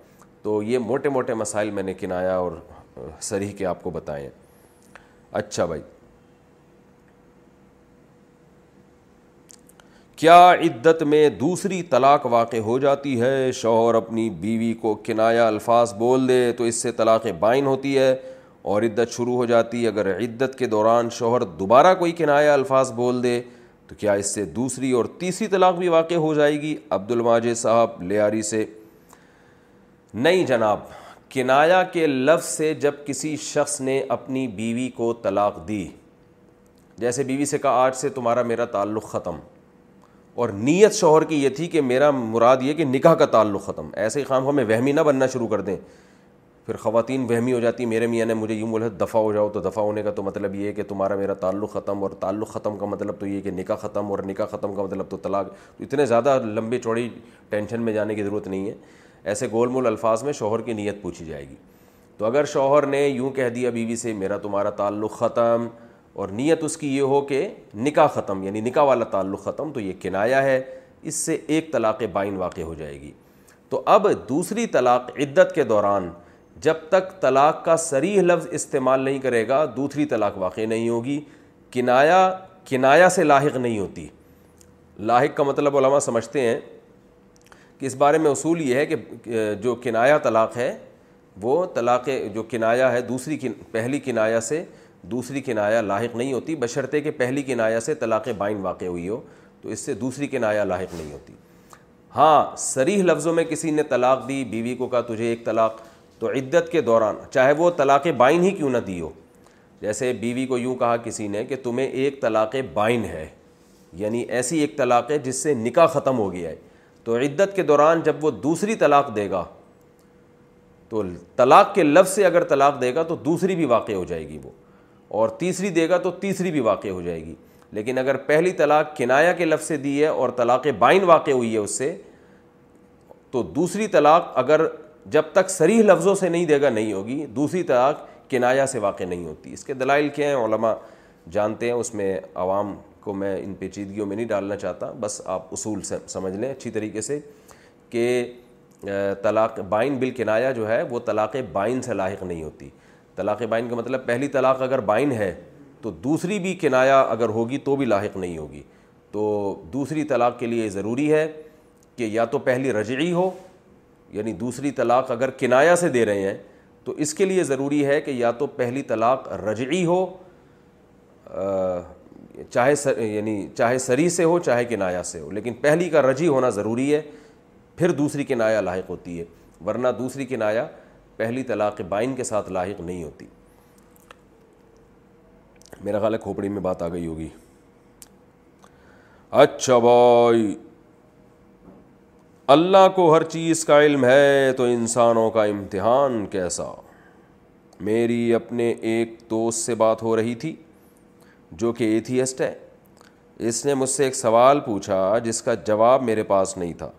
تو یہ موٹے موٹے مسائل میں نے کنایا اور سریح کے آپ کو بتائیں اچھا بھائی کیا عدت میں دوسری طلاق واقع ہو جاتی ہے شوہر اپنی بیوی کو کنایا الفاظ بول دے تو اس سے طلاق بائن ہوتی ہے اور عدت شروع ہو جاتی اگر عدت کے دوران شوہر دوبارہ کوئی کنایا الفاظ بول دے تو کیا اس سے دوسری اور تیسری طلاق بھی واقع ہو جائے گی عبد الماجد صاحب لیاری سے نہیں جناب کنایا کے لفظ سے جب کسی شخص نے اپنی بیوی کو طلاق دی جیسے بیوی سے کہا آج سے تمہارا میرا تعلق ختم اور نیت شوہر کی یہ تھی کہ میرا مراد یہ کہ نکاح کا تعلق ختم ایسے ہی خام میں وہمی نہ بننا شروع کر دیں پھر خواتین وہمی ہو جاتی میرے میاں نے مجھے یوں بولا دفعہ ہو جاؤ تو دفعہ ہونے کا تو مطلب یہ ہے کہ تمہارا میرا تعلق ختم اور تعلق ختم کا مطلب تو یہ کہ نکاح ختم اور نکاح ختم کا مطلب تو طلاق اتنے زیادہ لمبی چوڑی ٹینشن میں جانے کی ضرورت نہیں ہے ایسے گول مول الفاظ میں شوہر کی نیت پوچھی جائے گی تو اگر شوہر نے یوں کہہ دیا بیوی سے میرا تمہارا تعلق ختم اور نیت اس کی یہ ہو کہ نکاح ختم یعنی نکاح والا تعلق ختم تو یہ کنایا ہے اس سے ایک طلاق بائن واقع ہو جائے گی تو اب دوسری طلاق عدت کے دوران جب تک طلاق کا سریح لفظ استعمال نہیں کرے گا دوسری طلاق واقع نہیں ہوگی کنایا کنایا سے لاحق نہیں ہوتی لاحق کا مطلب علماء سمجھتے ہیں کہ اس بارے میں اصول یہ ہے کہ جو کنایا طلاق ہے وہ طلاق جو کنایا ہے دوسری پہلی کنایا سے دوسری کنایا لاحق نہیں ہوتی بشرطے کہ پہلی کنایا سے طلاق بائن واقع ہوئی ہو تو اس سے دوسری کنایا لاحق نہیں ہوتی ہاں سریح لفظوں میں کسی نے طلاق دی بیوی کو کہا تجھے ایک طلاق تو عدت کے دوران چاہے وہ طلاق بائن ہی کیوں نہ دی ہو جیسے بیوی کو یوں کہا کسی نے کہ تمہیں ایک طلاق بائن ہے یعنی ایسی ایک طلاق ہے جس سے نکاح ختم ہو گیا ہے تو عدت کے دوران جب وہ دوسری طلاق دے گا تو طلاق کے لفظ سے اگر طلاق دے گا تو دوسری بھی واقع ہو جائے گی وہ اور تیسری دے گا تو تیسری بھی واقع ہو جائے گی لیکن اگر پہلی طلاق کنایا کے لفظ سے دی ہے اور طلاق بائن واقع ہوئی ہے اس سے تو دوسری طلاق اگر جب تک سریح لفظوں سے نہیں دے گا نہیں ہوگی دوسری طلاق کنایا سے واقع نہیں ہوتی اس کے دلائل کیا ہیں علماء جانتے ہیں اس میں عوام کو میں ان پیچیدگیوں میں نہیں ڈالنا چاہتا بس آپ اصول سمجھ لیں اچھی طریقے سے کہ طلاق بائن بالکنایا جو ہے وہ طلاق بائن سے لاحق نہیں ہوتی طلاق بائن کا مطلب پہلی طلاق اگر بائن ہے تو دوسری بھی کنایا اگر ہوگی تو بھی لاحق نہیں ہوگی تو دوسری طلاق کے لیے ضروری ہے کہ یا تو پہلی رجعی ہو یعنی دوسری طلاق اگر کنایا سے دے رہے ہیں تو اس کے لیے ضروری ہے کہ یا تو پہلی طلاق رجعی ہو چاہے سر یعنی چاہے سری سے ہو چاہے کنایا سے ہو لیکن پہلی کا رجی ہونا ضروری ہے پھر دوسری کنایا لاحق ہوتی ہے ورنہ دوسری کنایا پہلی طلاق بائن کے ساتھ لاحق نہیں ہوتی میرا خیال ہے کھوپڑی میں بات آ گئی ہوگی اچھا بھائی اللہ کو ہر چیز کا علم ہے تو انسانوں کا امتحان کیسا میری اپنے ایک دوست سے بات ہو رہی تھی جو کہ ایتھیسٹ ہے اس نے مجھ سے ایک سوال پوچھا جس کا جواب میرے پاس نہیں تھا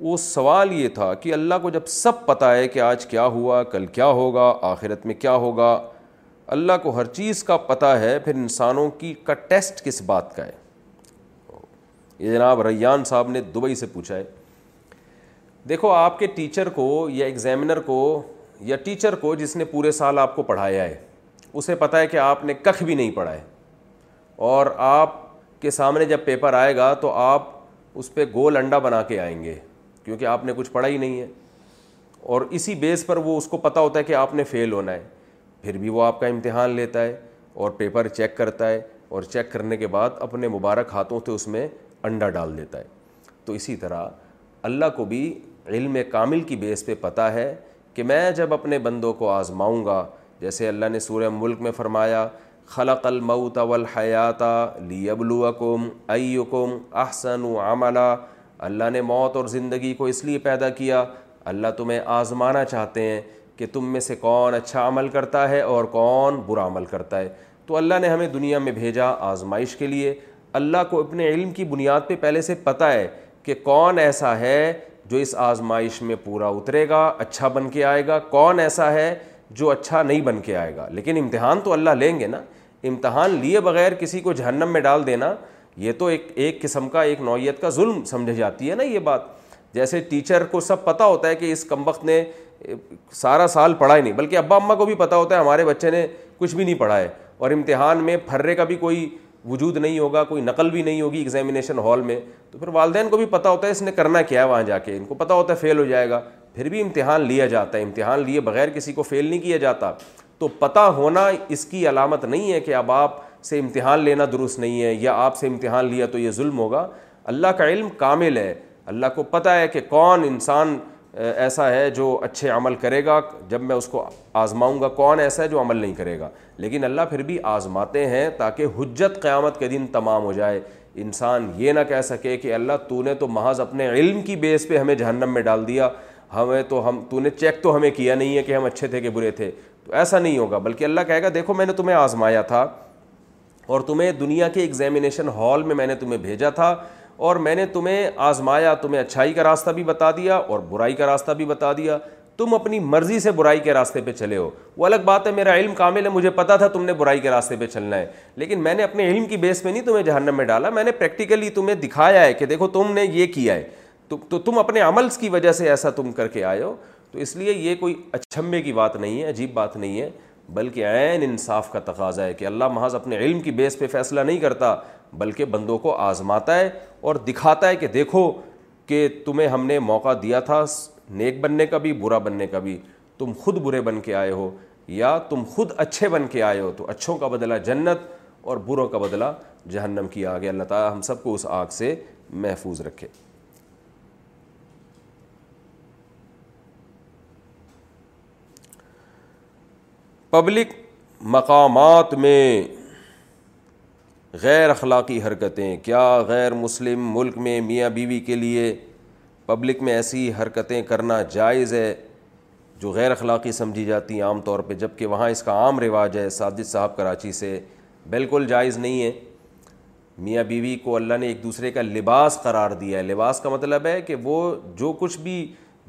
وہ سوال یہ تھا کہ اللہ کو جب سب پتہ ہے کہ آج کیا ہوا کل کیا ہوگا آخرت میں کیا ہوگا اللہ کو ہر چیز کا پتہ ہے پھر انسانوں کی کا ٹیسٹ کس بات کا ہے یہ جناب ریان صاحب نے دبئی سے پوچھا ہے دیکھو آپ کے ٹیچر کو یا ایگزامنر کو یا ٹیچر کو جس نے پورے سال آپ کو پڑھایا ہے اسے پتا ہے کہ آپ نے ککھ بھی نہیں پڑھا ہے اور آپ کے سامنے جب پیپر آئے گا تو آپ اس پہ گول انڈا بنا کے آئیں گے کیونکہ آپ نے کچھ پڑھا ہی نہیں ہے اور اسی بیس پر وہ اس کو پتہ ہوتا ہے کہ آپ نے فیل ہونا ہے پھر بھی وہ آپ کا امتحان لیتا ہے اور پیپر چیک کرتا ہے اور چیک کرنے کے بعد اپنے مبارک ہاتھوں سے اس میں انڈا ڈال دیتا ہے تو اسی طرح اللہ کو بھی علم کامل کی بیس پہ پتہ ہے کہ میں جب اپنے بندوں کو آزماؤں گا جیسے اللہ نے سورہ ملک میں فرمایا خلق الموت والحیات لیبلوکم ایکم احسن اللہ نے موت اور زندگی کو اس لیے پیدا کیا اللہ تمہیں آزمانا چاہتے ہیں کہ تم میں سے کون اچھا عمل کرتا ہے اور کون برا عمل کرتا ہے تو اللہ نے ہمیں دنیا میں بھیجا آزمائش کے لیے اللہ کو اپنے علم کی بنیاد پہ پہلے سے پتہ ہے کہ کون ایسا ہے جو اس آزمائش میں پورا اترے گا اچھا بن کے آئے گا کون ایسا ہے جو اچھا نہیں بن کے آئے گا لیکن امتحان تو اللہ لیں گے نا امتحان لیے بغیر کسی کو جہنم میں ڈال دینا یہ تو ایک ایک قسم کا ایک نوعیت کا ظلم سمجھے جاتی ہے نا یہ بات جیسے ٹیچر کو سب پتہ ہوتا ہے کہ اس کم وقت نے سارا سال پڑھا ہی نہیں بلکہ ابا اماں کو بھی پتہ ہوتا ہے ہمارے بچے نے کچھ بھی نہیں پڑھا ہے اور امتحان میں پھرے کا بھی کوئی وجود نہیں ہوگا کوئی نقل بھی نہیں ہوگی ایگزامینیشن ہال میں تو پھر والدین کو بھی پتہ ہوتا ہے اس نے کرنا کیا ہے وہاں جا کے ان کو پتہ ہوتا ہے فیل ہو جائے گا پھر بھی امتحان لیا جاتا ہے امتحان لیے بغیر کسی کو فیل نہیں کیا جاتا تو پتہ ہونا اس کی علامت نہیں ہے کہ اب آپ سے امتحان لینا درست نہیں ہے یا آپ سے امتحان لیا تو یہ ظلم ہوگا اللہ کا علم کامل ہے اللہ کو پتہ ہے کہ کون انسان ایسا ہے جو اچھے عمل کرے گا جب میں اس کو آزماؤں گا کون ایسا ہے جو عمل نہیں کرے گا لیکن اللہ پھر بھی آزماتے ہیں تاکہ حجت قیامت کے دن تمام ہو جائے انسان یہ نہ کہہ سکے کہ اللہ تو نے تو محض اپنے علم کی بیس پہ ہمیں جہنم میں ڈال دیا ہمیں تو ہم تو نے چیک تو ہمیں کیا نہیں ہے کہ ہم اچھے تھے کہ برے تھے تو ایسا نہیں ہوگا بلکہ اللہ کہے گا دیکھو میں نے تمہیں آزمایا تھا اور تمہیں دنیا کے ایگزامینیشن ہال میں میں نے تمہیں بھیجا تھا اور میں نے تمہیں آزمایا تمہیں اچھائی کا راستہ بھی بتا دیا اور برائی کا راستہ بھی بتا دیا تم اپنی مرضی سے برائی کے راستے پہ چلے ہو وہ الگ بات ہے میرا علم کامل ہے مجھے پتا تھا تم نے برائی کے راستے پہ چلنا ہے لیکن میں نے اپنے علم کی بیس میں نہیں تمہیں جہنم میں ڈالا میں نے پریکٹیکلی تمہیں دکھایا ہے کہ دیکھو تم نے یہ کیا ہے تو تم اپنے عملس کی وجہ سے ایسا تم کر کے آئے ہو تو اس لیے یہ کوئی اچھمبے کی بات نہیں ہے عجیب بات نہیں ہے بلکہ عین انصاف کا تقاضا ہے کہ اللہ محض اپنے علم کی بیس پہ فیصلہ نہیں کرتا بلکہ بندوں کو آزماتا ہے اور دکھاتا ہے کہ دیکھو کہ تمہیں ہم نے موقع دیا تھا نیک بننے کا بھی برا بننے کا بھی تم خود برے بن کے آئے ہو یا تم خود اچھے بن کے آئے ہو تو اچھوں کا بدلہ جنت اور بروں کا بدلہ جہنم کی آگ ہے اللہ تعالیٰ ہم سب کو اس آگ سے محفوظ رکھے پبلک مقامات میں غیر اخلاقی حرکتیں کیا غیر مسلم ملک میں میاں بیوی کے لیے پبلک میں ایسی حرکتیں کرنا جائز ہے جو غیر اخلاقی سمجھی جاتی ہیں عام طور پہ جب کہ وہاں اس کا عام رواج ہے سادت صاحب کراچی سے بالکل جائز نہیں ہے میاں بیوی کو اللہ نے ایک دوسرے کا لباس قرار دیا ہے لباس کا مطلب ہے کہ وہ جو کچھ بھی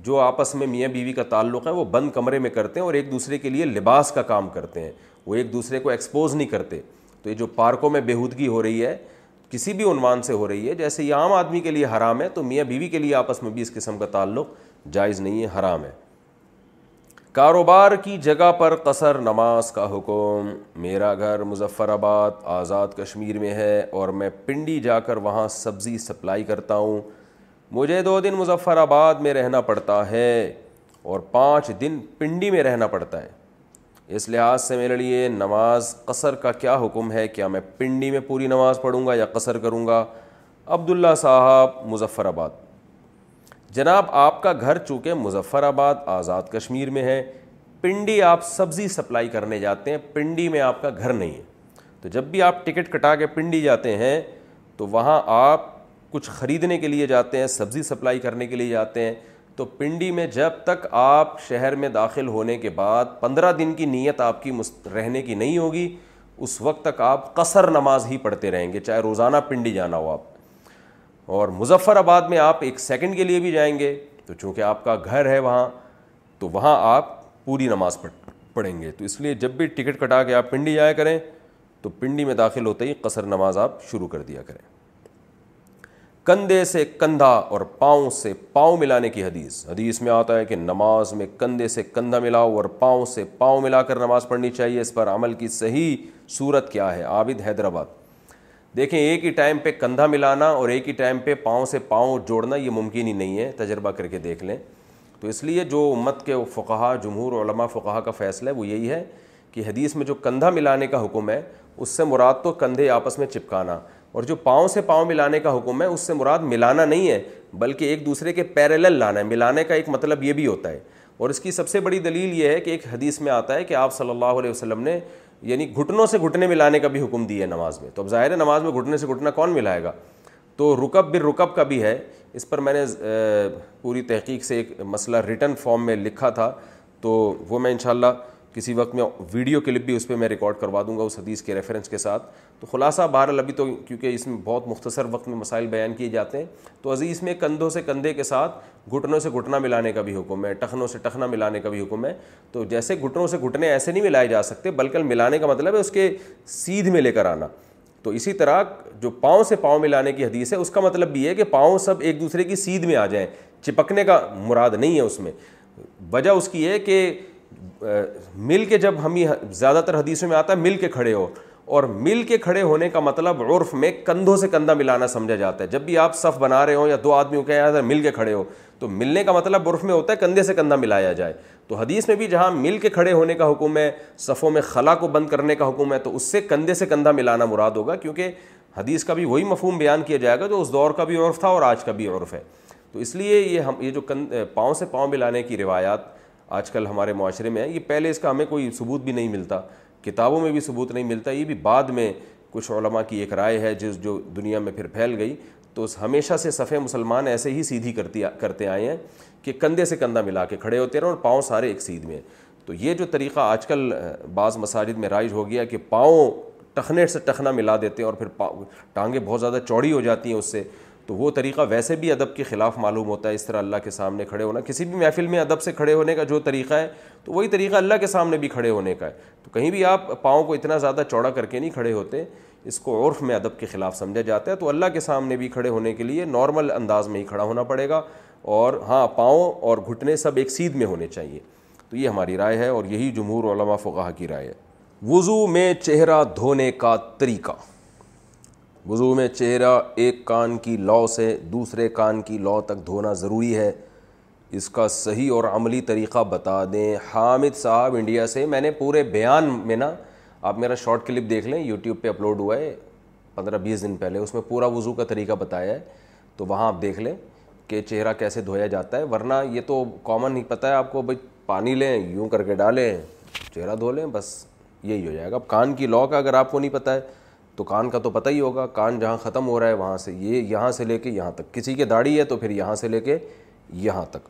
جو آپس میں میاں بیوی کا تعلق ہے وہ بند کمرے میں کرتے ہیں اور ایک دوسرے کے لیے لباس کا کام کرتے ہیں وہ ایک دوسرے کو ایکسپوز نہیں کرتے تو یہ جو پارکوں میں بےحودگی ہو رہی ہے کسی بھی عنوان سے ہو رہی ہے جیسے یہ عام آدمی کے لیے حرام ہے تو میاں بیوی کے لیے آپس میں بھی اس قسم کا تعلق جائز نہیں ہے حرام ہے کاروبار کی جگہ پر قصر نماز کا حکم میرا گھر مظفر آباد آزاد کشمیر میں ہے اور میں پنڈی جا کر وہاں سبزی سپلائی کرتا ہوں مجھے دو دن مظفر آباد میں رہنا پڑتا ہے اور پانچ دن پنڈی میں رہنا پڑتا ہے اس لحاظ سے میرے لیے نماز قصر کا کیا حکم ہے کیا میں پنڈی میں پوری نماز پڑھوں گا یا قصر کروں گا عبداللہ صاحب مظفر آباد جناب آپ کا گھر چونکہ مظفر آباد آزاد کشمیر میں ہے پنڈی آپ سبزی سپلائی کرنے جاتے ہیں پنڈی میں آپ کا گھر نہیں ہے تو جب بھی آپ ٹکٹ کٹا کے پنڈی جاتے ہیں تو وہاں آپ کچھ خریدنے کے لیے جاتے ہیں سبزی سپلائی کرنے کے لیے جاتے ہیں تو پنڈی میں جب تک آپ شہر میں داخل ہونے کے بعد پندرہ دن کی نیت آپ کی مست رہنے کی نہیں ہوگی اس وقت تک آپ قصر نماز ہی پڑھتے رہیں گے چاہے روزانہ پنڈی جانا ہو آپ اور مظفر آباد میں آپ ایک سیکنڈ کے لیے بھی جائیں گے تو چونکہ آپ کا گھر ہے وہاں تو وہاں آپ پوری نماز پڑھیں گے تو اس لیے جب بھی ٹکٹ کٹا کے آپ پنڈی جایا کریں تو پنڈی میں داخل ہوتے ہی قصر نماز آپ شروع کر دیا کریں کندھے سے کندھا اور پاؤں سے پاؤں ملانے کی حدیث حدیث میں آتا ہے کہ نماز میں کندھے سے کندھا ملاؤ اور پاؤں سے پاؤں ملا کر نماز پڑھنی چاہیے اس پر عمل کی صحیح صورت کیا ہے عابد حیدرآباد دیکھیں ایک ہی ٹائم پہ کندھا ملانا اور ایک ہی ٹائم پہ پاؤں سے پاؤں جوڑنا یہ ممکن ہی نہیں ہے تجربہ کر کے دیکھ لیں تو اس لیے جو امت کے فقہ جمہور علماء فقہ کا فیصلہ ہے وہ یہی ہے کہ حدیث میں جو کندھا ملانے کا حکم ہے اس سے مراد تو کندھے آپس میں چپکانا اور جو پاؤں سے پاؤں ملانے کا حکم ہے اس سے مراد ملانا نہیں ہے بلکہ ایک دوسرے کے پیرلل لانا ہے ملانے کا ایک مطلب یہ بھی ہوتا ہے اور اس کی سب سے بڑی دلیل یہ ہے کہ ایک حدیث میں آتا ہے کہ آپ صلی اللہ علیہ وسلم نے یعنی گھٹنوں سے گھٹنے ملانے کا بھی حکم ہے نماز میں تو اب ظاہر ہے نماز میں گھٹنے سے گھٹنا کون ملائے گا تو رکب بر رکب کا بھی ہے اس پر میں نے پوری تحقیق سے ایک مسئلہ ریٹن فارم میں لکھا تھا تو وہ میں انشاءاللہ کسی وقت میں ویڈیو کلپ بھی اس پہ میں ریکارڈ کروا دوں گا اس حدیث کے ریفرنس کے ساتھ تو خلاصہ بہرحال ابھی تو کیونکہ اس میں بہت مختصر وقت میں مسائل بیان کیے جاتے ہیں تو عزیز میں کندھوں سے کندھے کے ساتھ گھٹنوں سے گھٹنا ملانے کا بھی حکم ہے ٹخنوں سے ٹخنا ملانے کا بھی حکم ہے تو جیسے گھٹنوں سے گھٹنے ایسے نہیں ملائے جا سکتے بلکہ ملانے کا مطلب ہے اس کے سیدھ میں لے کر آنا تو اسی طرح جو پاؤں سے پاؤں ملانے کی حدیث ہے اس کا مطلب بھی ہے کہ پاؤں سب ایک دوسرے کی سیدھ میں آ جائیں چپکنے کا مراد نہیں ہے اس میں وجہ اس کی ہے کہ مل کے جب ہم زیادہ تر حدیثوں میں آتا ہے مل کے کھڑے ہو اور مل کے کھڑے ہونے کا مطلب عرف میں کندھوں سے کندھا ملانا سمجھا جاتا ہے جب بھی آپ صف بنا رہے ہوں یا دو آدمیوں کے یہاں مل کے کھڑے ہو تو ملنے کا مطلب عرف میں ہوتا ہے کندھے سے کندھا ملایا جائے تو حدیث میں بھی جہاں مل کے کھڑے ہونے کا حکم ہے صفوں میں خلا کو بند کرنے کا حکم ہے تو اس سے کندھے سے کندھا ملانا مراد ہوگا کیونکہ حدیث کا بھی وہی مفہوم بیان کیا جائے گا جو اس دور کا بھی عرف تھا اور آج کا بھی عرف ہے تو اس لیے یہ ہم یہ جو کندھ پاؤں سے پاؤں ملانے کی روایات آج کل ہمارے معاشرے میں ہے یہ پہلے اس کا ہمیں کوئی ثبوت بھی نہیں ملتا کتابوں میں بھی ثبوت نہیں ملتا یہ بھی بعد میں کچھ علماء کی ایک رائے ہے جس جو دنیا میں پھر پھیل گئی تو ہمیشہ سے صفحے مسلمان ایسے ہی سیدھی کرتی کرتے آئے ہیں کہ کندھے سے کندھا ملا کے کھڑے ہوتے ہیں اور پاؤں سارے ایک سیدھ میں تو یہ جو طریقہ آج کل بعض مساجد میں رائج ہو گیا کہ پاؤں ٹخنے سے ٹخنا ملا دیتے ہیں اور پھر ٹانگیں بہت زیادہ چوڑی ہو جاتی ہیں اس سے تو وہ طریقہ ویسے بھی ادب کے خلاف معلوم ہوتا ہے اس طرح اللہ کے سامنے کھڑے ہونا کسی بھی محفل میں ادب سے کھڑے ہونے کا جو طریقہ ہے تو وہی طریقہ اللہ کے سامنے بھی کھڑے ہونے کا ہے تو کہیں بھی آپ پاؤں کو اتنا زیادہ چوڑا کر کے نہیں کھڑے ہوتے اس کو عرف میں ادب کے خلاف سمجھا جاتا ہے تو اللہ کے سامنے بھی کھڑے ہونے کے لیے نارمل انداز میں ہی کھڑا ہونا پڑے گا اور ہاں پاؤں اور گھٹنے سب ایک سیدھ میں ہونے چاہیے تو یہ ہماری رائے ہے اور یہی جمہور علماء فقہ کی رائے ہے وضو میں چہرہ دھونے کا طریقہ وضو میں چہرہ ایک کان کی لو سے دوسرے کان کی لو تک دھونا ضروری ہے اس کا صحیح اور عملی طریقہ بتا دیں حامد صاحب انڈیا سے میں نے پورے بیان میں نا آپ میرا شارٹ کلپ دیکھ لیں یوٹیوب پہ اپلوڈ ہوا ہے پندرہ بیس دن پہلے اس میں پورا وضو کا طریقہ بتایا ہے تو وہاں آپ دیکھ لیں کہ چہرہ کیسے دھویا جاتا ہے ورنہ یہ تو کامن ہی پتہ ہے آپ کو بھائی پانی لیں یوں کر کے ڈالیں چہرہ دھو لیں بس یہی ہو جائے گا اب کان کی لو کا اگر آپ کو نہیں پتہ ہے تو کان کا تو پتہ ہی ہوگا کان جہاں ختم ہو رہا ہے وہاں سے یہ یہاں سے لے کے یہاں تک کسی کے داڑھی ہے تو پھر یہاں سے لے کے یہاں تک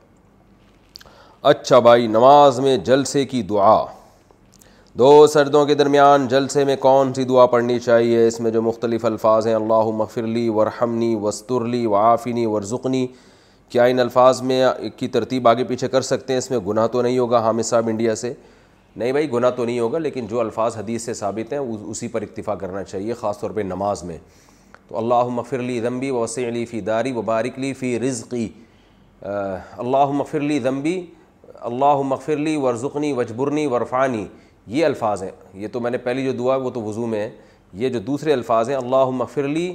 اچھا بھائی نماز میں جلسے کی دعا دو سردوں کے درمیان جلسے میں کون سی دعا پڑھنی چاہیے اس میں جو مختلف الفاظ ہیں اللہ مغفرلی ورحمنی وسترلی وعافنی ورزقنی کیا ان الفاظ میں کی ترتیب آگے پیچھے کر سکتے ہیں اس میں گناہ تو نہیں ہوگا حامد صاحب انڈیا سے نہیں بھائی گناہ تو نہیں ہوگا لیکن جو الفاظ حدیث سے ثابت ہیں اسی پر اکتفا کرنا چاہیے خاص طور پہ نماز میں تو اللہ لی ذمبی وسیع علی فی داری وبارک لی فی رزقی اللہ مفرلی ذمبی اللہ لی ورزقنی وجبرنی ورفانی یہ الفاظ ہیں یہ تو میں نے پہلی جو دعا وہ تو وضو میں ہے یہ جو دوسرے الفاظ ہیں اللہ لی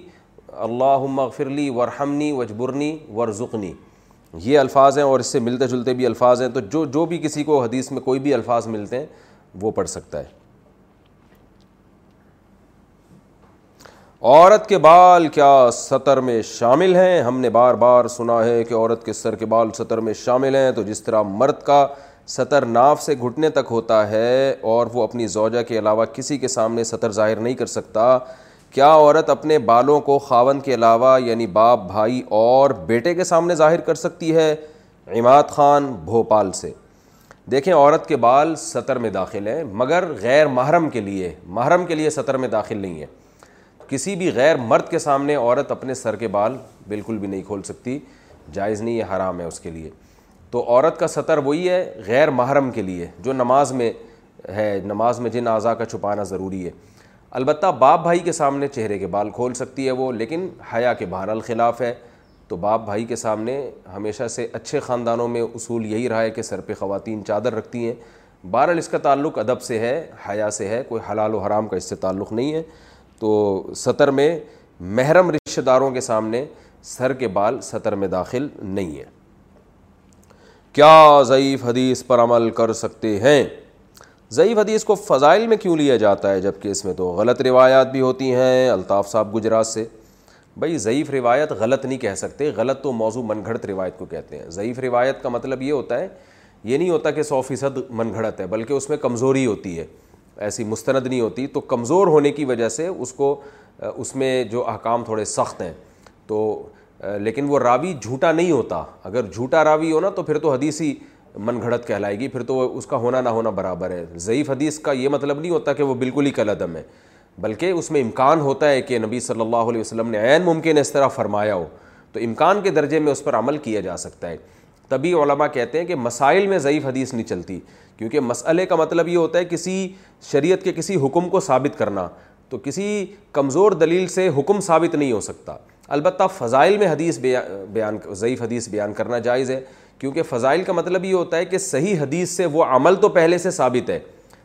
اللہ لی ورحمنی وجبرنی ورزقنی یہ الفاظ ہیں اور اس سے ملتے جلتے بھی الفاظ ہیں تو جو جو بھی کسی کو حدیث میں کوئی بھی الفاظ ملتے ہیں وہ پڑھ سکتا ہے عورت کے بال کیا سطر میں شامل ہیں ہم نے بار بار سنا ہے کہ عورت کے سر کے بال سطر میں شامل ہیں تو جس طرح مرد کا سطر ناف سے گھٹنے تک ہوتا ہے اور وہ اپنی زوجہ کے علاوہ کسی کے سامنے سطر ظاہر نہیں کر سکتا کیا عورت اپنے بالوں کو خاون کے علاوہ یعنی باپ بھائی اور بیٹے کے سامنے ظاہر کر سکتی ہے عماد خان بھوپال سے دیکھیں عورت کے بال سطر میں داخل ہیں مگر غیر محرم کے لیے محرم کے لیے سطر میں داخل نہیں ہے کسی بھی غیر مرد کے سامنے عورت اپنے سر کے بال بالکل بھی نہیں کھول سکتی جائز نہیں یہ حرام ہے اس کے لیے تو عورت کا سطر وہی ہے غیر محرم کے لیے جو نماز میں ہے نماز میں جن اعضاء کا چھپانا ضروری ہے البتہ باپ بھائی کے سامنے چہرے کے بال کھول سکتی ہے وہ لیکن حیا کے بہر الخلاف ہے تو باپ بھائی کے سامنے ہمیشہ سے اچھے خاندانوں میں اصول یہی رہا ہے کہ سر پہ خواتین چادر رکھتی ہیں بہرحال اس کا تعلق ادب سے ہے حیا سے ہے کوئی حلال و حرام کا اس سے تعلق نہیں ہے تو سطر میں محرم رشتہ داروں کے سامنے سر کے بال سطر میں داخل نہیں ہے کیا ضعیف حدیث پر عمل کر سکتے ہیں ضعیف حدیث کو فضائل میں کیوں لیا جاتا ہے جب کہ اس میں تو غلط روایات بھی ہوتی ہیں الطاف صاحب گجرات سے بھائی ضعیف روایت غلط نہیں کہہ سکتے غلط تو موضوع من گھڑت روایت کو کہتے ہیں ضعیف روایت کا مطلب یہ ہوتا ہے یہ نہیں ہوتا کہ سو فیصد من گھڑت ہے بلکہ اس میں کمزوری ہوتی ہے ایسی مستند نہیں ہوتی تو کمزور ہونے کی وجہ سے اس کو اس میں جو احکام تھوڑے سخت ہیں تو لیکن وہ راوی جھوٹا نہیں ہوتا اگر جھوٹا راوی ہونا تو پھر تو حدیثی من گھڑت کہلائے گی پھر تو اس کا ہونا نہ ہونا برابر ہے ضعیف حدیث کا یہ مطلب نہیں ہوتا کہ وہ بالکل ہی کل عدم ہے بلکہ اس میں امکان ہوتا ہے کہ نبی صلی اللہ علیہ وسلم نے عین ممکن اس طرح فرمایا ہو تو امکان کے درجے میں اس پر عمل کیا جا سکتا ہے تبھی علماء کہتے ہیں کہ مسائل میں ضعیف حدیث نہیں چلتی کیونکہ مسئلے کا مطلب یہ ہوتا ہے کسی شریعت کے کسی حکم کو ثابت کرنا تو کسی کمزور دلیل سے حکم ثابت نہیں ہو سکتا البتہ فضائل میں حدیث بیان ضعیف حدیث بیان کرنا جائز ہے کیونکہ فضائل کا مطلب یہ ہوتا ہے کہ صحیح حدیث سے وہ عمل تو پہلے سے ثابت ہے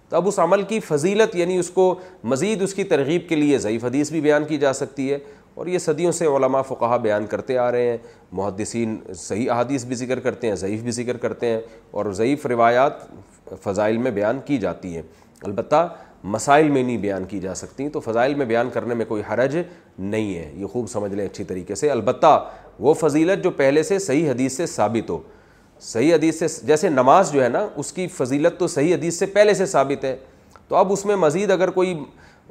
تو اب اس عمل کی فضیلت یعنی اس کو مزید اس کی ترغیب کے لیے ضعیف حدیث بھی بیان کی جا سکتی ہے اور یہ صدیوں سے علماء فقہ بیان کرتے آ رہے ہیں محدثین صحیح احادیث بھی ذکر کرتے ہیں ضعیف بھی ذکر کرتے ہیں اور ضعیف روایات فضائل میں بیان کی جاتی ہیں البتہ مسائل میں نہیں بیان کی جا سکتی تو فضائل میں بیان کرنے میں کوئی حرج نہیں ہے یہ خوب سمجھ لیں اچھی طریقے سے البتہ وہ فضیلت جو پہلے سے صحیح حدیث سے ثابت ہو صحیح حدیث سے جیسے نماز جو ہے نا اس کی فضیلت تو صحیح حدیث سے پہلے سے ثابت ہے تو اب اس میں مزید اگر کوئی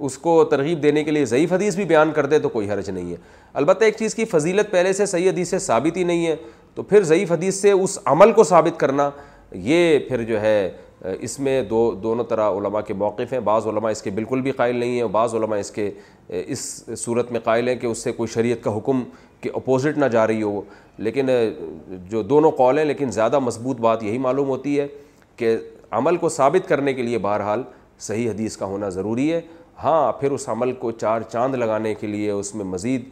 اس کو ترغیب دینے کے لیے ضعیف حدیث بھی بیان کر دے تو کوئی حرج نہیں ہے البتہ ایک چیز کی فضیلت پہلے سے صحیح حدیث سے ثابت ہی نہیں ہے تو پھر ضعیف حدیث سے اس عمل کو ثابت کرنا یہ پھر جو ہے اس میں دو دونوں طرح علماء کے موقف ہیں بعض علماء اس کے بالکل بھی قائل نہیں ہیں بعض علماء اس کے اس صورت میں قائل ہیں کہ اس سے کوئی شریعت کا حکم کہ اپوزٹ نہ جا رہی ہو لیکن جو دونوں قول ہیں لیکن زیادہ مضبوط بات یہی معلوم ہوتی ہے کہ عمل کو ثابت کرنے کے لیے بہرحال صحیح حدیث کا ہونا ضروری ہے ہاں پھر اس عمل کو چار چاند لگانے کے لیے اس میں مزید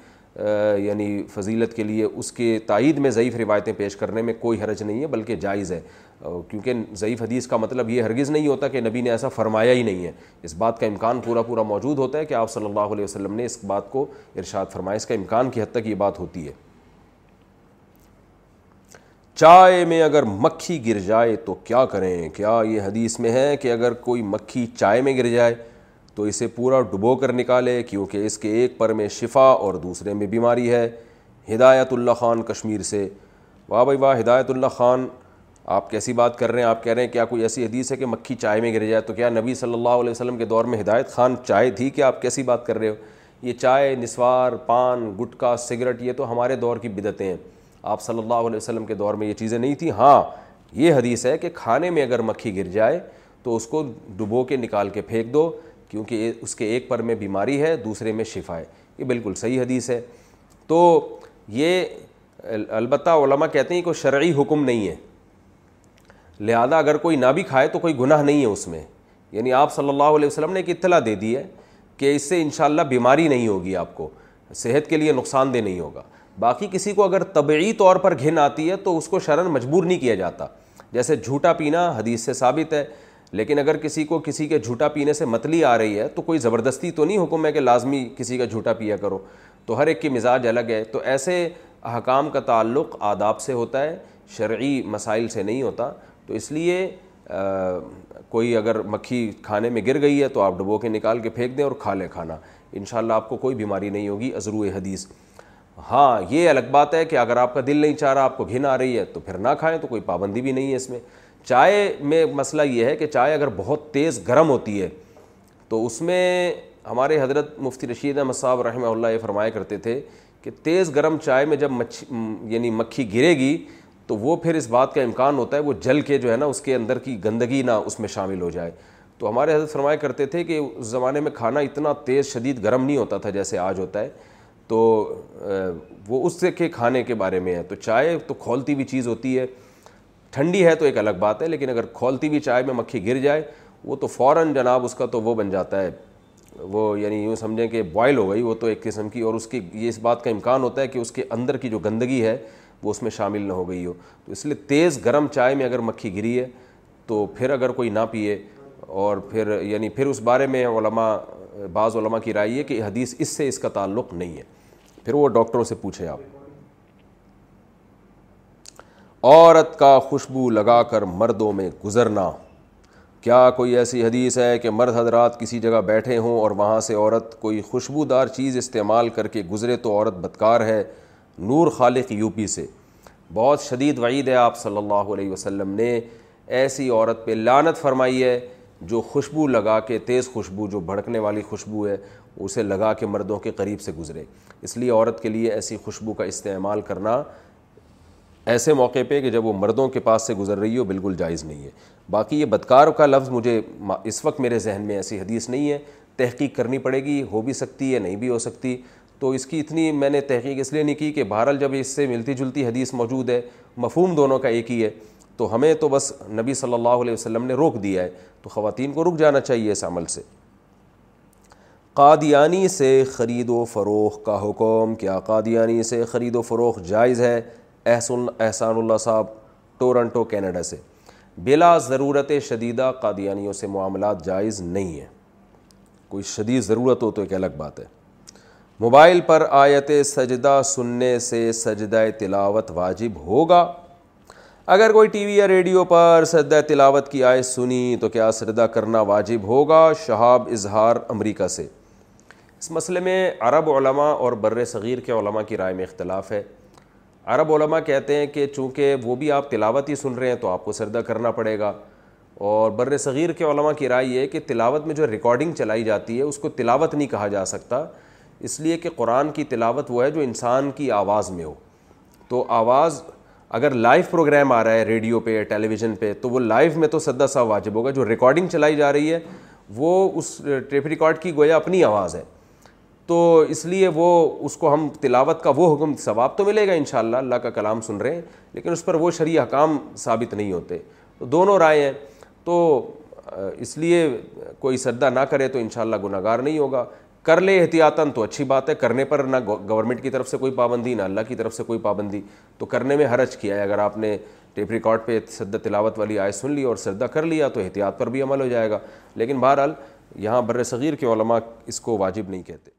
یعنی فضیلت کے لیے اس کے تائید میں ضعیف روایتیں پیش کرنے میں کوئی حرج نہیں ہے بلکہ جائز ہے کیونکہ ضعیف حدیث کا مطلب یہ ہرگز نہیں ہوتا کہ نبی نے ایسا فرمایا ہی نہیں ہے اس بات کا امکان پورا پورا موجود ہوتا ہے کہ آپ صلی اللہ علیہ وسلم نے اس بات کو ارشاد فرمایا اس کا امکان کی حد تک یہ بات ہوتی ہے چائے میں اگر مکھی گر جائے تو کیا کریں کیا یہ حدیث میں ہے کہ اگر کوئی مکھی چائے میں گر جائے تو اسے پورا ڈبو کر نکالے کیونکہ اس کے ایک پر میں شفا اور دوسرے میں بیماری ہے ہدایت اللہ خان کشمیر سے واہ بھائی واہ ہدایت اللہ خان آپ کیسی بات کر رہے ہیں آپ کہہ رہے ہیں کیا کوئی ایسی حدیث ہے کہ مکھی چائے میں گر جائے تو کیا نبی صلی اللہ علیہ وسلم کے دور میں ہدایت خان چائے تھی کہ آپ کیسی بات کر رہے ہو یہ چائے نسوار پان گٹکا سگریٹ یہ تو ہمارے دور کی بدتیں ہیں آپ صلی اللہ علیہ وسلم کے دور میں یہ چیزیں نہیں تھیں ہاں یہ حدیث ہے کہ کھانے میں اگر مکھی گر جائے تو اس کو ڈبو کے نکال کے پھینک دو کیونکہ اس کے ایک پر میں بیماری ہے دوسرے میں شفا ہے یہ بالکل صحیح حدیث ہے تو یہ البتہ علماء کہتے ہیں کوئی شرعی حکم نہیں ہے لہٰذا اگر کوئی نہ بھی کھائے تو کوئی گناہ نہیں ہے اس میں یعنی آپ صلی اللہ علیہ وسلم نے ایک اطلاع دے دی ہے کہ اس سے انشاءاللہ بیماری نہیں ہوگی آپ کو صحت کے لیے نقصان دہ نہیں ہوگا باقی کسی کو اگر طبعی طور پر گھن آتی ہے تو اس کو شرن مجبور نہیں کیا جاتا جیسے جھوٹا پینا حدیث سے ثابت ہے لیکن اگر کسی کو کسی کے جھوٹا پینے سے متلی آ رہی ہے تو کوئی زبردستی تو نہیں حکم ہے کہ لازمی کسی کا جھوٹا پیا کرو تو ہر ایک کی مزاج الگ ہے تو ایسے احکام کا تعلق آداب سے ہوتا ہے شرعی مسائل سے نہیں ہوتا تو اس لیے کوئی اگر مکھی کھانے میں گر گئی ہے تو آپ ڈبو کے نکال کے پھینک دیں اور کھا لیں کھانا انشاءاللہ آپ کو کوئی بیماری نہیں ہوگی عزرو حدیث ہاں یہ الگ بات ہے کہ اگر آپ کا دل نہیں چاہ رہا آپ کو گھن آ رہی ہے تو پھر نہ کھائیں تو کوئی پابندی بھی نہیں ہے اس میں چائے میں مسئلہ یہ ہے کہ چائے اگر بہت تیز گرم ہوتی ہے تو اس میں ہمارے حضرت مفتی رشید احمد صاحب رحمہ اللہ یہ فرمایا کرتے تھے کہ تیز گرم چائے میں جب مچھ یعنی مکھی گرے گی تو وہ پھر اس بات کا امکان ہوتا ہے وہ جل کے جو ہے نا اس کے اندر کی گندگی نہ اس میں شامل ہو جائے تو ہمارے حضرت فرمایا کرتے تھے کہ اس زمانے میں کھانا اتنا تیز شدید گرم نہیں ہوتا تھا جیسے آج ہوتا ہے تو وہ اس سے کے کھانے کے بارے میں ہے تو چائے تو کھولتی ہوئی چیز ہوتی ہے ٹھنڈی ہے تو ایک الگ بات ہے لیکن اگر کھولتی ہوئی چائے میں مکھی گر جائے وہ تو فوراً جناب اس کا تو وہ بن جاتا ہے وہ یعنی یوں سمجھیں کہ بوائل ہو گئی وہ تو ایک قسم کی اور اس کی یہ اس بات کا امکان ہوتا ہے کہ اس کے اندر کی جو گندگی ہے وہ اس میں شامل نہ ہو گئی ہو تو اس لیے تیز گرم چائے میں اگر مکھی گری ہے تو پھر اگر کوئی نہ پیے اور پھر یعنی پھر اس بارے میں علماء بعض علماء کی رائے ہے کہ حدیث اس سے اس کا تعلق نہیں ہے پھر وہ ڈاکٹروں سے پوچھے آپ عورت کا خوشبو لگا کر مردوں میں گزرنا کیا کوئی ایسی حدیث ہے کہ مرد حضرات کسی جگہ بیٹھے ہوں اور وہاں سے عورت کوئی خوشبودار چیز استعمال کر کے گزرے تو عورت بدکار ہے نور خالق یو پی سے بہت شدید وعید ہے آپ صلی اللہ علیہ وسلم نے ایسی عورت پہ لانت فرمائی ہے جو خوشبو لگا کے تیز خوشبو جو بھڑکنے والی خوشبو ہے اسے لگا کے مردوں کے قریب سے گزرے اس لیے عورت کے لیے ایسی خوشبو کا استعمال کرنا ایسے موقع پہ کہ جب وہ مردوں کے پاس سے گزر رہی ہو بالکل جائز نہیں ہے باقی یہ بدکار کا لفظ مجھے اس وقت میرے ذہن میں ایسی حدیث نہیں ہے تحقیق کرنی پڑے گی ہو بھی سکتی ہے نہیں بھی ہو سکتی تو اس کی اتنی میں نے تحقیق اس لیے نہیں کی کہ بہرحال جب اس سے ملتی جلتی حدیث موجود ہے مفہوم دونوں کا ایک ہی ہے تو ہمیں تو بس نبی صلی اللہ علیہ وسلم نے روک دیا ہے تو خواتین کو رک جانا چاہیے اس عمل سے قادیانی سے خرید و فروغ کا حکم کیا قادیانی سے خرید و فروغ جائز ہے احسن احسان اللہ صاحب ٹورنٹو کینیڈا سے بلا ضرورت شدیدہ قادیانیوں سے معاملات جائز نہیں ہیں کوئی شدید ضرورت ہو تو ایک الگ بات ہے موبائل پر آیت سجدہ سننے سے سجدہ تلاوت واجب ہوگا اگر کوئی ٹی وی یا ریڈیو پر سجدہ تلاوت کی آیت سنی تو کیا سجدہ کرنا واجب ہوگا شہاب اظہار امریکہ سے اس مسئلے میں عرب علماء اور بر صغیر کے علماء کی رائے میں اختلاف ہے عرب علماء کہتے ہیں کہ چونکہ وہ بھی آپ تلاوت ہی سن رہے ہیں تو آپ کو سردہ کرنا پڑے گا اور بر صغیر کے علماء کی رائے یہ کہ تلاوت میں جو ریکارڈنگ چلائی جاتی ہے اس کو تلاوت نہیں کہا جا سکتا اس لیے کہ قرآن کی تلاوت وہ ہے جو انسان کی آواز میں ہو تو آواز اگر لائیو پروگرام آ رہا ہے ریڈیو پہ ٹیلی ویژن پہ تو وہ لائیو میں تو سدا سا واجب ہوگا جو ریکارڈنگ چلائی جا رہی ہے وہ اس ٹیپ ریکارڈ کی گویا اپنی آواز ہے تو اس لیے وہ اس کو ہم تلاوت کا وہ حکم ثواب تو ملے گا ان شاء اللہ اللہ کا کلام سن رہے ہیں لیکن اس پر وہ شرع حکام ثابت نہیں ہوتے تو دونوں رائے ہیں تو اس لیے کوئی سدا نہ کرے تو ان شاء اللہ گناہ گار نہیں ہوگا کر لے احتیاطاً تو اچھی بات ہے کرنے پر نہ گورنمنٹ کی طرف سے کوئی پابندی نہ اللہ کی طرف سے کوئی پابندی تو کرنے میں حرج کیا ہے اگر آپ نے ٹیپ ریکارڈ پہ صدر تلاوت والی آئے سن لی اور سجدہ کر لیا تو احتیاط پر بھی عمل ہو جائے گا لیکن بہرحال یہاں بر صغیر کے علماء اس کو واجب نہیں کہتے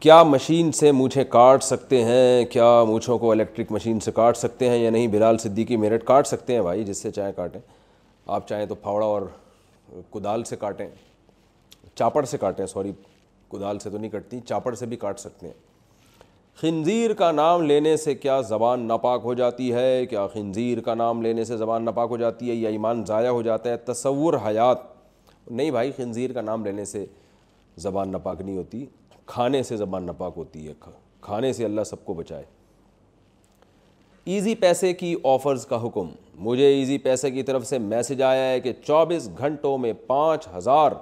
کیا مشین سے مونچھے کاٹ سکتے ہیں کیا مونچھوں کو الیکٹرک مشین سے کاٹ سکتے ہیں یا نہیں بلال صدیقی میرٹ کاٹ سکتے ہیں بھائی جس سے چاہیں کاٹیں آپ چاہیں تو پھاوڑا اور کدال سے کاٹیں چاپڑ سے کاٹیں سوری کدال سے تو نہیں کٹتی چاپڑ سے بھی کاٹ سکتے ہیں خنزیر کا نام لینے سے کیا زبان ناپاک ہو جاتی ہے کیا خنزیر کا نام لینے سے زبان ناپاک ہو جاتی ہے یا ایمان ضائع ہو جاتا ہے تصور حیات نہیں بھائی خنزیر کا نام لینے سے زبان ناپاک نہیں ہوتی کھانے سے زبان ناپاک ہوتی ہے کھانے سے اللہ سب کو بچائے ایزی پیسے کی آفرز کا حکم مجھے ایزی پیسے کی طرف سے میسج آیا ہے کہ چوبیس گھنٹوں میں پانچ ہزار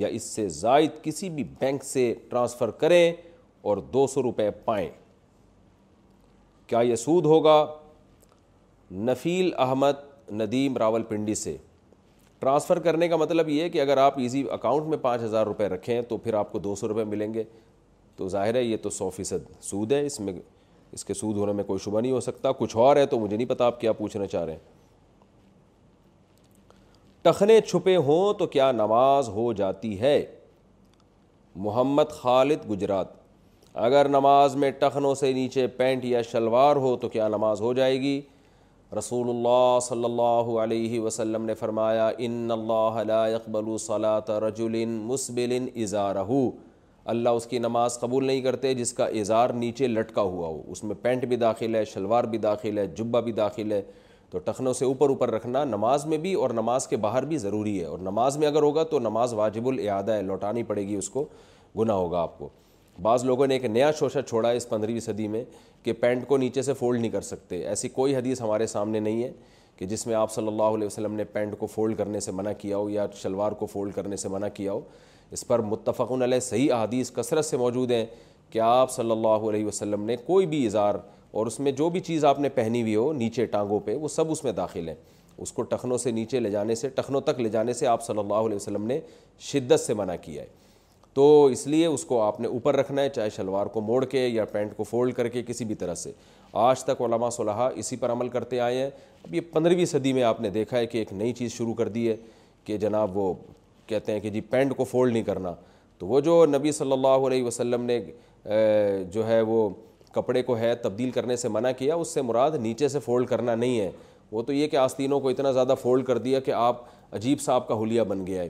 یا اس سے زائد کسی بھی بینک سے ٹرانسفر کریں اور دو سو روپے پائیں کیا یہ سود ہوگا نفیل احمد ندیم راول پنڈی سے ٹرانسفر کرنے کا مطلب یہ کہ اگر آپ ایزی اکاؤنٹ میں پانچ ہزار روپے رکھیں تو پھر آپ کو دو سو روپے ملیں گے تو ظاہر ہے یہ تو سو فیصد سود ہے اس میں اس کے سود ہونے میں کوئی شبہ نہیں ہو سکتا کچھ اور ہے تو مجھے نہیں پتا آپ کیا پوچھنا چاہ رہے ہیں ٹخنے چھپے ہوں تو کیا نماز ہو جاتی ہے محمد خالد گجرات اگر نماز میں ٹخنوں سے نیچے پینٹ یا شلوار ہو تو کیا نماز ہو جائے گی رسول اللہ صلی اللہ علیہ وسلم نے فرمایا ان اللہ لا يقبل رجل مسبل ازارہو اللہ اس کی نماز قبول نہیں کرتے جس کا اظہار نیچے لٹکا ہوا ہو اس میں پینٹ بھی داخل ہے شلوار بھی داخل ہے جبہ بھی داخل ہے تو ٹخنوں سے اوپر اوپر رکھنا نماز میں بھی اور نماز کے باہر بھی ضروری ہے اور نماز میں اگر ہوگا تو نماز واجب الاعادہ ہے لوٹانی پڑے گی اس کو گناہ ہوگا آپ کو بعض لوگوں نے ایک نیا شوشہ چھوڑا ہے اس پندرہویں صدی میں کہ پینٹ کو نیچے سے فولڈ نہیں کر سکتے ایسی کوئی حدیث ہمارے سامنے نہیں ہے کہ جس میں آپ صلی اللہ علیہ وسلم نے پینٹ کو فولڈ کرنے سے منع کیا ہو یا شلوار کو فولڈ کرنے سے منع کیا ہو اس پر متفقن علیہ صحیح احادیث کثرت سے موجود ہیں کہ آپ صلی اللہ علیہ وسلم نے کوئی بھی اظہار اور اس میں جو بھی چیز آپ نے پہنی ہوئی ہو نیچے ٹانگوں پہ وہ سب اس میں داخل ہیں اس کو ٹخنوں سے نیچے لے جانے سے ٹخنوں تک لے جانے سے آپ صلی اللہ علیہ وسلم نے شدت سے منع کیا ہے تو اس لیے اس کو آپ نے اوپر رکھنا ہے چاہے شلوار کو موڑ کے یا پینٹ کو فولڈ کر کے کسی بھی طرح سے آج تک علماء صلی اسی پر عمل کرتے آئے ہیں اب یہ پندرہویں صدی میں آپ نے دیکھا ہے کہ ایک نئی چیز شروع کر دی ہے کہ جناب وہ کہتے ہیں کہ جی پینٹ کو فولڈ نہیں کرنا تو وہ جو نبی صلی اللہ علیہ وسلم نے جو ہے وہ کپڑے کو ہے تبدیل کرنے سے منع کیا اس سے مراد نیچے سے فولڈ کرنا نہیں ہے وہ تو یہ کہ آستینوں کو اتنا زیادہ فولڈ کر دیا کہ آپ عجیب سا آپ کا حلیہ بن گیا ہے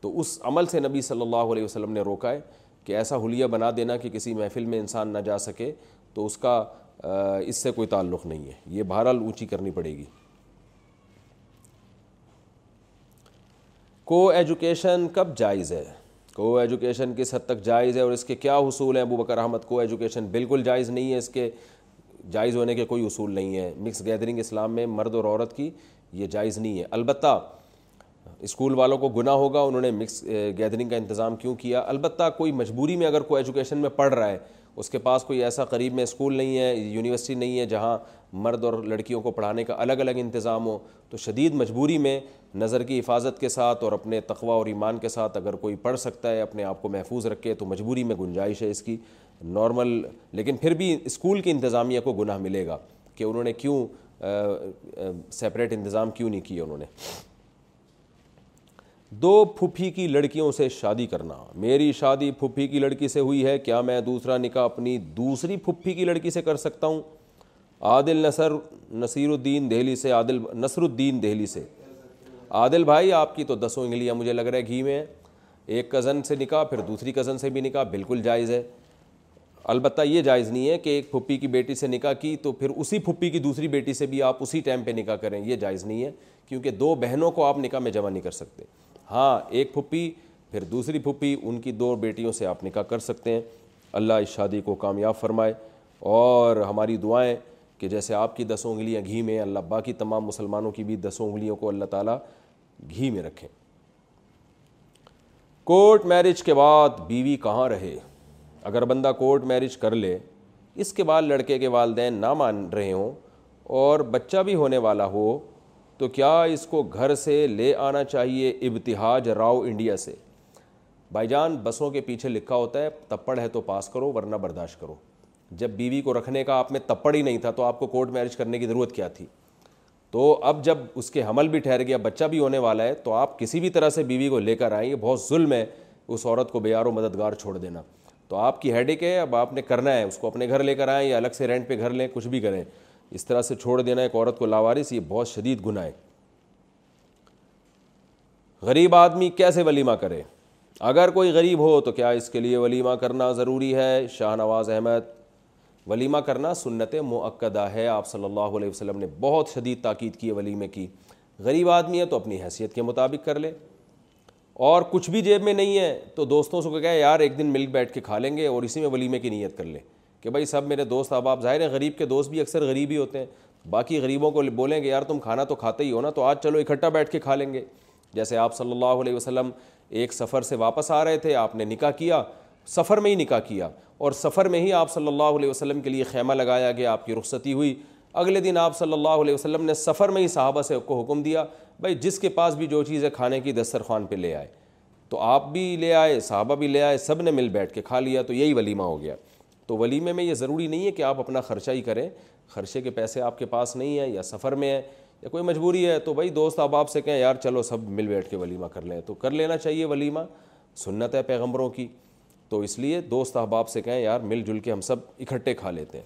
تو اس عمل سے نبی صلی اللہ علیہ وسلم نے روکا ہے کہ ایسا حلیہ بنا دینا کہ کسی محفل میں انسان نہ جا سکے تو اس کا اس سے کوئی تعلق نہیں ہے یہ بہرحال اونچی کرنی پڑے گی کو ایجوکیشن کب جائز ہے کو ایجوکیشن کس حد تک جائز ہے اور اس کے کیا حصول ہیں ابو بکر احمد کو ایجوکیشن بالکل جائز نہیں ہے اس کے جائز ہونے کے کوئی اصول نہیں ہے مکس گیدرنگ اسلام میں مرد اور عورت کی یہ جائز نہیں ہے البتہ اسکول والوں کو گناہ ہوگا انہوں نے مکس گیدرنگ کا انتظام کیوں کیا البتہ کوئی مجبوری میں اگر کو ایجوکیشن میں پڑھ رہا ہے اس کے پاس کوئی ایسا قریب میں اسکول نہیں ہے یونیورسٹی نہیں ہے جہاں مرد اور لڑکیوں کو پڑھانے کا الگ الگ انتظام ہو تو شدید مجبوری میں نظر کی حفاظت کے ساتھ اور اپنے تقوی اور ایمان کے ساتھ اگر کوئی پڑھ سکتا ہے اپنے آپ کو محفوظ رکھے تو مجبوری میں گنجائش ہے اس کی نارمل لیکن پھر بھی اسکول کی انتظامیہ کو گناہ ملے گا کہ انہوں نے کیوں سیپریٹ انتظام کیوں نہیں کیا انہوں نے دو پھپھی کی لڑکیوں سے شادی کرنا میری شادی پھپھی کی لڑکی سے ہوئی ہے کیا میں دوسرا نکاح اپنی دوسری پھپھی کی لڑکی سے کر سکتا ہوں عادل نصر نصیر الدین دہلی سے عادل نصر الدین دہلی سے عادل بھائی آپ کی تو دسوں انگلیاں مجھے لگ رہا ہے گھی میں ایک کزن سے نکاح پھر دوسری کزن سے بھی نکاح بالکل جائز ہے البتہ یہ جائز نہیں ہے کہ ایک پھپھی کی بیٹی سے نکاح کی تو پھر اسی پھپھی کی دوسری بیٹی سے بھی آپ اسی ٹائم پہ نکاح کریں یہ جائز نہیں ہے کیونکہ دو بہنوں کو آپ نکاح میں جمع نہیں کر سکتے ہاں ایک پھپھی پھر دوسری پھپھی ان کی دو بیٹیوں سے آپ نکاح کر سکتے ہیں اللہ اس شادی کو کامیاب فرمائے اور ہماری دعائیں کہ جیسے آپ کی دس انگلیاں گھی میں اللہ باقی تمام مسلمانوں کی بھی دس انگلیوں کو اللہ تعالیٰ گھی میں رکھیں کورٹ میرج کے بعد بیوی کہاں رہے اگر بندہ کورٹ میرج کر لے اس کے بعد لڑکے کے والدین نہ مان رہے ہوں اور بچہ بھی ہونے والا ہو تو کیا اس کو گھر سے لے آنا چاہیے ابتحاج راؤ انڈیا سے بھائی جان بسوں کے پیچھے لکھا ہوتا ہے تپڑ ہے تو پاس کرو ورنہ برداشت کرو جب بیوی کو رکھنے کا آپ میں تپڑ ہی نہیں تھا تو آپ کو کورٹ میرج کرنے کی ضرورت کیا تھی تو اب جب اس کے حمل بھی ٹھہر گیا بچہ بھی ہونے والا ہے تو آپ کسی بھی طرح سے بیوی کو لے کر آئیں یہ بہت ظلم ہے اس عورت کو بیار و مددگار چھوڑ دینا تو آپ کی ہیڈک ہے اب آپ نے کرنا ہے اس کو اپنے گھر لے کر آئیں یا الگ سے رینٹ پہ گھر لیں کچھ بھی کریں اس طرح سے چھوڑ دینا ایک عورت کو لاوارس یہ بہت شدید گناہ ہے غریب آدمی کیسے ولیمہ کرے اگر کوئی غریب ہو تو کیا اس کے لیے ولیمہ کرنا ضروری ہے شاہ نواز احمد ولیمہ کرنا سنت معقدہ ہے آپ صلی اللہ علیہ وسلم نے بہت شدید تاکید کی ولیمے کی غریب آدمی ہے تو اپنی حیثیت کے مطابق کر لے اور کچھ بھی جیب میں نہیں ہے تو دوستوں سے کہا یار ایک دن مل بیٹھ کے کھا لیں گے اور اسی میں ولیمے کی نیت کر لیں کہ بھائی سب میرے دوست احباب ظاہر ہے غریب کے دوست بھی اکثر غریب ہی ہوتے ہیں باقی غریبوں کو بولیں گے یار تم کھانا تو کھاتے ہی ہو نا تو آج چلو اکٹھا بیٹھ کے کھا لیں گے جیسے آپ صلی اللہ علیہ وسلم ایک سفر سے واپس آ رہے تھے آپ نے نکاح کیا سفر میں ہی نکاح کیا اور سفر میں ہی آپ صلی اللہ علیہ وسلم کے لیے خیمہ لگایا گیا آپ کی رخصتی ہوئی اگلے دن آپ صلی اللہ علیہ وسلم نے سفر میں ہی صحابہ سے کو حکم دیا بھائی جس کے پاس بھی جو چیز ہے کھانے کی دسترخوان پہ لے آئے تو آپ بھی لے آئے صحابہ بھی لے آئے سب نے مل بیٹھ کے کھا لیا تو یہی ولیمہ ہو گیا تو ولیمے میں یہ ضروری نہیں ہے کہ آپ اپنا خرچہ ہی کریں خرچے کے پیسے آپ کے پاس نہیں ہیں یا سفر میں ہیں یا کوئی مجبوری ہے تو بھائی دوست آپ آپ سے کہیں یار چلو سب مل بیٹھ کے ولیمہ کر لیں تو کر لینا چاہیے ولیمہ سنت ہے پیغمبروں کی تو اس لیے دوست احباب سے کہیں یار مل جل کے ہم سب اکٹھے کھا لیتے ہیں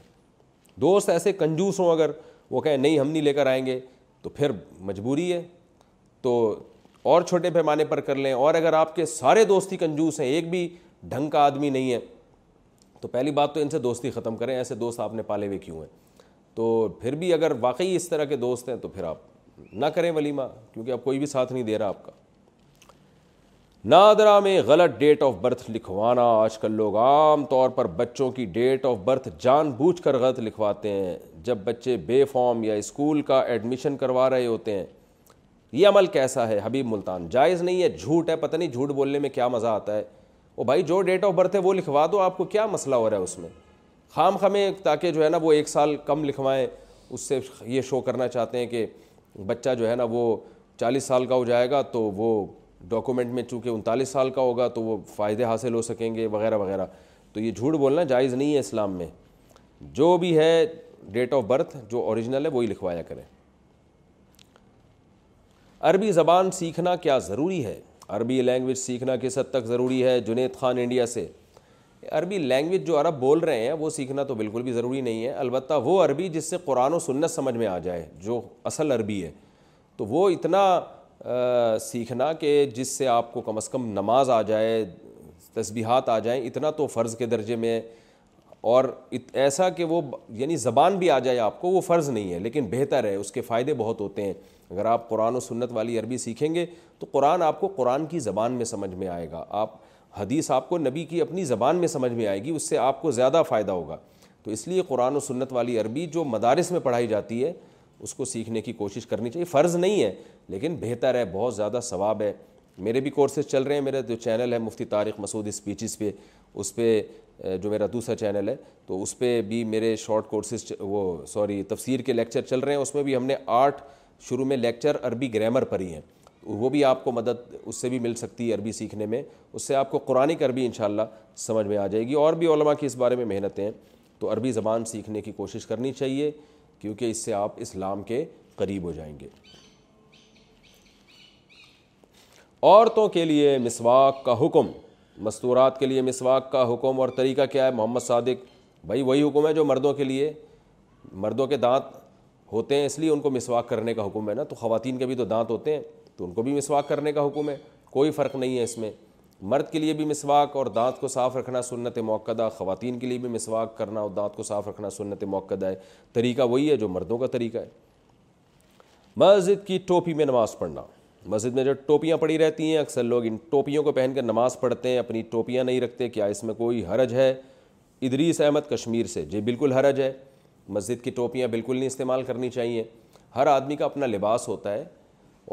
دوست ایسے کنجوس ہوں اگر وہ کہیں نہیں ہم نہیں لے کر آئیں گے تو پھر مجبوری ہے تو اور چھوٹے پیمانے پر کر لیں اور اگر آپ کے سارے دوستی کنجوس ہیں ایک بھی ڈھنگ کا آدمی نہیں ہے تو پہلی بات تو ان سے دوستی ختم کریں ایسے دوست آپ نے پالے ہوئے کیوں ہیں تو پھر بھی اگر واقعی اس طرح کے دوست ہیں تو پھر آپ نہ کریں ولیمہ کیونکہ آپ کوئی بھی ساتھ نہیں دے رہا آپ کا نادرا میں غلط ڈیٹ آف برتھ لکھوانا آج کل لوگ عام طور پر بچوں کی ڈیٹ آف برتھ جان بوجھ کر غلط لکھواتے ہیں جب بچے بے فارم یا اسکول کا ایڈمیشن کروا رہے ہوتے ہیں یہ عمل کیسا ہے حبیب ملتان جائز نہیں ہے جھوٹ ہے پتہ نہیں جھوٹ بولنے میں کیا مزہ آتا ہے وہ بھائی جو ڈیٹ آف برتھ ہے وہ لکھوا دو آپ کو کیا مسئلہ ہو رہا ہے اس میں خام خمیں تاکہ جو ہے نا وہ ایک سال کم لکھوائیں اس سے یہ شو کرنا چاہتے ہیں کہ بچہ جو ہے نا وہ چالیس سال کا ہو جائے گا تو وہ ڈاکومنٹ میں چونکہ انتالیس سال کا ہوگا تو وہ فائدے حاصل ہو سکیں گے وغیرہ وغیرہ تو یہ جھوٹ بولنا جائز نہیں ہے اسلام میں جو بھی ہے ڈیٹ آف برتھ جو اوریجنل ہے وہی لکھوایا کریں عربی زبان سیکھنا کیا ضروری ہے عربی لینگویج سیکھنا کس حد تک ضروری ہے جنید خان انڈیا سے عربی لینگویج جو عرب بول رہے ہیں وہ سیکھنا تو بالکل بھی ضروری نہیں ہے البتہ وہ عربی جس سے قرآن و سنت سمجھ میں آ جائے جو اصل عربی ہے تو وہ اتنا سیکھنا کہ جس سے آپ کو کم از کم نماز آ جائے تسبیحات آ جائیں اتنا تو فرض کے درجے میں اور ایسا کہ وہ یعنی زبان بھی آ جائے آپ کو وہ فرض نہیں ہے لیکن بہتر ہے اس کے فائدے بہت ہوتے ہیں اگر آپ قرآن و سنت والی عربی سیکھیں گے تو قرآن آپ کو قرآن کی زبان میں سمجھ میں آئے گا آپ حدیث آپ کو نبی کی اپنی زبان میں سمجھ میں آئے گی اس سے آپ کو زیادہ فائدہ ہوگا تو اس لیے قرآن و سنت والی عربی جو مدارس میں پڑھائی جاتی ہے اس کو سیکھنے کی کوشش کرنی چاہیے فرض نہیں ہے لیکن بہتر ہے بہت زیادہ ثواب ہے میرے بھی کورسز چل رہے ہیں میرے جو چینل ہے مفتی تاریخ مسعود اسپیچز پہ اس پہ جو میرا دوسرا چینل ہے تو اس پہ بھی میرے شارٹ کورسز وہ سوری تفسیر کے لیکچر چل رہے ہیں اس میں بھی ہم نے آٹھ شروع میں لیکچر عربی گرامر پر ہی ہیں وہ بھی آپ کو مدد اس سے بھی مل سکتی ہے عربی سیکھنے میں اس سے آپ کو قرآن عربی انشاءاللہ سمجھ میں آ جائے گی اور بھی علماء کی اس بارے میں محنتیں تو عربی زبان سیکھنے کی کوشش کرنی چاہیے کیونکہ اس سے آپ اسلام کے قریب ہو جائیں گے عورتوں کے لیے مسواک کا حکم مستورات کے لیے مسواک کا حکم اور طریقہ کیا ہے محمد صادق بھائی وہی حکم ہے جو مردوں کے لیے مردوں کے دانت ہوتے ہیں اس لیے ان کو مسواک کرنے کا حکم ہے نا تو خواتین کے بھی تو دانت ہوتے ہیں تو ان کو بھی مسواک کرنے کا حکم ہے کوئی فرق نہیں ہے اس میں مرد کے لیے بھی مسواک اور دانت کو صاف رکھنا سنت موقع خواتین کے لیے بھی مسواک کرنا اور دانت کو صاف رکھنا سنت موقع ہے طریقہ وہی ہے جو مردوں کا طریقہ ہے مسجد کی ٹوپی میں نماز پڑھنا مسجد میں جو ٹوپیاں پڑی رہتی ہیں اکثر لوگ ان ٹوپیوں کو پہن کر نماز پڑھتے ہیں اپنی ٹوپیاں نہیں رکھتے کیا اس میں کوئی حرج ہے ادریس احمد کشمیر سے جی بالکل حرج ہے مسجد کی ٹوپیاں بالکل نہیں استعمال کرنی چاہیے ہر آدمی کا اپنا لباس ہوتا ہے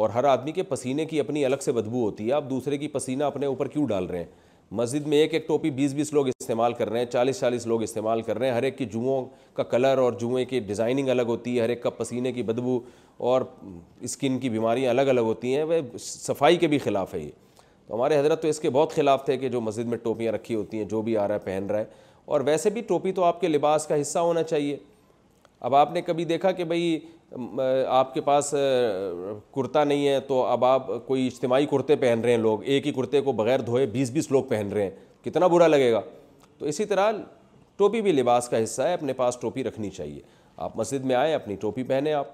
اور ہر آدمی کے پسینے کی اپنی الگ سے بدبو ہوتی ہے آپ دوسرے کی پسینہ اپنے اوپر کیوں ڈال رہے ہیں مسجد میں ایک ایک ٹوپی بیس بیس لوگ استعمال کر رہے ہیں چالیس چالیس لوگ استعمال کر رہے ہیں ہر ایک کی جوؤں کا کلر اور جوئیں کی ڈیزائننگ الگ ہوتی ہے ہر ایک کا پسینے کی بدبو اور اسکن کی بیماریاں الگ الگ ہوتی ہیں وہ صفائی کے بھی خلاف ہے یہ تو ہمارے حضرت تو اس کے بہت خلاف تھے کہ جو مسجد میں ٹوپیاں رکھی ہوتی ہیں جو بھی آ رہا ہے پہن رہا ہے اور ویسے بھی ٹوپی تو آپ کے لباس کا حصہ ہونا چاہیے اب آپ نے کبھی دیکھا کہ بھئی آپ کے پاس کرتا نہیں ہے تو اب آپ کوئی اجتماعی کرتے پہن رہے ہیں لوگ ایک ہی کرتے کو بغیر دھوئے بیس بیس لوگ پہن رہے ہیں کتنا برا لگے گا تو اسی طرح ٹوپی بھی لباس کا حصہ ہے اپنے پاس ٹوپی رکھنی چاہیے آپ مسجد میں آئیں اپنی ٹوپی پہنیں آپ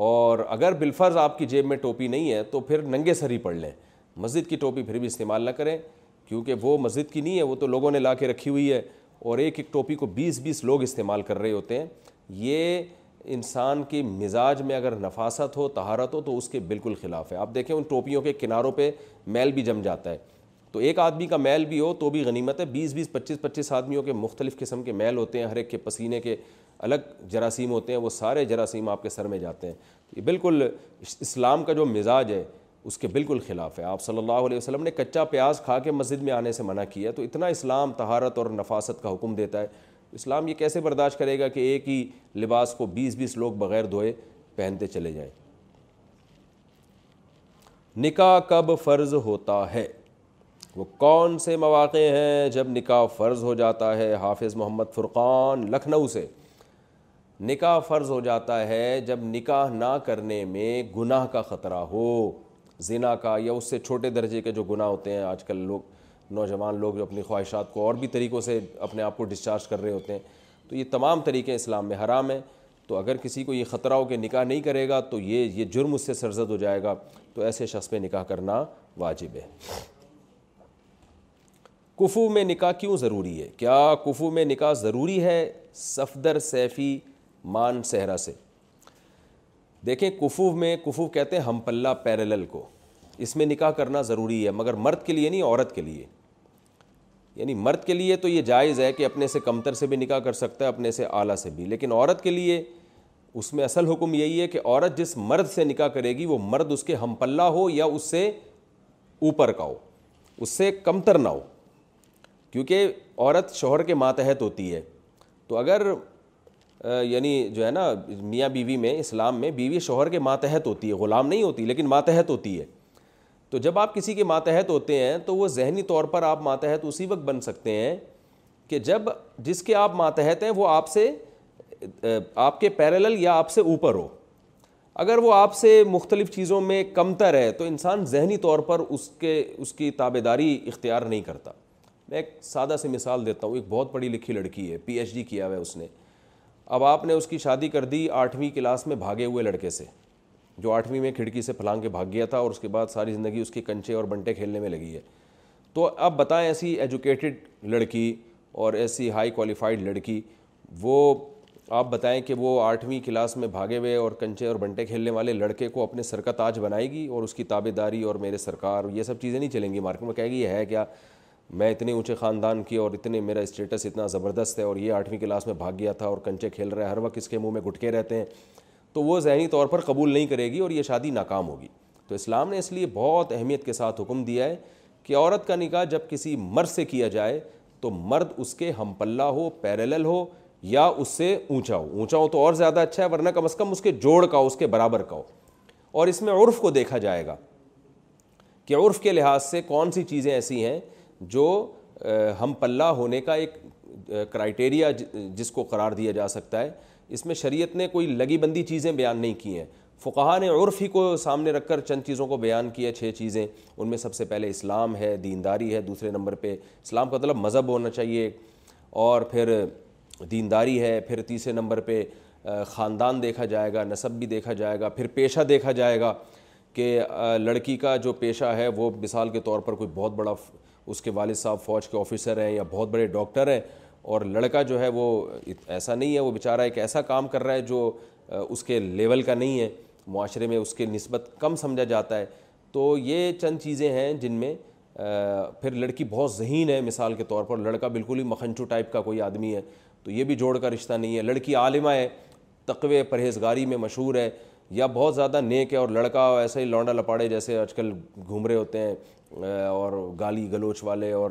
اور اگر بالفرض آپ کی جیب میں ٹوپی نہیں ہے تو پھر ننگے سری پڑھ لیں مسجد کی ٹوپی پھر بھی استعمال نہ کریں کیونکہ وہ مسجد کی نہیں ہے وہ تو لوگوں نے لا کے رکھی ہوئی ہے اور ایک ایک ٹوپی کو بیس بیس لوگ استعمال کر رہے ہوتے ہیں یہ انسان کے مزاج میں اگر نفاست ہو تہارت ہو تو اس کے بالکل خلاف ہے آپ دیکھیں ان ٹوپیوں کے کناروں پہ میل بھی جم جاتا ہے تو ایک آدمی کا میل بھی ہو تو بھی غنیمت ہے بیس بیس پچیس پچیس آدمیوں کے مختلف قسم کے میل ہوتے ہیں ہر ایک کے پسینے کے الگ جراثیم ہوتے ہیں وہ سارے جراثیم آپ کے سر میں جاتے ہیں یہ بالکل اسلام کا جو مزاج ہے اس کے بالکل خلاف ہے آپ صلی اللہ علیہ وسلم نے کچا پیاز کھا کے مسجد میں آنے سے منع کیا تو اتنا اسلام تہارت اور نفاست کا حکم دیتا ہے اسلام یہ کیسے برداشت کرے گا کہ ایک ہی لباس کو بیس بیس لوگ بغیر دھوئے پہنتے چلے جائیں نکاح کب فرض ہوتا ہے وہ کون سے مواقع ہیں جب نکاح فرض ہو جاتا ہے حافظ محمد فرقان لکھنؤ سے نکاح فرض ہو جاتا ہے جب نکاح نہ کرنے میں گناہ کا خطرہ ہو زنا کا یا اس سے چھوٹے درجے کے جو گناہ ہوتے ہیں آج کل لوگ نوجوان لوگ جو اپنی خواہشات کو اور بھی طریقوں سے اپنے آپ کو ڈسچارج کر رہے ہوتے ہیں تو یہ تمام طریقے اسلام میں حرام ہیں تو اگر کسی کو یہ خطرہ ہو کہ نکاح نہیں کرے گا تو یہ یہ جرم اس سے سرزد ہو جائے گا تو ایسے شخص پہ نکاح کرنا واجب ہے کفو میں نکاح کیوں ضروری ہے کیا کفو میں نکاح ضروری ہے صفدر سیفی مان صحرا سے دیکھیں کفو میں کفو کہتے ہیں ہم پلہ پیرلل کو اس میں نکاح کرنا ضروری ہے مگر مرد کے لیے نہیں عورت کے لیے یعنی مرد کے لیے تو یہ جائز ہے کہ اپنے سے کمتر سے بھی نکاح کر سکتا ہے اپنے سے اعلیٰ سے بھی لیکن عورت کے لیے اس میں اصل حکم یہی ہے کہ عورت جس مرد سے نکاح کرے گی وہ مرد اس کے ہم پلہ ہو یا اس سے اوپر کا ہو اس سے کمتر نہ ہو کیونکہ عورت شوہر کے ماتحت ہوتی ہے تو اگر یعنی جو ہے نا میاں بیوی میں اسلام میں بیوی شوہر کے ماتحت ہوتی ہے غلام نہیں ہوتی لیکن ماتحت ہوتی ہے تو جب آپ کسی کے ماتحت ہوتے ہیں تو وہ ذہنی طور پر آپ ماتحت اسی وقت بن سکتے ہیں کہ جب جس کے آپ ماتحت ہیں وہ آپ سے آپ کے پیرلل یا آپ سے اوپر ہو اگر وہ آپ سے مختلف چیزوں میں کمتر ہے تو انسان ذہنی طور پر اس کے اس کی تابے داری اختیار نہیں کرتا میں ایک سادہ سی مثال دیتا ہوں ایک بہت پڑھی لکھی لڑکی ہے پی ایچ ڈی کیا ہے اس نے اب آپ نے اس کی شادی کر دی آٹھویں کلاس میں بھاگے ہوئے لڑکے سے جو آٹھویں میں کھڑکی سے پھلانگ کے بھاگ گیا تھا اور اس کے بعد ساری زندگی اس کے کنچے اور بنٹے کھیلنے میں لگی ہے تو اب بتائیں ایسی ایجوکیٹڈ لڑکی اور ایسی ہائی کوالیفائڈ لڑکی وہ آپ بتائیں کہ وہ آٹھویں کلاس میں بھاگے ہوئے اور کنچے اور بنٹے کھیلنے والے لڑکے کو اپنے سر کا تاج بنائے گی اور اس کی تابے داری اور میرے سرکار یہ سب چیزیں نہیں چلیں گی مارکیٹ میں کہے گی یہ ہے کیا میں اتنے اونچے خاندان کی اور اتنے میرا اسٹیٹس اتنا زبردست ہے اور یہ آٹھویں کلاس میں بھاگ گیا تھا اور کنچے کھیل رہے ہیں ہر وقت اس کے منہ میں گھٹکے رہتے ہیں تو وہ ذہنی طور پر قبول نہیں کرے گی اور یہ شادی ناکام ہوگی تو اسلام نے اس لیے بہت اہمیت کے ساتھ حکم دیا ہے کہ عورت کا نکاح جب کسی مرد سے کیا جائے تو مرد اس کے ہم پلہ ہو پیرلل ہو یا اس سے اونچا ہو اونچا ہو تو اور زیادہ اچھا ہے ورنہ کم از کم اس کے جوڑ کا ہو اس کے برابر کا ہو اور اس میں عرف کو دیکھا جائے گا کہ عرف کے لحاظ سے کون سی چیزیں ایسی ہیں جو ہم پلہ ہونے کا ایک کرائٹیریا جس کو قرار دیا جا سکتا ہے اس میں شریعت نے کوئی لگی بندی چیزیں بیان نہیں کی ہیں فقہ نے عرف ہی کو سامنے رکھ کر چند چیزوں کو بیان کیا چھ چیزیں ان میں سب سے پہلے اسلام ہے دینداری ہے دوسرے نمبر پہ اسلام کا مطلب مذہب ہونا چاہیے اور پھر دینداری ہے پھر تیسرے نمبر پہ خاندان دیکھا جائے گا نصب بھی دیکھا جائے گا پھر پیشہ دیکھا جائے گا کہ لڑکی کا جو پیشہ ہے وہ مثال کے طور پر کوئی بہت بڑا اس کے والد صاحب فوج کے آفیسر ہیں یا بہت بڑے ڈاکٹر ہیں اور لڑکا جو ہے وہ ایسا نہیں ہے وہ بیچارہ ایک ایسا کام کر رہا ہے جو اس کے لیول کا نہیں ہے معاشرے میں اس کے نسبت کم سمجھا جاتا ہے تو یہ چند چیزیں ہیں جن میں پھر لڑکی بہت ذہین ہے مثال کے طور پر لڑکا بالکل ہی مکھنچو ٹائپ کا کوئی آدمی ہے تو یہ بھی جوڑ کا رشتہ نہیں ہے لڑکی عالمہ ہے تقوی پرہیزگاری میں مشہور ہے یا بہت زیادہ نیک ہے اور لڑکا ایسے ہی لونڈا لپاڑے جیسے آج کل رہے ہوتے ہیں اور گالی گلوچ والے اور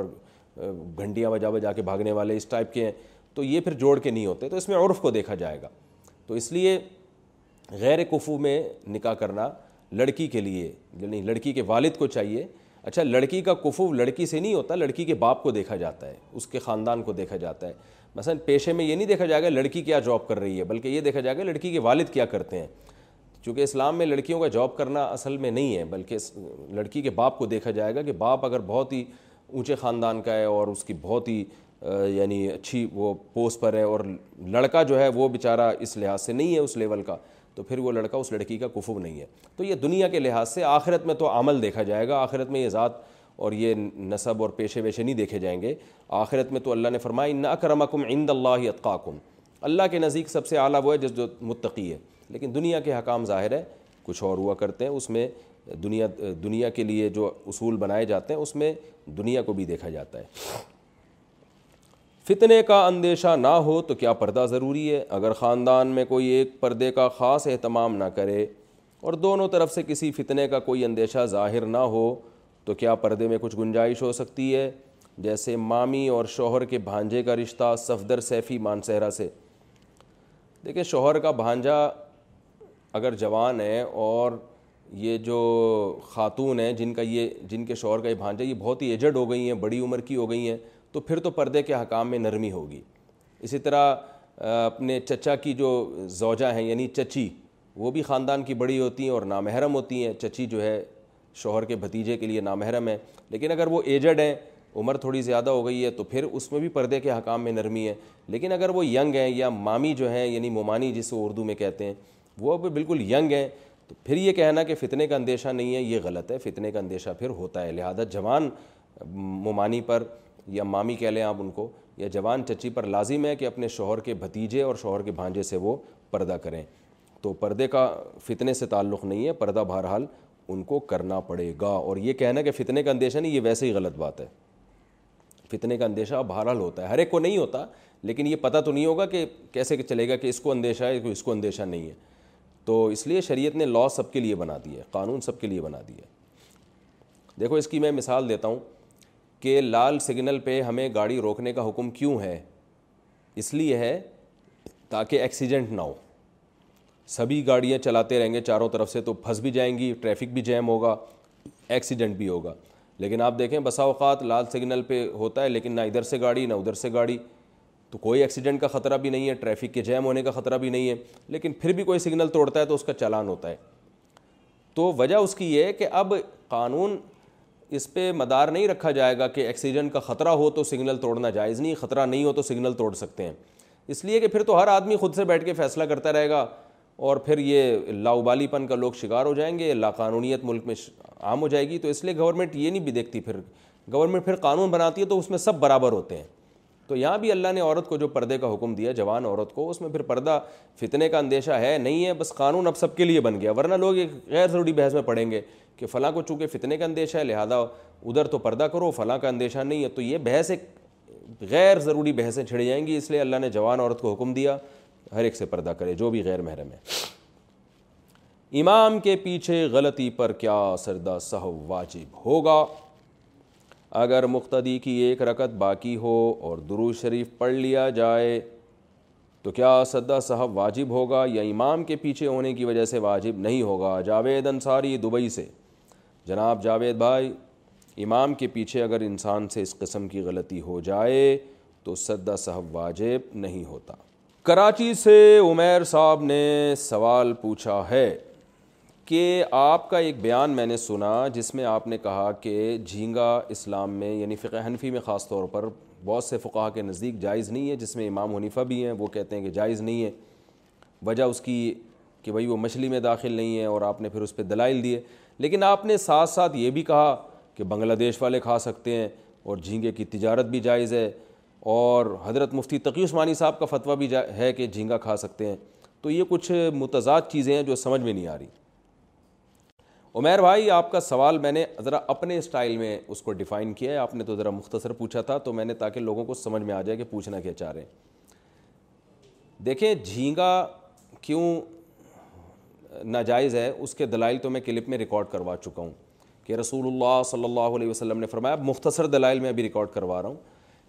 گھنٹیاں بجا بجا کے بھاگنے والے اس ٹائپ کے ہیں تو یہ پھر جوڑ کے نہیں ہوتے تو اس میں عرف کو دیکھا جائے گا تو اس لیے غیر کفو میں نکاح کرنا لڑکی کے لیے یعنی لڑکی کے والد کو چاہیے اچھا لڑکی کا کفو لڑکی سے نہیں ہوتا لڑکی کے باپ کو دیکھا جاتا ہے اس کے خاندان کو دیکھا جاتا ہے مثلا پیشے میں یہ نہیں دیکھا جائے گا لڑکی کیا جاب کر رہی ہے بلکہ یہ دیکھا جائے گا لڑکی کے والد کیا کرتے ہیں چونکہ اسلام میں لڑکیوں کا جاب کرنا اصل میں نہیں ہے بلکہ لڑکی کے باپ کو دیکھا جائے گا کہ باپ اگر بہت ہی اونچے خاندان کا ہے اور اس کی بہت ہی یعنی اچھی وہ پوسٹ پر ہے اور لڑکا جو ہے وہ بیچارہ اس لحاظ سے نہیں ہے اس لیول کا تو پھر وہ لڑکا اس لڑکی کا کفو نہیں ہے تو یہ دنیا کے لحاظ سے آخرت میں تو عمل دیکھا جائے گا آخرت میں یہ ذات اور یہ نصب اور پیشے ویشے نہیں دیکھے جائیں گے آخرت میں تو اللہ نے فرمایا ان کرم اکم عند اللہ اطقاکن اللہ کے نزیک سب سے اعلیٰ وہ ہے جس جو متقی ہے لیکن دنیا کے حکام ظاہر ہے کچھ اور ہوا کرتے ہیں اس میں دنیا دنیا کے لیے جو اصول بنائے جاتے ہیں اس میں دنیا کو بھی دیکھا جاتا ہے فتنے کا اندیشہ نہ ہو تو کیا پردہ ضروری ہے اگر خاندان میں کوئی ایک پردے کا خاص اہتمام نہ کرے اور دونوں طرف سے کسی فتنے کا کوئی اندیشہ ظاہر نہ ہو تو کیا پردے میں کچھ گنجائش ہو سکتی ہے جیسے مامی اور شوہر کے بھانجے کا رشتہ صفدر سیفی مانسہرہ سے دیکھیں شوہر کا بھانجا اگر جوان ہے اور یہ جو خاتون ہیں جن کا یہ جن کے شوہر کا یہ بھانجا یہ بہت ہی ایجڈ ہو گئی ہیں بڑی عمر کی ہو گئی ہیں تو پھر تو پردے کے حکام میں نرمی ہوگی اسی طرح اپنے چچا کی جو زوجہ ہیں یعنی چچی وہ بھی خاندان کی بڑی ہوتی ہیں اور نامحرم ہوتی ہیں چچی جو ہے شوہر کے بھتیجے کے لیے نامحرم ہے لیکن اگر وہ ایجڈ ہیں عمر تھوڑی زیادہ ہو گئی ہے تو پھر اس میں بھی پردے کے حکام میں نرمی ہے لیکن اگر وہ ینگ ہیں یا مامی جو ہیں یعنی مومانی جسے اردو میں کہتے ہیں وہ بالکل ینگ ہیں تو پھر یہ کہنا کہ فتنے کا اندیشہ نہیں ہے یہ غلط ہے فتنے کا اندیشہ پھر ہوتا ہے لہذا جوان ممانی پر یا مامی کہہ لیں آپ ان کو یا جوان چچی پر لازم ہے کہ اپنے شوہر کے بھتیجے اور شوہر کے بھانجے سے وہ پردہ کریں تو پردے کا فتنے سے تعلق نہیں ہے پردہ بہرحال ان کو کرنا پڑے گا اور یہ کہنا کہ فتنے کا اندیشہ نہیں یہ ویسے ہی غلط بات ہے فتنے کا اندیشہ بہرحال ہوتا ہے ہر ایک کو نہیں ہوتا لیکن یہ پتہ تو نہیں ہوگا کہ کیسے چلے گا کہ اس کو اندیشہ ہے اس کو اندیشہ نہیں ہے تو اس لیے شریعت نے لا سب کے لیے بنا دی ہے قانون سب کے لیے بنا دی ہے دیکھو اس کی میں مثال دیتا ہوں کہ لال سگنل پہ ہمیں گاڑی روکنے کا حکم کیوں ہے اس لیے ہے تاکہ ایکسیڈنٹ نہ ہو سبھی گاڑیاں چلاتے رہیں گے چاروں طرف سے تو پھنس بھی جائیں گی ٹریفک بھی جیم ہوگا ایکسیڈنٹ بھی ہوگا لیکن آپ دیکھیں بسا اوقات لال سگنل پہ ہوتا ہے لیکن نہ ادھر سے گاڑی نہ ادھر سے گاڑی تو کوئی ایکسیڈنٹ کا خطرہ بھی نہیں ہے ٹریفک کے جیم ہونے کا خطرہ بھی نہیں ہے لیکن پھر بھی کوئی سگنل توڑتا ہے تو اس کا چلان ہوتا ہے تو وجہ اس کی یہ ہے کہ اب قانون اس پہ مدار نہیں رکھا جائے گا کہ ایکسیڈنٹ کا خطرہ ہو تو سگنل توڑنا جائز نہیں خطرہ نہیں ہو تو سگنل توڑ سکتے ہیں اس لیے کہ پھر تو ہر آدمی خود سے بیٹھ کے فیصلہ کرتا رہے گا اور پھر یہ لاوبالی پن کا لوگ شکار ہو جائیں گے لا قانونیت ملک میں عام ہو جائے گی تو اس لیے گورنمنٹ یہ نہیں بھی دیکھتی پھر گورنمنٹ پھر قانون بناتی ہے تو اس میں سب برابر ہوتے ہیں تو یہاں بھی اللہ نے عورت کو جو پردے کا حکم دیا جوان عورت کو اس میں پھر پردہ فتنے کا اندیشہ ہے نہیں ہے بس قانون اب سب کے لیے بن گیا ورنہ لوگ ایک غیر ضروری بحث میں پڑھیں گے کہ فلاں کو چونکہ فتنے کا اندیشہ ہے لہٰذا ادھر تو پردہ کرو فلاں کا اندیشہ نہیں ہے تو یہ بحث ایک غیر ضروری بحثیں چھڑی جائیں گی اس لیے اللہ نے جوان عورت کو حکم دیا ہر ایک سے پردہ کرے جو بھی غیر محرم ہے امام کے پیچھے غلطی پر کیا سردہ صحو واجب ہوگا اگر مقتدی کی ایک رکت باقی ہو اور درو شریف پڑھ لیا جائے تو کیا سدا صاحب واجب ہوگا یا امام کے پیچھے ہونے کی وجہ سے واجب نہیں ہوگا جاوید انصاری دبئی سے جناب جاوید بھائی امام کے پیچھے اگر انسان سے اس قسم کی غلطی ہو جائے تو سدا صاحب واجب نہیں ہوتا کراچی سے عمیر صاحب نے سوال پوچھا ہے کہ آپ کا ایک بیان میں نے سنا جس میں آپ نے کہا کہ جھینگا اسلام میں یعنی فقہ حنفی میں خاص طور پر بہت سے فقہ کے نزدیک جائز نہیں ہے جس میں امام حنیفہ بھی ہیں وہ کہتے ہیں کہ جائز نہیں ہے وجہ اس کی کہ بھائی وہ مچھلی میں داخل نہیں ہے اور آپ نے پھر اس پہ دلائل دیے لیکن آپ نے ساتھ ساتھ یہ بھی کہا کہ بنگلہ دیش والے کھا سکتے ہیں اور جھینگے کی تجارت بھی جائز ہے اور حضرت مفتی تقی عثمانی صاحب کا فتویٰ بھی ہے کہ جھینگا کھا سکتے ہیں تو یہ کچھ متضاد چیزیں ہیں جو سمجھ میں نہیں آ رہی عمیر بھائی آپ کا سوال میں نے ذرا اپنے اسٹائل میں اس کو ڈیفائن کیا ہے آپ نے تو ذرا مختصر پوچھا تھا تو میں نے تاکہ لوگوں کو سمجھ میں آ جائے کہ پوچھنا کیا چاہ رہے ہیں دیکھیں جھینگا کیوں ناجائز ہے اس کے دلائل تو میں کلپ میں ریکارڈ کروا چکا ہوں کہ رسول اللہ صلی اللہ علیہ وسلم نے فرمایا مختصر دلائل میں ابھی ریکارڈ کروا رہا ہوں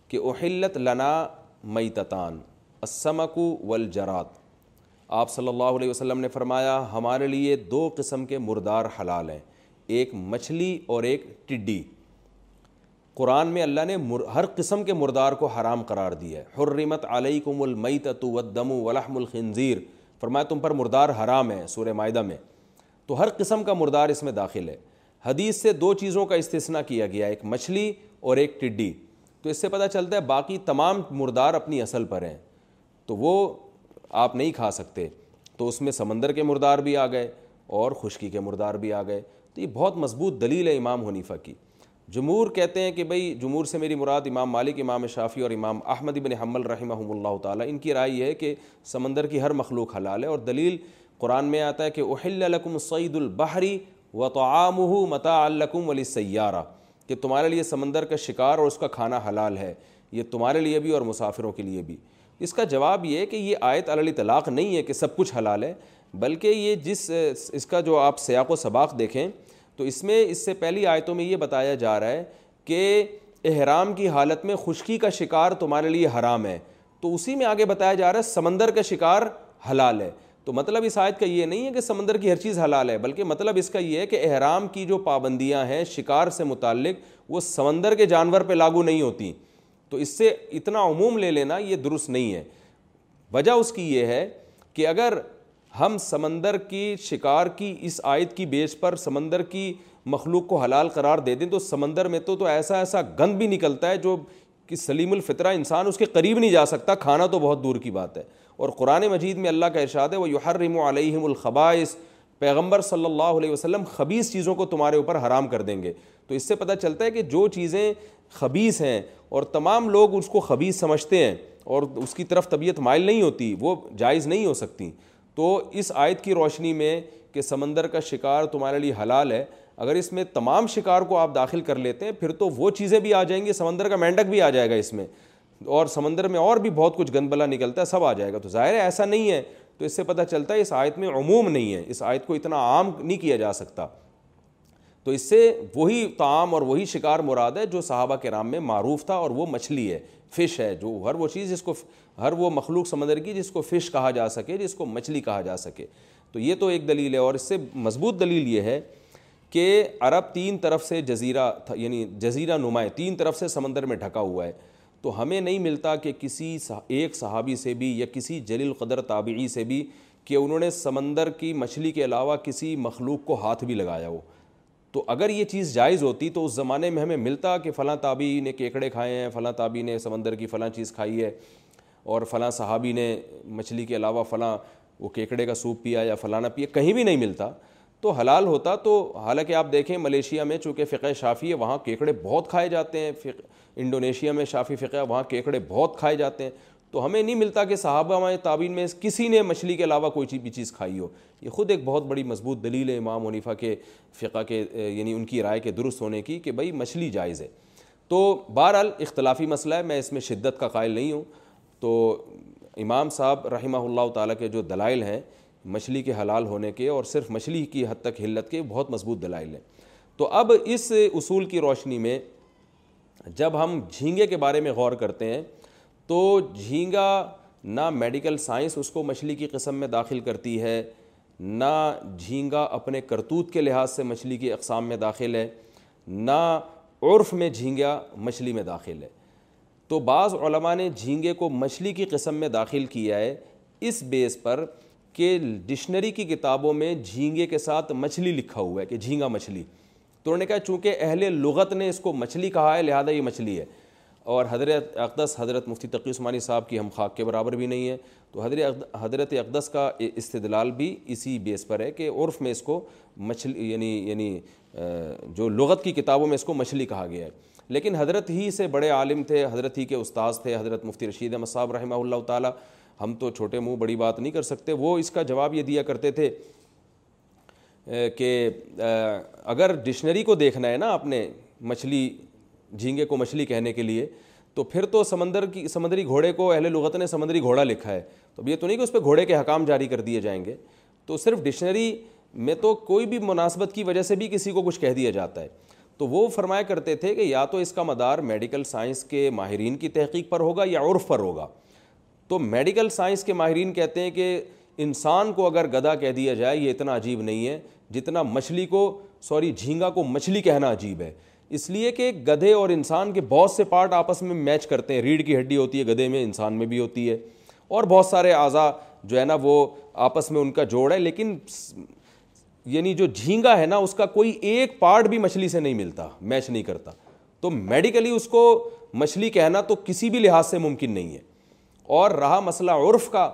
کہ اہلت لنا مئی السمک اسمکو آپ صلی اللہ علیہ وسلم نے فرمایا ہمارے لیے دو قسم کے مردار حلال ہیں ایک مچھلی اور ایک ٹڈی قرآن میں اللہ نے ہر قسم کے مردار کو حرام قرار دیا ہے حرمت علیکم کوم والدم ولحم الخنزیر فرمایا تم پر مردار حرام ہے سورہ معدہ میں تو ہر قسم کا مردار اس میں داخل ہے حدیث سے دو چیزوں کا استثنا کیا گیا ایک مچھلی اور ایک ٹڈی تو اس سے پتہ چلتا ہے باقی تمام مردار اپنی اصل پر ہیں تو وہ آپ نہیں کھا سکتے تو اس میں سمندر کے مردار بھی آ گئے اور خشکی کے مردار بھی آ گئے تو یہ بہت مضبوط دلیل ہے امام حنیفہ کی جمہور کہتے ہیں کہ بھئی جمہور سے میری مراد امام مالک امام شافی اور امام احمد بن حمل رحمہ اللہ تعالیٰ ان کی رائے یہ ہے کہ سمندر کی ہر مخلوق حلال ہے اور دلیل قرآن میں آتا ہے کہ اہل لکم سعید البحری و تو متا الکم ولی سیارہ کہ تمہارے لیے سمندر کا شکار اور اس کا کھانا حلال ہے یہ تمہارے لیے بھی اور مسافروں کے لیے بھی اس کا جواب یہ کہ یہ آیت علی طلاق نہیں ہے کہ سب کچھ حلال ہے بلکہ یہ جس اس کا جو آپ سیاق و سباق دیکھیں تو اس میں اس سے پہلی آیتوں میں یہ بتایا جا رہا ہے کہ احرام کی حالت میں خشکی کا شکار تمہارے لیے حرام ہے تو اسی میں آگے بتایا جا رہا ہے سمندر کا شکار حلال ہے تو مطلب اس آیت کا یہ نہیں ہے کہ سمندر کی ہر چیز حلال ہے بلکہ مطلب اس کا یہ ہے کہ احرام کی جو پابندیاں ہیں شکار سے متعلق وہ سمندر کے جانور پہ لاگو نہیں ہوتیں تو اس سے اتنا عموم لے لینا یہ درست نہیں ہے وجہ اس کی یہ ہے کہ اگر ہم سمندر کی شکار کی اس آیت کی بیس پر سمندر کی مخلوق کو حلال قرار دے دیں تو سمندر میں تو تو ایسا ایسا گند بھی نکلتا ہے جو کہ سلیم الفطرہ انسان اس کے قریب نہیں جا سکتا کھانا تو بہت دور کی بات ہے اور قرآن مجید میں اللہ کا ارشاد ہے وہ یحرم علیہم الخبائش پیغمبر صلی اللہ علیہ وسلم خبیص چیزوں کو تمہارے اوپر حرام کر دیں گے تو اس سے پتہ چلتا ہے کہ جو چیزیں خبیص ہیں اور تمام لوگ اس کو خبیص سمجھتے ہیں اور اس کی طرف طبیعت مائل نہیں ہوتی وہ جائز نہیں ہو سکتی تو اس آیت کی روشنی میں کہ سمندر کا شکار تمہارے لیے حلال ہے اگر اس میں تمام شکار کو آپ داخل کر لیتے ہیں پھر تو وہ چیزیں بھی آ جائیں گی سمندر کا مینڈک بھی آ جائے گا اس میں اور سمندر میں اور بھی بہت کچھ گند بلا نکلتا ہے سب آ جائے گا تو ظاہر ہے ایسا نہیں ہے تو اس سے پتہ چلتا ہے اس آیت میں عموم نہیں ہے اس آیت کو اتنا عام نہیں کیا جا سکتا تو اس سے وہی تعام اور وہی شکار مراد ہے جو صحابہ کرام میں معروف تھا اور وہ مچھلی ہے فش ہے جو ہر وہ چیز جس کو ہر وہ مخلوق سمندر کی جس کو فش کہا جا سکے جس کو مچھلی کہا جا سکے تو یہ تو ایک دلیل ہے اور اس سے مضبوط دلیل یہ ہے کہ عرب تین طرف سے جزیرہ تھا یعنی جزیرہ نمایاں تین طرف سے سمندر میں ڈھکا ہوا ہے تو ہمیں نہیں ملتا کہ کسی ایک صحابی سے بھی یا کسی جلیل قدر تابعی سے بھی کہ انہوں نے سمندر کی مچھلی کے علاوہ کسی مخلوق کو ہاتھ بھی لگایا ہو تو اگر یہ چیز جائز ہوتی تو اس زمانے میں ہمیں ملتا کہ فلاں تابی نے کیکڑے کھائے ہیں فلاں تابی نے سمندر کی فلاں چیز کھائی ہے اور فلاں صحابی نے مچھلی کے علاوہ فلاں وہ کیکڑے کا سوپ پیا یا فلانا پیا کہیں بھی نہیں ملتا تو حلال ہوتا تو حالانکہ آپ دیکھیں ملیشیا میں چونکہ فقہ شافی ہے وہاں کیکڑے بہت کھائے جاتے ہیں انڈونیشیا میں شافی فقہ وہاں کیکڑے بہت کھائے جاتے ہیں تو ہمیں نہیں ملتا کہ صحابہ میں تعبین میں کسی نے مچھلی کے علاوہ کوئی بھی چیز کھائی ہو یہ خود ایک بہت بڑی مضبوط دلیل ہے امام حنیفہ کے فقہ کے یعنی ان کی رائے کے درست ہونے کی کہ بھئی مچھلی جائز ہے تو بہرحال اختلافی مسئلہ ہے میں اس میں شدت کا قائل نہیں ہوں تو امام صاحب رحمہ اللہ تعالیٰ کے جو دلائل ہیں مچھلی کے حلال ہونے کے اور صرف مچھلی کی حد تک حلت کے بہت مضبوط دلائل ہیں تو اب اس اصول کی روشنی میں جب ہم جھینگے کے بارے میں غور کرتے ہیں تو جھینگا نہ میڈیکل سائنس اس کو مچھلی کی قسم میں داخل کرتی ہے نہ جھینگا اپنے کرتوت کے لحاظ سے مچھلی کی اقسام میں داخل ہے نہ عرف میں جھینگا مچھلی میں داخل ہے تو بعض علماء نے جھینگے کو مچھلی کی قسم میں داخل کیا ہے اس بیس پر کہ ڈکشنری کی کتابوں میں جھینگے کے ساتھ مچھلی لکھا ہوا ہے کہ جھینگا مچھلی تو انہوں نے کہا چونکہ اہل لغت نے اس کو مچھلی کہا ہے لہذا یہ مچھلی ہے اور حضرت اقدس حضرت مفتی تقی عثمانی صاحب کی ہم خاک کے برابر بھی نہیں ہے تو حضرت حضرت اقدس کا استدلال بھی اسی بیس پر ہے کہ عرف میں اس کو مچھلی یعنی یعنی جو لغت کی کتابوں میں اس کو مچھلی کہا گیا ہے لیکن حضرت ہی سے بڑے عالم تھے حضرت ہی کے استاذ تھے حضرت مفتی رشید احمد صاحب رحمہ اللہ تعالیٰ ہم تو چھوٹے منہ بڑی بات نہیں کر سکتے وہ اس کا جواب یہ دیا کرتے تھے کہ اگر ڈکشنری کو دیکھنا ہے نا آپ نے مچھلی جھینگے کو مچھلی کہنے کے لیے تو پھر تو سمندر کی سمندری گھوڑے کو اہل لغت نے سمندری گھوڑا لکھا ہے تو اب یہ تو نہیں کہ اس پہ گھوڑے کے حکام جاری کر دیے جائیں گے تو صرف ڈکشنری میں تو کوئی بھی مناسبت کی وجہ سے بھی کسی کو کچھ کہہ دیا جاتا ہے تو وہ فرمایا کرتے تھے کہ یا تو اس کا مدار میڈیکل سائنس کے ماہرین کی تحقیق پر ہوگا یا عرف پر ہوگا تو میڈیکل سائنس کے ماہرین کہتے ہیں کہ انسان کو اگر گدا کہہ دیا جائے یہ اتنا عجیب نہیں ہے جتنا مچھلی کو سوری جھینگا کو مچھلی کہنا عجیب ہے اس لیے کہ گدھے اور انسان کے بہت سے پارٹ آپس میں میچ کرتے ہیں ریڑھ کی ہڈی ہوتی ہے گدھے میں انسان میں بھی ہوتی ہے اور بہت سارے اعضا جو ہے نا وہ آپس میں ان کا جوڑ ہے لیکن یعنی جو جھینگا ہے نا اس کا کوئی ایک پارٹ بھی مچھلی سے نہیں ملتا میچ نہیں کرتا تو میڈیکلی اس کو مچھلی کہنا تو کسی بھی لحاظ سے ممکن نہیں ہے اور رہا مسئلہ عرف کا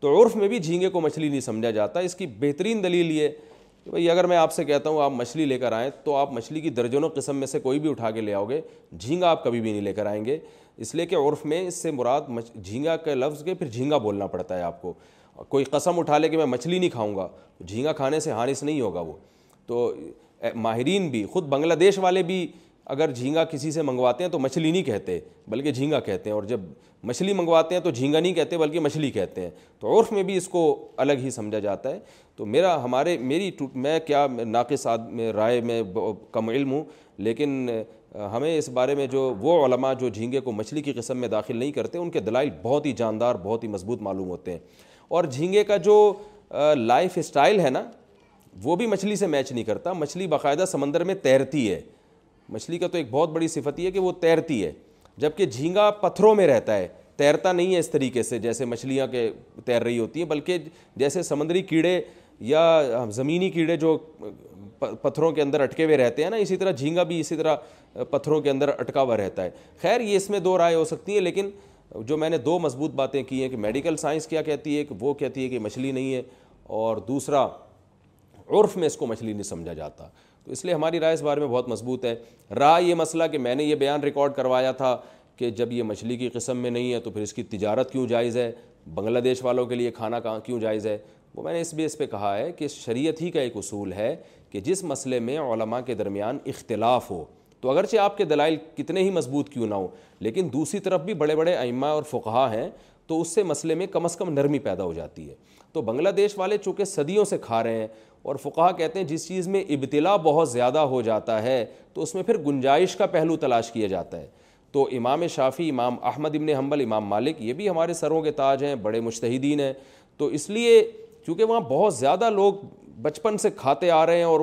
تو عرف میں بھی جھینگے کو مچھلی نہیں سمجھا جاتا اس کی بہترین دلیل یہ کہ بھائی اگر میں آپ سے کہتا ہوں آپ مچھلی لے کر آئیں تو آپ مچھلی کی درجنوں قسم میں سے کوئی بھی اٹھا کے لے گے جھینگا آپ کبھی بھی نہیں لے کر آئیں گے اس لیے کہ عرف میں اس سے مراد جھینگا کے لفظ کے پھر جھینگا بولنا پڑتا ہے آپ کو کوئی قسم اٹھا لے کہ میں مچھلی نہیں کھاؤں گا جھینگا کھانے سے ہانس نہیں ہوگا وہ تو ماہرین بھی خود بنگلہ دیش والے بھی اگر جھینگا کسی سے منگواتے ہیں تو مچھلی نہیں کہتے بلکہ جھینگا کہتے ہیں اور جب مچھلی منگواتے ہیں تو جھینگا نہیں کہتے بلکہ مچھلی کہتے ہیں تو عرف میں بھی اس کو الگ ہی سمجھا جاتا ہے تو میرا ہمارے میری میں کیا ناقص میں رائے میں کم علم ہوں لیکن ہمیں اس بارے میں جو وہ علماء جو جھینگے کو مچھلی کی قسم میں داخل نہیں کرتے ان کے دلائل بہت ہی جاندار بہت ہی مضبوط معلوم ہوتے ہیں اور جھینگے کا جو لائف اسٹائل ہے نا وہ بھی مچھلی سے میچ نہیں کرتا مچھلی باقاعدہ سمندر میں تیرتی ہے مچھلی کا تو ایک بہت بڑی صفت ہی ہے کہ وہ تیرتی ہے جبکہ جھینگا پتھروں میں رہتا ہے تیرتا نہیں ہے اس طریقے سے جیسے مچھلیاں کے تیر رہی ہوتی ہیں بلکہ جیسے سمندری کیڑے یا زمینی کیڑے جو پتھروں کے اندر اٹکے ہوئے رہتے ہیں نا اسی طرح جھینگا بھی اسی طرح پتھروں کے اندر اٹکا ہوا رہتا ہے خیر یہ اس میں دو رائے ہو سکتی ہیں لیکن جو میں نے دو مضبوط باتیں کی ہیں کہ میڈیکل سائنس کیا کہتی ہے کہ وہ کہتی ہے کہ مچھلی نہیں ہے اور دوسرا عرف میں اس کو مچھلی نہیں سمجھا جاتا تو اس لیے ہماری رائے اس بارے میں بہت مضبوط ہے رائے یہ مسئلہ کہ میں نے یہ بیان ریکارڈ کروایا تھا کہ جب یہ مچھلی کی قسم میں نہیں ہے تو پھر اس کی تجارت کیوں جائز ہے بنگلہ دیش والوں کے لیے کھانا کہاں کیوں جائز ہے وہ میں نے اس بیس پہ کہا ہے کہ شریعت ہی کا ایک اصول ہے کہ جس مسئلے میں علماء کے درمیان اختلاف ہو تو اگرچہ آپ کے دلائل کتنے ہی مضبوط کیوں نہ ہوں لیکن دوسری طرف بھی بڑے بڑے ائمہ اور فقہا ہیں تو اس سے مسئلے میں کم از کم نرمی پیدا ہو جاتی ہے تو بنگلہ دیش والے چونکہ صدیوں سے کھا رہے ہیں اور فقہ کہتے ہیں جس چیز میں ابتلا بہت زیادہ ہو جاتا ہے تو اس میں پھر گنجائش کا پہلو تلاش کیا جاتا ہے تو امام شافی امام احمد ابن حنبل امام مالک یہ بھی ہمارے سروں کے تاج ہیں بڑے مشتحدین ہیں تو اس لیے چونکہ وہاں بہت زیادہ لوگ بچپن سے کھاتے آ رہے ہیں اور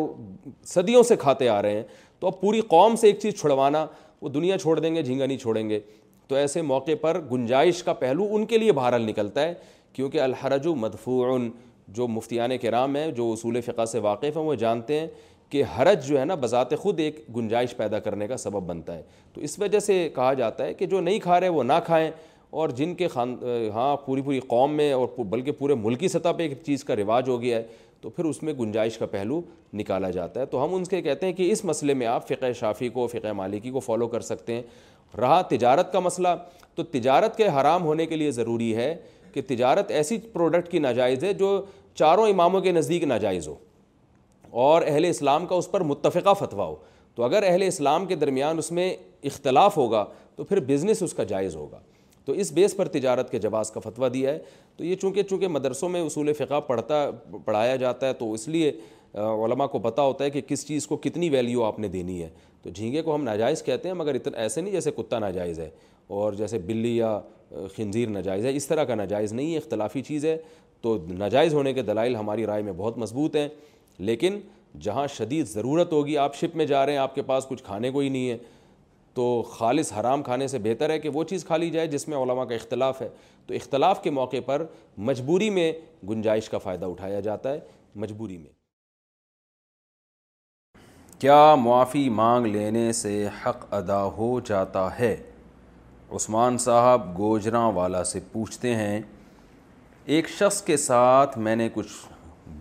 صدیوں سے کھاتے آ رہے ہیں تو اب پوری قوم سے ایک چیز چھڑوانا وہ دنیا چھوڑ دیں گے جھینگا نہیں چھوڑیں گے تو ایسے موقع پر گنجائش کا پہلو ان کے لیے بہرحال نکلتا ہے کیونکہ الحرج مدفوع جو مفتیان کرام ہیں جو اصول فقہ سے واقف ہیں وہ جانتے ہیں کہ حرج جو ہے نا بذات خود ایک گنجائش پیدا کرنے کا سبب بنتا ہے تو اس وجہ سے کہا جاتا ہے کہ جو نہیں کھا رہے وہ نہ کھائیں اور جن کے خان ہاں پوری پوری قوم میں اور بلکہ پورے ملکی سطح پہ ایک چیز کا رواج ہو گیا ہے تو پھر اس میں گنجائش کا پہلو نکالا جاتا ہے تو ہم ان کے کہتے ہیں کہ اس مسئلے میں آپ فقہ شافی کو فقہ مالکی کو فالو کر سکتے ہیں رہا تجارت کا مسئلہ تو تجارت کے حرام ہونے کے لیے ضروری ہے کہ تجارت ایسی پروڈکٹ کی ناجائز ہے جو چاروں اماموں کے نزدیک ناجائز ہو اور اہل اسلام کا اس پر متفقہ فتویٰ ہو تو اگر اہل اسلام کے درمیان اس میں اختلاف ہوگا تو پھر بزنس اس کا جائز ہوگا تو اس بیس پر تجارت کے جواز کا فتویٰ دیا ہے تو یہ چونکہ چونکہ مدرسوں میں اصول فقہ پڑھتا پڑھایا جاتا ہے تو اس لیے علماء کو پتہ ہوتا ہے کہ کس چیز کو کتنی ویلیو آپ نے دینی ہے تو جھینگے کو ہم ناجائز کہتے ہیں مگر اتنا ایسے نہیں جیسے کتا ناجائز ہے اور جیسے بلی یا خنزیر ناجائز ہے اس طرح کا ناجائز نہیں ہے اختلافی چیز ہے تو ناجائز ہونے کے دلائل ہماری رائے میں بہت مضبوط ہیں لیکن جہاں شدید ضرورت ہوگی آپ شپ میں جا رہے ہیں آپ کے پاس کچھ کھانے کو ہی نہیں ہے تو خالص حرام کھانے سے بہتر ہے کہ وہ چیز کھا لی جائے جس میں علماء کا اختلاف ہے تو اختلاف کے موقع پر مجبوری میں گنجائش کا فائدہ اٹھایا جاتا ہے مجبوری میں کیا معافی مانگ لینے سے حق ادا ہو جاتا ہے عثمان صاحب گوجراں والا سے پوچھتے ہیں ایک شخص کے ساتھ میں نے کچھ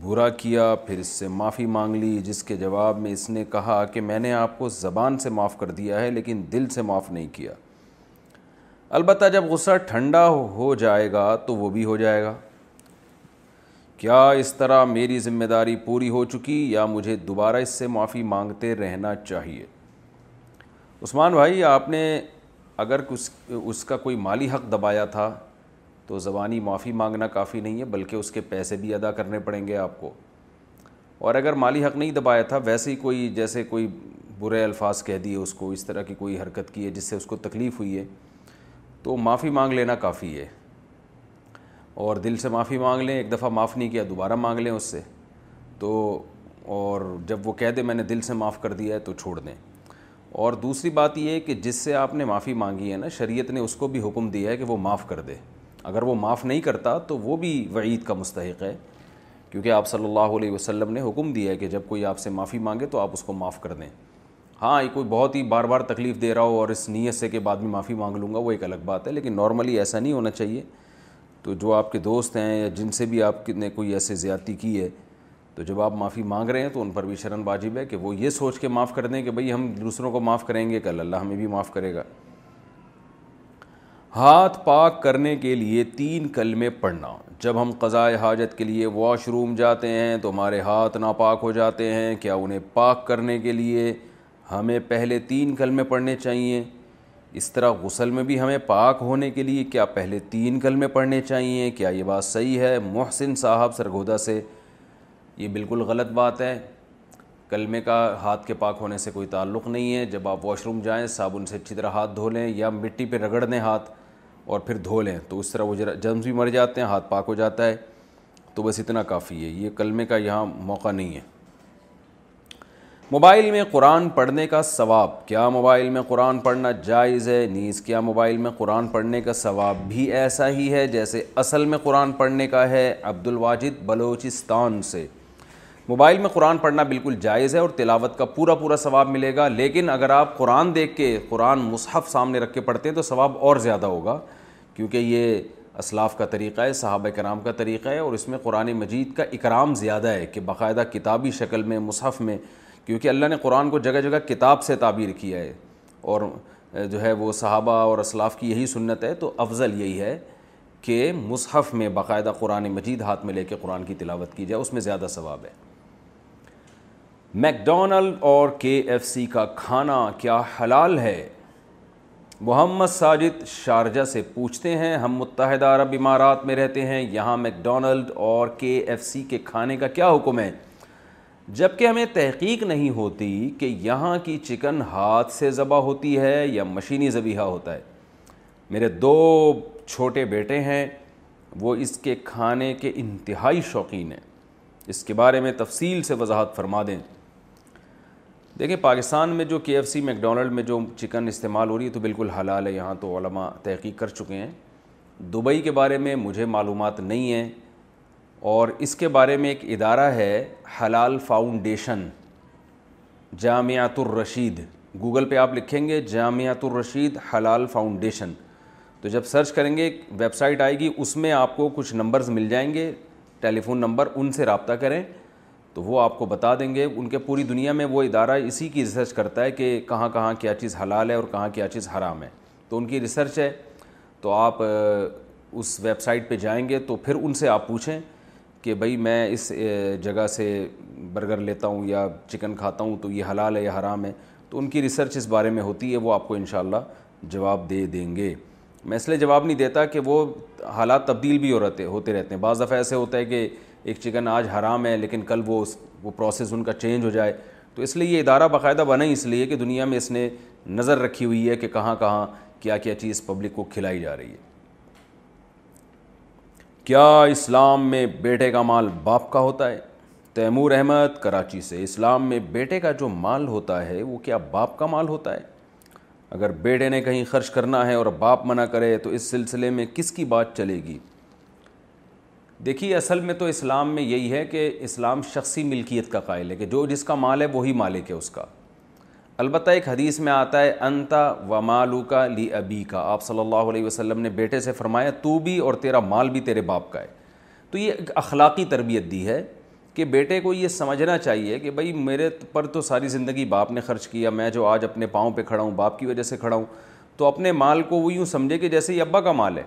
برا کیا پھر اس سے معافی مانگ لی جس کے جواب میں اس نے کہا کہ میں نے آپ کو زبان سے معاف کر دیا ہے لیکن دل سے معاف نہیں کیا البتہ جب غصہ ٹھنڈا ہو جائے گا تو وہ بھی ہو جائے گا کیا اس طرح میری ذمہ داری پوری ہو چکی یا مجھے دوبارہ اس سے معافی مانگتے رہنا چاہیے عثمان بھائی آپ نے اگر اس اس کا کوئی مالی حق دبایا تھا تو زبانی معافی مانگنا کافی نہیں ہے بلکہ اس کے پیسے بھی ادا کرنے پڑیں گے آپ کو اور اگر مالی حق نہیں دبایا تھا ویسے ہی کوئی جیسے کوئی برے الفاظ کہہ دیے اس کو اس طرح کی کوئی حرکت کی ہے جس سے اس کو تکلیف ہوئی ہے تو معافی مانگ لینا کافی ہے اور دل سے معافی مانگ لیں ایک دفعہ معاف نہیں کیا دوبارہ مانگ لیں اس سے تو اور جب وہ کہہ دے میں نے دل سے معاف کر دیا ہے تو چھوڑ دیں اور دوسری بات یہ ہے کہ جس سے آپ نے معافی مانگی ہے نا شریعت نے اس کو بھی حکم دیا ہے کہ وہ معاف کر دے اگر وہ معاف نہیں کرتا تو وہ بھی وعید کا مستحق ہے کیونکہ آپ صلی اللہ علیہ وسلم نے حکم دیا ہے کہ جب کوئی آپ سے معافی مانگے تو آپ اس کو معاف کر دیں ہاں یہ کوئی بہت ہی بار بار تکلیف دے رہا ہو اور اس نیت سے کے بعد میں معافی مانگ لوں گا وہ ایک الگ بات ہے لیکن نارملی ایسا نہیں ہونا چاہیے تو جو آپ کے دوست ہیں یا جن سے بھی آپ نے کوئی ایسے زیادتی کی ہے تو جب آپ معافی مانگ رہے ہیں تو ان پر بھی شرن واجب ہے کہ وہ یہ سوچ کے معاف کر دیں کہ بھئی ہم دوسروں کو معاف کریں گے کل اللہ ہمیں بھی معاف کرے گا ہاتھ پاک کرنے کے لیے تین کلمے پڑھنا جب ہم قضاء حاجت کے لیے واش روم جاتے ہیں تو ہمارے ہاتھ ناپاک ہو جاتے ہیں کیا انہیں پاک کرنے کے لیے ہمیں پہلے تین کلمے پڑھنے چاہیے اس طرح غسل میں بھی ہمیں پاک ہونے کے لیے کیا پہلے تین کلمے پڑھنے چاہیے کیا یہ بات صحیح ہے محسن صاحب سرگودا سے یہ بالکل غلط بات ہے کلمے کا ہاتھ کے پاک ہونے سے کوئی تعلق نہیں ہے جب آپ واش روم جائیں صابن سے اچھی طرح ہاتھ دھو لیں یا مٹی پہ رگڑ دیں ہاتھ اور پھر دھو لیں تو اس طرح وہ جرمز بھی مر جاتے ہیں ہاتھ پاک ہو جاتا ہے تو بس اتنا کافی ہے یہ کلمے کا یہاں موقع نہیں ہے موبائل میں قرآن پڑھنے کا ثواب کیا موبائل میں قرآن پڑھنا جائز ہے نیز کیا موبائل میں قرآن پڑھنے کا ثواب بھی ایسا ہی ہے جیسے اصل میں قرآن پڑھنے کا ہے عبد الواجد بلوچستان سے موبائل میں قرآن پڑھنا بالکل جائز ہے اور تلاوت کا پورا پورا ثواب ملے گا لیکن اگر آپ قرآن دیکھ کے قرآن مصحف سامنے رکھ کے پڑھتے ہیں تو ثواب اور زیادہ ہوگا کیونکہ یہ اسلاف کا طریقہ ہے صحابہ کرام کا طریقہ ہے اور اس میں قرآن مجید کا اکرام زیادہ ہے کہ باقاعدہ کتابی شکل میں مصحف میں کیونکہ اللہ نے قرآن کو جگہ جگہ کتاب سے تعبیر کیا ہے اور جو ہے وہ صحابہ اور اسلاف کی یہی سنت ہے تو افضل یہی ہے کہ مصحف میں باقاعدہ قرآن مجید ہاتھ میں لے کے قرآن کی تلاوت کی جائے اس میں زیادہ ثواب ہے میکڈونلڈ اور کے ایف سی کا کھانا کیا حلال ہے محمد ساجد شارجہ سے پوچھتے ہیں ہم متحدہ عرب امارات میں رہتے ہیں یہاں میکڈونلڈ اور کے ایف سی کے کھانے کا کیا حکم ہے جبکہ ہمیں تحقیق نہیں ہوتی کہ یہاں کی چکن ہاتھ سے ذبح ہوتی ہے یا مشینی ذبیحہ ہوتا ہے میرے دو چھوٹے بیٹے ہیں وہ اس کے کھانے کے انتہائی شوقین ہیں اس کے بارے میں تفصیل سے وضاحت فرما دیں دیکھیں پاکستان میں جو کے ایف سی میک ڈونلڈ میں جو چکن استعمال ہو رہی ہے تو بالکل حلال ہے یہاں تو علماء تحقیق کر چکے ہیں دبئی کے بارے میں مجھے معلومات نہیں ہیں اور اس کے بارے میں ایک ادارہ ہے حلال فاؤنڈیشن جامعات الرشید گوگل پہ آپ لکھیں گے جامعات الرشید حلال فاؤنڈیشن تو جب سرچ کریں گے ایک ویب سائٹ آئے گی اس میں آپ کو کچھ نمبرز مل جائیں گے ٹیلی فون نمبر ان سے رابطہ کریں تو وہ آپ کو بتا دیں گے ان کے پوری دنیا میں وہ ادارہ اسی کی ریسرچ کرتا ہے کہ کہاں کہاں کیا چیز حلال ہے اور کہاں کیا چیز حرام ہے تو ان کی ریسرچ ہے تو آپ اس ویب سائٹ پہ جائیں گے تو پھر ان سے آپ پوچھیں کہ بھائی میں اس جگہ سے برگر لیتا ہوں یا چکن کھاتا ہوں تو یہ حلال ہے یا حرام ہے تو ان کی ریسرچ اس بارے میں ہوتی ہے وہ آپ کو انشاءاللہ جواب دے دیں گے میں اس لیے جواب نہیں دیتا کہ وہ حالات تبدیل بھی ہو رہتے ہوتے رہتے ہیں بعض دفعہ ایسے ہوتا ہے کہ ایک چکن آج حرام ہے لیکن کل وہ اس وہ پروسیس ان کا چینج ہو جائے تو اس لیے یہ ادارہ باقاعدہ ہی اس لیے کہ دنیا میں اس نے نظر رکھی ہوئی ہے کہ کہاں کہاں کیا کیا چیز پبلک کو کھلائی جا رہی ہے کیا اسلام میں بیٹے کا مال باپ کا ہوتا ہے تیمور احمد کراچی سے اسلام میں بیٹے کا جو مال ہوتا ہے وہ کیا باپ کا مال ہوتا ہے اگر بیٹے نے کہیں خرچ کرنا ہے اور باپ منع کرے تو اس سلسلے میں کس کی بات چلے گی دیکھیے اصل میں تو اسلام میں یہی ہے کہ اسلام شخصی ملکیت کا قائل ہے کہ جو جس کا مال ہے وہی مالک ہے اس کا البتہ ایک حدیث میں آتا ہے انتا و مالو کا لی ابی کا آپ صلی اللہ علیہ وسلم نے بیٹے سے فرمایا تو بھی اور تیرا مال بھی تیرے باپ کا ہے تو یہ ایک اخلاقی تربیت دی ہے کہ بیٹے کو یہ سمجھنا چاہیے کہ بھائی میرے پر تو ساری زندگی باپ نے خرچ کیا میں جو آج اپنے پاؤں پہ کھڑا ہوں باپ کی وجہ سے کھڑا ہوں تو اپنے مال کو وہ یوں سمجھے کہ جیسے یہ ابا کا مال ہے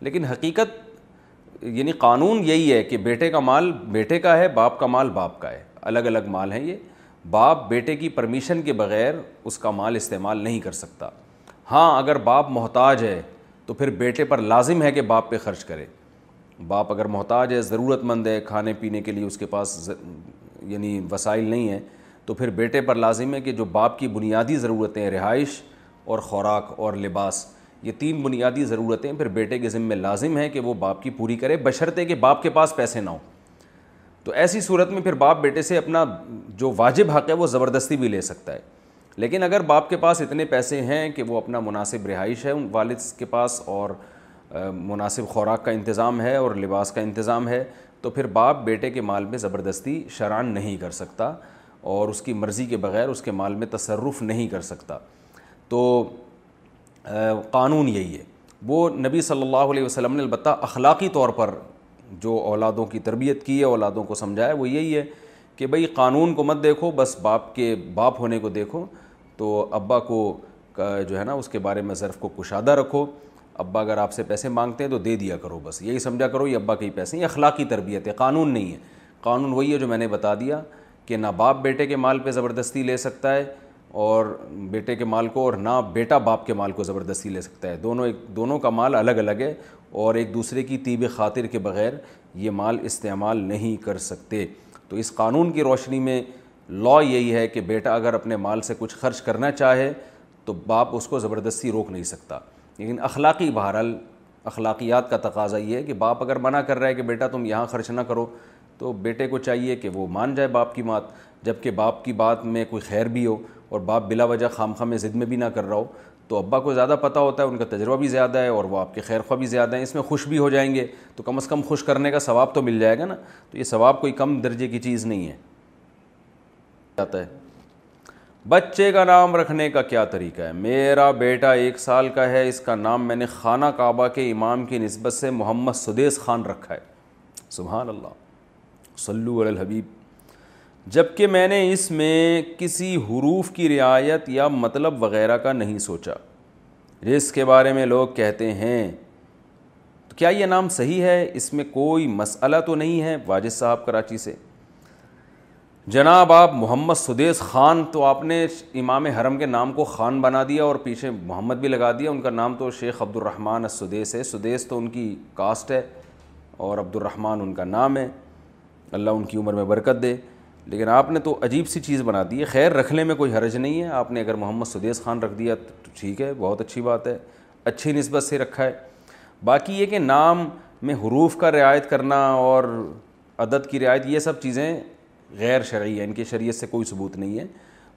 لیکن حقیقت یعنی قانون یہی ہے کہ بیٹے کا مال بیٹے کا ہے باپ کا مال باپ کا ہے الگ الگ مال ہیں یہ باپ بیٹے کی پرمیشن کے بغیر اس کا مال استعمال نہیں کر سکتا ہاں اگر باپ محتاج ہے تو پھر بیٹے پر لازم ہے کہ باپ پہ خرچ کرے باپ اگر محتاج ہے ضرورت مند ہے کھانے پینے کے لیے اس کے پاس یعنی وسائل نہیں ہیں تو پھر بیٹے پر لازم ہے کہ جو باپ کی بنیادی ضرورتیں رہائش اور خوراک اور لباس یہ تین بنیادی ضرورتیں پھر بیٹے کے ذمے لازم ہیں کہ وہ باپ کی پوری کرے بشرطے کہ باپ کے پاس پیسے نہ ہوں تو ایسی صورت میں پھر باپ بیٹے سے اپنا جو واجب حق ہے وہ زبردستی بھی لے سکتا ہے لیکن اگر باپ کے پاس اتنے پیسے ہیں کہ وہ اپنا مناسب رہائش ہے ان والد کے پاس اور مناسب خوراک کا انتظام ہے اور لباس کا انتظام ہے تو پھر باپ بیٹے کے مال میں زبردستی شران نہیں کر سکتا اور اس کی مرضی کے بغیر اس کے مال میں تصرف نہیں کر سکتا تو قانون یہی ہے وہ نبی صلی اللہ علیہ وسلم نے البتہ اخلاقی طور پر جو اولادوں کی تربیت کی ہے اولادوں کو سمجھایا وہ یہی ہے کہ بھئی قانون کو مت دیکھو بس باپ کے باپ ہونے کو دیکھو تو ابا کو جو ہے نا اس کے بارے میں ظرف کو کشادہ رکھو ابا اگر آپ سے پیسے مانگتے ہیں تو دے دیا کرو بس یہی سمجھا کرو یہ ابا کے ہی پیسے ہیں یہ اخلاقی تربیت ہے قانون نہیں ہے قانون وہی ہے جو میں نے بتا دیا کہ نہ باپ بیٹے کے مال پہ زبردستی لے سکتا ہے اور بیٹے کے مال کو اور نہ بیٹا باپ کے مال کو زبردستی لے سکتا ہے دونوں ایک دونوں کا مال الگ الگ ہے اور ایک دوسرے کی طیب خاطر کے بغیر یہ مال استعمال نہیں کر سکتے تو اس قانون کی روشنی میں لا یہی ہے کہ بیٹا اگر اپنے مال سے کچھ خرچ کرنا چاہے تو باپ اس کو زبردستی روک نہیں سکتا لیکن اخلاقی بہرحال اخلاقیات کا تقاضا یہ ہے کہ باپ اگر منع کر رہا ہے کہ بیٹا تم یہاں خرچ نہ کرو تو بیٹے کو چاہیے کہ وہ مان جائے باپ کی بات جب کہ باپ کی بات میں کوئی خیر بھی ہو اور باپ بلا وجہ خام خام میں ضد میں بھی نہ کر رہا ہو تو ابا کو زیادہ پتہ ہوتا ہے ان کا تجربہ بھی زیادہ ہے اور وہ آپ کے خیر خواہ بھی زیادہ ہیں اس میں خوش بھی ہو جائیں گے تو کم از کم خوش کرنے کا ثواب تو مل جائے گا نا تو یہ ثواب کوئی کم درجے کی چیز نہیں ہے جاتا ہے بچے کا نام رکھنے کا کیا طریقہ ہے میرا بیٹا ایک سال کا ہے اس کا نام میں نے خانہ کعبہ کے امام کی نسبت سے محمد سدیس خان رکھا ہے سبحان اللہ سلو الحبیب جبکہ میں نے اس میں کسی حروف کی رعایت یا مطلب وغیرہ کا نہیں سوچا رزق کے بارے میں لوگ کہتے ہیں تو کیا یہ نام صحیح ہے اس میں کوئی مسئلہ تو نہیں ہے واجد صاحب کراچی سے جناب آپ محمد سدیس خان تو آپ نے امام حرم کے نام کو خان بنا دیا اور پیچھے محمد بھی لگا دیا ان کا نام تو شیخ عبد الرحمن السدیس ہے سدیس تو ان کی کاسٹ ہے اور عبد الرحمن ان کا نام ہے اللہ ان کی عمر میں برکت دے لیکن آپ نے تو عجیب سی چیز بنا دی ہے خیر رکھنے میں کوئی حرج نہیں ہے آپ نے اگر محمد سدیس خان رکھ دیا تو ٹھیک ہے بہت اچھی بات ہے اچھی نسبت سے رکھا ہے باقی یہ کہ نام میں حروف کا رعایت کرنا اور عدد کی رعایت یہ سب چیزیں غیر شرعی ہیں ان کے شریعت سے کوئی ثبوت نہیں ہے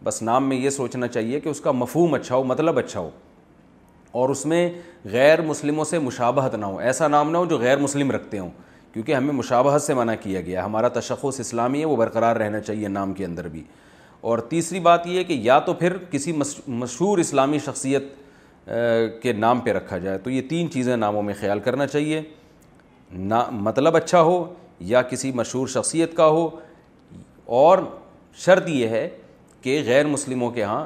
بس نام میں یہ سوچنا چاہیے کہ اس کا مفہوم اچھا ہو مطلب اچھا ہو اور اس میں غیر مسلموں سے مشابہت نہ ہو ایسا نام نہ ہو جو غیر مسلم رکھتے ہوں کیونکہ ہمیں مشابہت سے منع کیا گیا ہمارا تشخص اسلامی ہے وہ برقرار رہنا چاہیے نام کے اندر بھی اور تیسری بات یہ ہے کہ یا تو پھر کسی مشہور اسلامی شخصیت کے نام پہ رکھا جائے تو یہ تین چیزیں ناموں میں خیال کرنا چاہیے نا مطلب اچھا ہو یا کسی مشہور شخصیت کا ہو اور شرط یہ ہے کہ غیر مسلموں کے ہاں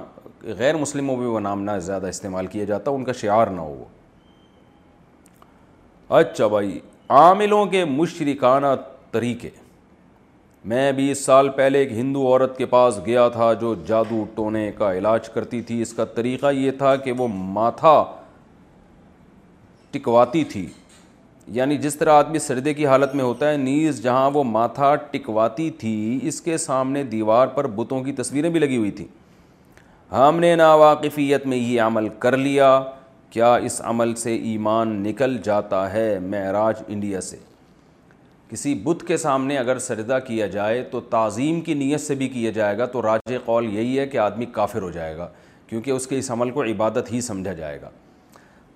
غیر مسلموں میں وہ نام نہ زیادہ استعمال کیا جاتا ان کا شعار نہ ہو اچھا بھائی عاملوں کے مشرکانہ طریقے میں بھی اس سال پہلے ایک ہندو عورت کے پاس گیا تھا جو جادو ٹونے کا علاج کرتی تھی اس کا طریقہ یہ تھا کہ وہ ماتھا ٹکواتی تھی یعنی جس طرح آدمی سردے کی حالت میں ہوتا ہے نیز جہاں وہ ماتھا ٹکواتی تھی اس کے سامنے دیوار پر بتوں کی تصویریں بھی لگی ہوئی تھیں ہم نے ناواقفیت میں یہ عمل کر لیا کیا اس عمل سے ایمان نکل جاتا ہے معراج انڈیا سے کسی بت کے سامنے اگر سردہ کیا جائے تو تعظیم کی نیت سے بھی کیا جائے گا تو راج قول یہی ہے کہ آدمی کافر ہو جائے گا کیونکہ اس کے اس عمل کو عبادت ہی سمجھا جائے گا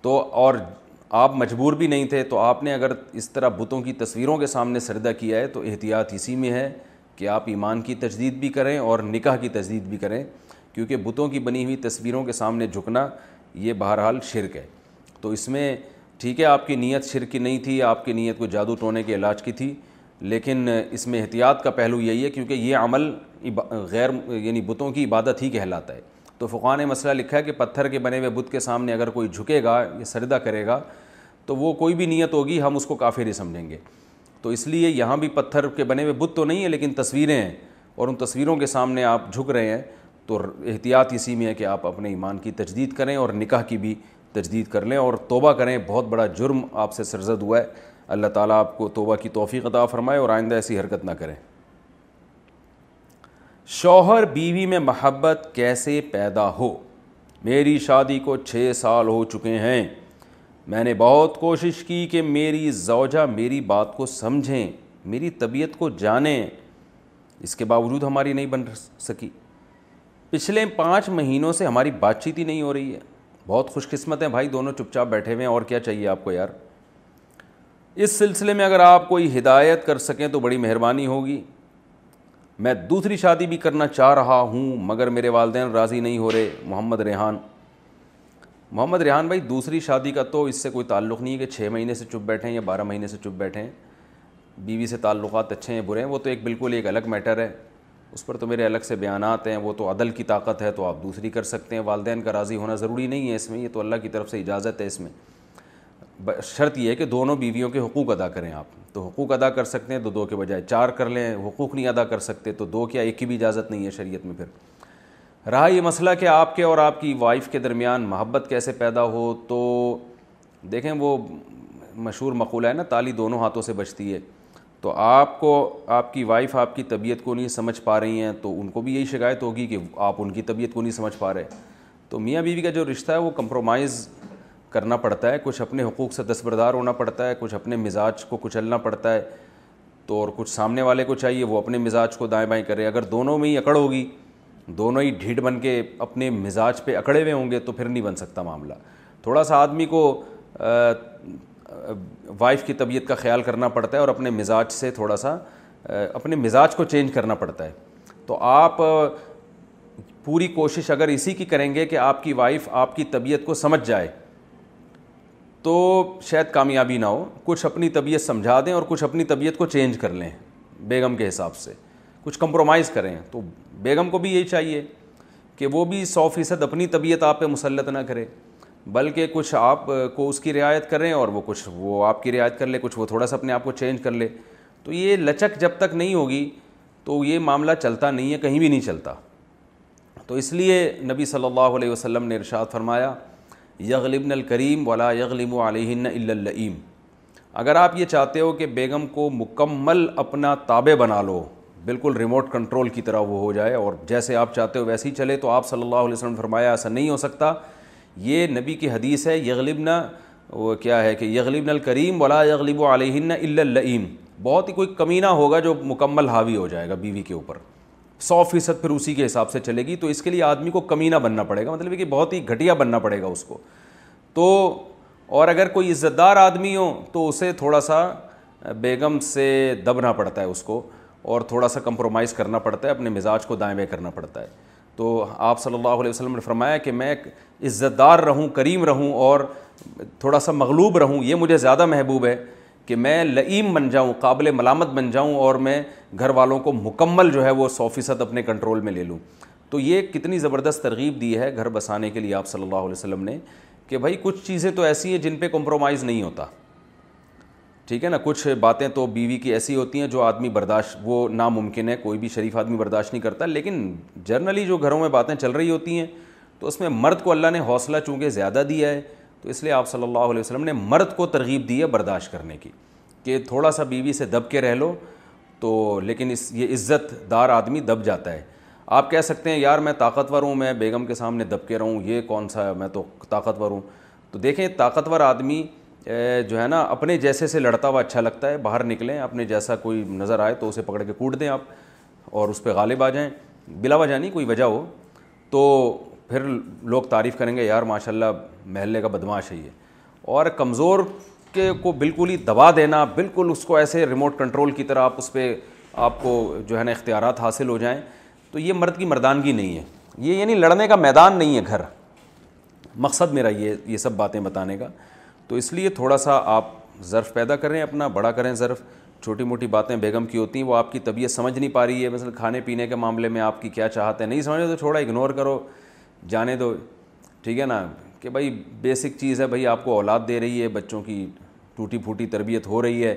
تو اور آپ مجبور بھی نہیں تھے تو آپ نے اگر اس طرح بتوں کی تصویروں کے سامنے سردہ کیا ہے تو احتیاط اسی میں ہے کہ آپ ایمان کی تجدید بھی کریں اور نکاح کی تجدید بھی کریں کیونکہ بتوں کی بنی ہوئی تصویروں کے سامنے جھکنا یہ بہرحال شرک ہے تو اس میں ٹھیک ہے آپ کی نیت شرک کی نہیں تھی آپ کی نیت کو جادو ٹونے کے علاج کی تھی لیکن اس میں احتیاط کا پہلو یہی ہے کیونکہ یہ عمل غیر یعنی بتوں کی عبادت ہی کہلاتا ہے تو فقہ نے مسئلہ لکھا ہے کہ پتھر کے بنے ہوئے بت کے سامنے اگر کوئی جھکے گا یا سردہ کرے گا تو وہ کوئی بھی نیت ہوگی ہم اس کو کافر ہی سمجھیں گے تو اس لیے یہاں بھی پتھر کے بنے ہوئے بت تو نہیں ہے لیکن تصویریں ہیں اور ان تصویروں کے سامنے آپ جھک رہے ہیں تو احتیاط اسی میں ہے کہ آپ اپنے ایمان کی تجدید کریں اور نکاح کی بھی تجدید کر لیں اور توبہ کریں بہت بڑا جرم آپ سے سرزد ہوا ہے اللہ تعالیٰ آپ کو توبہ کی توفیق عطا فرمائے اور آئندہ ایسی حرکت نہ کریں شوہر بیوی میں محبت کیسے پیدا ہو میری شادی کو چھ سال ہو چکے ہیں میں نے بہت کوشش کی کہ میری زوجہ میری بات کو سمجھیں میری طبیعت کو جانیں اس کے باوجود ہماری نہیں بن سکی پچھلے پانچ مہینوں سے ہماری بات چیت ہی نہیں ہو رہی ہے بہت خوش قسمت ہیں بھائی دونوں چپ چاپ بیٹھے ہوئے ہیں اور کیا چاہیے آپ کو یار اس سلسلے میں اگر آپ کوئی ہدایت کر سکیں تو بڑی مہربانی ہوگی میں دوسری شادی بھی کرنا چاہ رہا ہوں مگر میرے والدین راضی نہیں ہو رہے محمد ریحان محمد ریحان بھائی دوسری شادی کا تو اس سے کوئی تعلق نہیں ہے کہ چھ مہینے سے چپ بیٹھے یا بارہ مہینے سے چپ بیٹھیں بیوی سے تعلقات اچھے ہیں برے ہیں وہ تو ایک بالکل ایک الگ میٹر ہے اس پر تو میرے الگ سے بیانات ہیں وہ تو عدل کی طاقت ہے تو آپ دوسری کر سکتے ہیں والدین کا راضی ہونا ضروری نہیں ہے اس میں یہ تو اللہ کی طرف سے اجازت ہے اس میں شرط یہ ہے کہ دونوں بیویوں کے حقوق ادا کریں آپ تو حقوق ادا کر سکتے ہیں تو دو کے بجائے چار کر لیں حقوق نہیں ادا کر سکتے تو دو کیا ایک کی بھی اجازت نہیں ہے شریعت میں پھر رہا یہ مسئلہ کہ آپ کے اور آپ کی وائف کے درمیان محبت کیسے پیدا ہو تو دیکھیں وہ مشہور مقولہ ہے نا تالی دونوں ہاتھوں سے بچتی ہے تو آپ کو آپ کی وائف آپ کی طبیعت کو نہیں سمجھ پا رہی ہیں تو ان کو بھی یہی شکایت ہوگی کہ آپ ان کی طبیعت کو نہیں سمجھ پا رہے تو میاں بیوی کا جو رشتہ ہے وہ کمپرومائز کرنا پڑتا ہے کچھ اپنے حقوق سے دستبردار ہونا پڑتا ہے کچھ اپنے مزاج کو کچلنا پڑتا ہے تو اور کچھ سامنے والے کو چاہیے وہ اپنے مزاج کو دائیں بائیں کرے اگر دونوں میں ہی اکڑ ہوگی دونوں ہی ڈھیڑ بن کے اپنے مزاج پہ اکڑے ہوئے ہوں گے تو پھر نہیں بن سکتا معاملہ تھوڑا سا آدمی کو وائف کی طبیعت کا خیال کرنا پڑتا ہے اور اپنے مزاج سے تھوڑا سا اپنے مزاج کو چینج کرنا پڑتا ہے تو آپ پوری کوشش اگر اسی کی کریں گے کہ آپ کی وائف آپ کی طبیعت کو سمجھ جائے تو شاید کامیابی نہ ہو کچھ اپنی طبیعت سمجھا دیں اور کچھ اپنی طبیعت کو چینج کر لیں بیگم کے حساب سے کچھ کمپرومائز کریں تو بیگم کو بھی یہی چاہیے کہ وہ بھی سو فیصد اپنی طبیعت آپ پہ مسلط نہ کرے بلکہ کچھ آپ کو اس کی رعایت کریں اور وہ کچھ وہ آپ کی رعایت کر لے کچھ وہ تھوڑا سا اپنے آپ کو چینج کر لے تو یہ لچک جب تک نہیں ہوگی تو یہ معاملہ چلتا نہیں ہے کہیں بھی نہیں چلتا تو اس لیے نبی صلی اللہ علیہ وسلم نے ارشاد فرمایا یغلبن الکریم ولا یغلم علیہن علیہم اگر آپ یہ چاہتے ہو کہ بیگم کو مکمل اپنا تابع بنا لو بالکل ریموٹ کنٹرول کی طرح وہ ہو جائے اور جیسے آپ چاہتے ہو ویسے ہی چلے تو آپ صلی اللہ علیہ وسلم فرمایا ایسا نہیں ہو سکتا یہ نبی کی حدیث ہے یغلبنا وہ کیا ہے کہ یغلبن الکریم ولا یغلب الا اللئیم بہت ہی کوئی کمینہ ہوگا جو مکمل حاوی ہو جائے گا بیوی کے اوپر سو فیصد پھر اسی کے حساب سے چلے گی تو اس کے لیے آدمی کو کمینہ بننا پڑے گا مطلب کہ بہت ہی گھٹیا بننا پڑے گا اس کو تو اور اگر کوئی عزت دار آدمی ہو تو اسے تھوڑا سا بیگم سے دبنا پڑتا ہے اس کو اور تھوڑا سا کمپرومائز کرنا پڑتا ہے اپنے مزاج کو دائیں کرنا پڑتا ہے تو آپ صلی اللہ علیہ وسلم نے فرمایا کہ میں عزت دار رہوں کریم رہوں اور تھوڑا سا مغلوب رہوں یہ مجھے زیادہ محبوب ہے کہ میں لئیم بن جاؤں قابل ملامت بن جاؤں اور میں گھر والوں کو مکمل جو ہے وہ سو فیصد اپنے کنٹرول میں لے لوں تو یہ کتنی زبردست ترغیب دی ہے گھر بسانے کے لیے آپ صلی اللہ علیہ وسلم نے کہ بھائی کچھ چیزیں تو ایسی ہیں جن پہ کمپرومائز نہیں ہوتا ٹھیک ہے نا کچھ باتیں تو بیوی کی ایسی ہوتی ہیں جو آدمی برداشت وہ ناممکن ہے کوئی بھی شریف آدمی برداشت نہیں کرتا لیکن جرنلی جو گھروں میں باتیں چل رہی ہوتی ہیں تو اس میں مرد کو اللہ نے حوصلہ چونکہ زیادہ دیا ہے تو اس لیے آپ صلی اللہ علیہ وسلم نے مرد کو ترغیب دی ہے برداشت کرنے کی کہ تھوڑا سا بیوی سے دب کے رہ لو تو لیکن اس یہ عزت دار آدمی دب جاتا ہے آپ کہہ سکتے ہیں یار میں طاقتور ہوں میں بیگم کے سامنے دب کے رہوں یہ کون سا میں تو طاقتور ہوں تو دیکھیں طاقتور آدمی جو ہے نا اپنے جیسے سے لڑتا ہوا اچھا لگتا ہے باہر نکلیں اپنے جیسا کوئی نظر آئے تو اسے پکڑ کے کوٹ دیں آپ اور اس پہ غالب آ جائیں بلا وجہ نہیں کوئی وجہ ہو تو پھر لوگ تعریف کریں گے یار ماشاء اللہ محلے کا بدماش ہے یہ اور کمزور کے کو بالکل ہی دبا دینا بالکل اس کو ایسے ریموٹ کنٹرول کی طرح آپ اس پہ آپ کو جو ہے نا اختیارات حاصل ہو جائیں تو یہ مرد کی مردانگی نہیں ہے یہ یعنی لڑنے کا میدان نہیں ہے گھر مقصد میرا یہ یہ سب باتیں بتانے کا تو اس لیے تھوڑا سا آپ ظرف پیدا کریں اپنا بڑا کریں ظرف چھوٹی موٹی باتیں بیگم کی ہوتی ہیں وہ آپ کی طبیعت سمجھ نہیں پا رہی ہے مثلا کھانے پینے کے معاملے میں آپ کی کیا چاہتے ہیں نہیں سمجھے تو تھوڑا اگنور کرو جانے دو ٹھیک ہے نا کہ بھائی بیسک چیز ہے بھائی آپ کو اولاد دے رہی ہے بچوں کی ٹوٹی پھوٹی تربیت ہو رہی ہے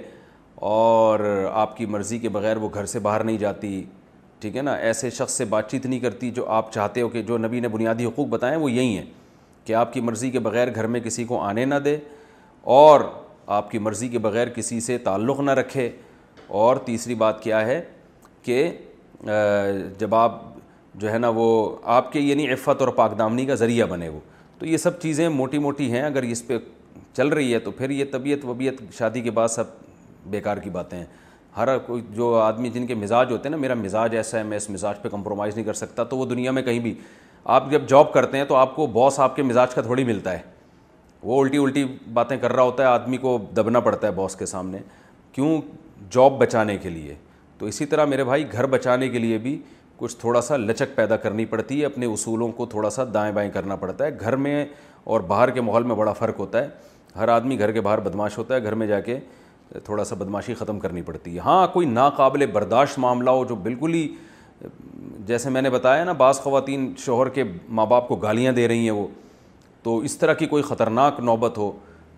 اور آپ کی مرضی کے بغیر وہ گھر سے باہر نہیں جاتی ٹھیک ہے نا ایسے شخص سے بات چیت نہیں کرتی جو آپ چاہتے ہو کہ جو نبی نے بنیادی حقوق بتائیں وہ یہی ہیں کہ آپ کی مرضی کے بغیر گھر میں کسی کو آنے نہ دے اور آپ کی مرضی کے بغیر کسی سے تعلق نہ رکھے اور تیسری بات کیا ہے کہ جب آپ جو ہے نا وہ آپ کے یعنی عفت اور پاکدامنی کا ذریعہ بنے وہ تو یہ سب چیزیں موٹی موٹی ہیں اگر اس پہ چل رہی ہے تو پھر یہ طبیعت وبیعت شادی کے بعد سب بیکار کی باتیں ہیں ہر کوئی جو آدمی جن کے مزاج ہوتے ہیں نا میرا مزاج ایسا ہے میں اس مزاج پہ کمپرومائز نہیں کر سکتا تو وہ دنیا میں کہیں بھی آپ جب جاب کرتے ہیں تو آپ کو باس آپ کے مزاج کا تھوڑی ملتا ہے وہ الٹی الٹی باتیں کر رہا ہوتا ہے آدمی کو دبنا پڑتا ہے باس کے سامنے کیوں جاب بچانے کے لیے تو اسی طرح میرے بھائی گھر بچانے کے لیے بھی کچھ تھوڑا سا لچک پیدا کرنی پڑتی ہے اپنے اصولوں کو تھوڑا سا دائیں بائیں کرنا پڑتا ہے گھر میں اور باہر کے ماحول میں بڑا فرق ہوتا ہے ہر آدمی گھر کے باہر بدماش ہوتا ہے گھر میں جا کے تھوڑا سا بدماشی ختم کرنی پڑتی ہے ہاں کوئی ناقابل برداشت معاملہ ہو جو بالکل ہی جیسے میں نے بتایا نا بعض خواتین شوہر کے ماں باپ کو گالیاں دے رہی ہیں وہ تو اس طرح کی کوئی خطرناک نوبت ہو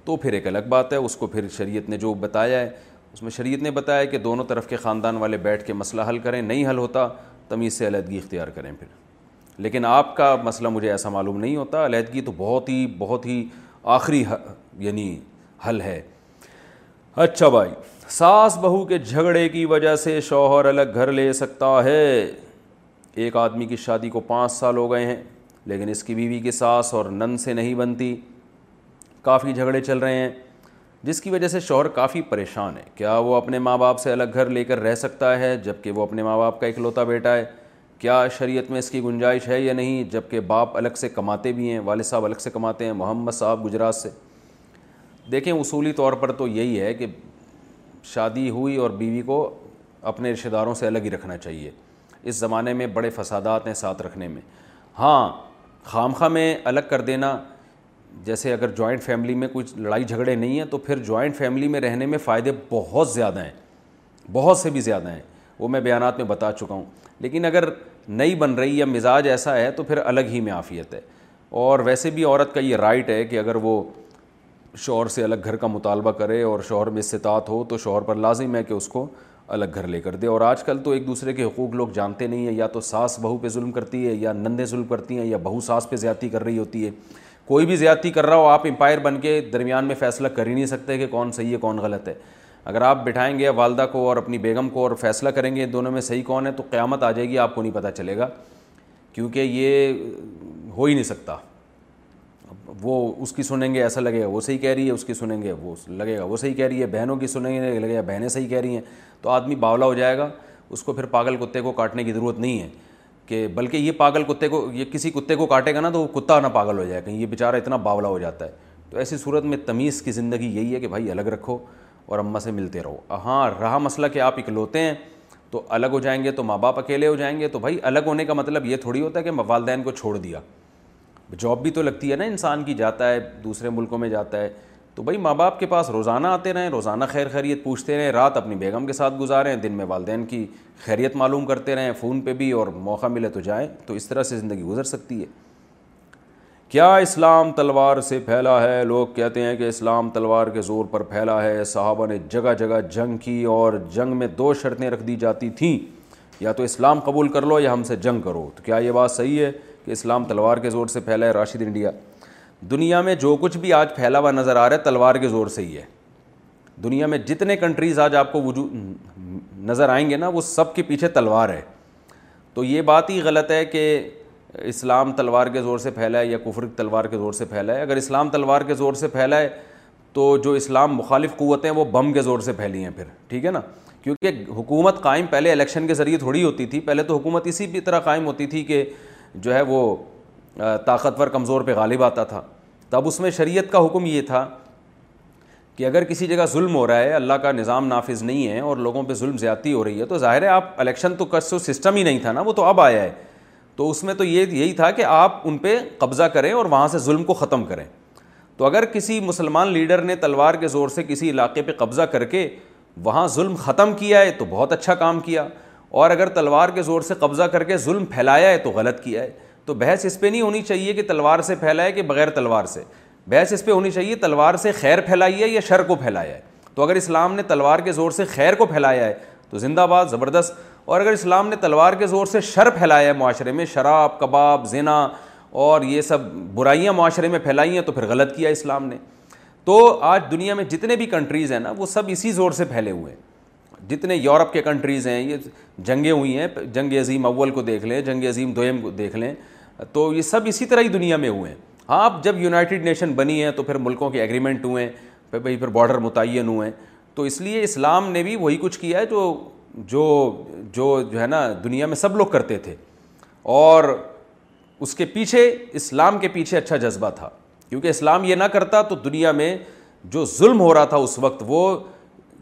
تو پھر ایک الگ بات ہے اس کو پھر شریعت نے جو بتایا ہے اس میں شریعت نے بتایا کہ دونوں طرف کے خاندان والے بیٹھ کے مسئلہ حل کریں نہیں حل ہوتا تمیز سے علیحدگی اختیار کریں پھر لیکن آپ کا مسئلہ مجھے ایسا معلوم نہیں ہوتا علیحدگی تو بہت ہی بہت ہی آخری یعنی حل ہے اچھا بھائی ساس بہو کے جھگڑے کی وجہ سے شوہر الگ گھر لے سکتا ہے ایک آدمی کی شادی کو پانچ سال ہو گئے ہیں لیکن اس کی بیوی کی ساس اور نن سے نہیں بنتی کافی جھگڑے چل رہے ہیں جس کی وجہ سے شوہر کافی پریشان ہے کیا وہ اپنے ماں باپ سے الگ گھر لے کر رہ سکتا ہے جبکہ وہ اپنے ماں باپ کا اکلوتا بیٹا ہے کیا شریعت میں اس کی گنجائش ہے یا نہیں جبکہ باپ الگ سے کماتے بھی ہیں والد صاحب الگ سے کماتے ہیں محمد صاحب گجرات سے دیکھیں اصولی طور پر تو یہی ہے کہ شادی ہوئی اور بیوی کو اپنے رشتہ داروں سے الگ ہی رکھنا چاہیے اس زمانے میں بڑے فسادات ہیں ساتھ رکھنے میں ہاں خامخہ میں الگ کر دینا جیسے اگر جوائنٹ فیملی میں کچھ لڑائی جھگڑے نہیں ہیں تو پھر جوائنٹ فیملی میں رہنے میں فائدے بہت زیادہ ہیں بہت سے بھی زیادہ ہیں وہ میں بیانات میں بتا چکا ہوں لیکن اگر نئی بن رہی یا مزاج ایسا ہے تو پھر الگ ہی میں آفیت ہے اور ویسے بھی عورت کا یہ رائٹ ہے کہ اگر وہ شوہر سے الگ گھر کا مطالبہ کرے اور شوہر میں استطاعت ہو تو شوہر پر لازم ہے کہ اس کو الگ گھر لے کر دے اور آج کل تو ایک دوسرے کے حقوق لوگ جانتے نہیں ہیں یا تو ساس بہو پہ ظلم کرتی ہے یا نندیں ظلم کرتی ہیں یا بہو ساس پہ زیادتی کر رہی ہوتی ہے کوئی بھی زیادتی کر رہا ہو آپ امپائر بن کے درمیان میں فیصلہ کر ہی نہیں سکتے کہ کون صحیح ہے کون غلط ہے اگر آپ بٹھائیں گے والدہ کو اور اپنی بیگم کو اور فیصلہ کریں گے دونوں میں صحیح کون ہے تو قیامت آ جائے گی آپ کو نہیں پتہ چلے گا کیونکہ یہ ہو ہی نہیں سکتا وہ اس کی سنیں گے ایسا لگے گا وہ صحیح کہہ رہی ہے اس کی سنیں گے وہ لگے گا وہ صحیح کہہ رہی ہے بہنوں کی سنیں گے لگے گا بہنیں صحیح کہہ رہی ہیں تو آدمی باولا ہو جائے گا اس کو پھر پاگل کتے کو کاٹنے کی ضرورت نہیں ہے کہ بلکہ یہ پاگل کتے کو یہ کسی کتے کو کاٹے گا نا تو وہ کتا نہ پاگل ہو جائے کہیں یہ بیچارہ اتنا باولا ہو جاتا ہے تو ایسی صورت میں تمیز کی زندگی یہی ہے کہ بھائی الگ رکھو اور اماں سے ملتے رہو ہاں رہا مسئلہ کہ آپ اکلوتے ہیں تو الگ ہو جائیں گے تو ماں باپ اکیلے ہو جائیں گے تو بھائی الگ ہونے کا مطلب یہ تھوڑی ہوتا ہے کہ والدین کو چھوڑ دیا جاب بھی تو لگتی ہے نا انسان کی جاتا ہے دوسرے ملکوں میں جاتا ہے تو بھائی ماں باپ کے پاس روزانہ آتے رہیں روزانہ خیر خیریت پوچھتے رہیں رات اپنی بیگم کے ساتھ گزاریں دن میں والدین کی خیریت معلوم کرتے رہیں فون پہ بھی اور موقع ملے تو جائیں تو اس طرح سے زندگی گزر سکتی ہے کیا اسلام تلوار سے پھیلا ہے لوگ کہتے ہیں کہ اسلام تلوار کے زور پر پھیلا ہے صحابہ نے جگہ جگہ جنگ کی اور جنگ میں دو شرطیں رکھ دی جاتی تھیں یا تو اسلام قبول کر لو یا ہم سے جنگ کرو تو کیا یہ بات صحیح ہے کہ اسلام تلوار کے زور سے پھیلا ہے راشد انڈیا دنیا میں جو کچھ بھی آج پھیلا ہوا نظر آ رہا ہے تلوار کے زور سے ہی ہے دنیا میں جتنے کنٹریز آج آپ کو وجود نظر آئیں گے نا وہ سب کے پیچھے تلوار ہے تو یہ بات ہی غلط ہے کہ اسلام تلوار کے زور سے پھیلا ہے یا کفر تلوار کے زور سے پھیلا ہے اگر اسلام تلوار کے زور سے پھیلا ہے تو جو اسلام مخالف قوتیں وہ بم کے زور سے پھیلی ہیں پھر ٹھیک ہے نا کیونکہ حکومت قائم پہلے الیکشن کے ذریعے تھوڑی ہوتی تھی پہلے تو حکومت اسی بھی طرح قائم ہوتی تھی کہ جو ہے وہ طاقتور کمزور پہ غالب آتا تھا تب اس میں شریعت کا حکم یہ تھا کہ اگر کسی جگہ ظلم ہو رہا ہے اللہ کا نظام نافذ نہیں ہے اور لوگوں پہ ظلم زیادتی ہو رہی ہے تو ظاہر ہے آپ الیکشن تو کس سسٹم ہی نہیں تھا نا وہ تو اب آیا ہے تو اس میں تو یہ یہی تھا کہ آپ ان پہ قبضہ کریں اور وہاں سے ظلم کو ختم کریں تو اگر کسی مسلمان لیڈر نے تلوار کے زور سے کسی علاقے پہ قبضہ کر کے وہاں ظلم ختم کیا ہے تو بہت اچھا کام کیا اور اگر تلوار کے زور سے قبضہ کر کے ظلم پھیلایا ہے تو غلط کیا ہے تو بحث اس پہ نہیں ہونی چاہیے کہ تلوار سے پھیلایا کہ بغیر تلوار سے بحث اس پہ ہونی چاہیے تلوار سے خیر پھیلائی ہے یا شر کو پھیلایا ہے تو اگر اسلام نے تلوار کے زور سے خیر کو پھیلایا ہے تو زندہ باد زبردست اور اگر اسلام نے تلوار کے زور سے شر پھیلایا ہے معاشرے میں شراب کباب زنا اور یہ سب برائیاں معاشرے میں پھیلائی ہیں تو پھر غلط کیا اسلام نے تو آج دنیا میں جتنے بھی کنٹریز ہیں نا وہ سب اسی زور سے پھیلے ہوئے ہیں جتنے یورپ کے کنٹریز ہیں یہ جنگیں ہوئی ہیں جنگ عظیم اول کو دیکھ لیں جنگ عظیم دویم کو دیکھ لیں تو یہ سب اسی طرح ہی دنیا میں ہوئے ہاں اب جب یونائٹڈ نیشن بنی ہیں تو پھر ملکوں کے ایگریمنٹ ہوئے ہیں پھر بھائی پھر بارڈر متعین ہوئے ہیں تو اس لیے اسلام نے بھی وہی کچھ کیا ہے جو جو جو جو ہے نا دنیا میں سب لوگ کرتے تھے اور اس کے پیچھے اسلام کے پیچھے اچھا جذبہ تھا کیونکہ اسلام یہ نہ کرتا تو دنیا میں جو ظلم ہو رہا تھا اس وقت وہ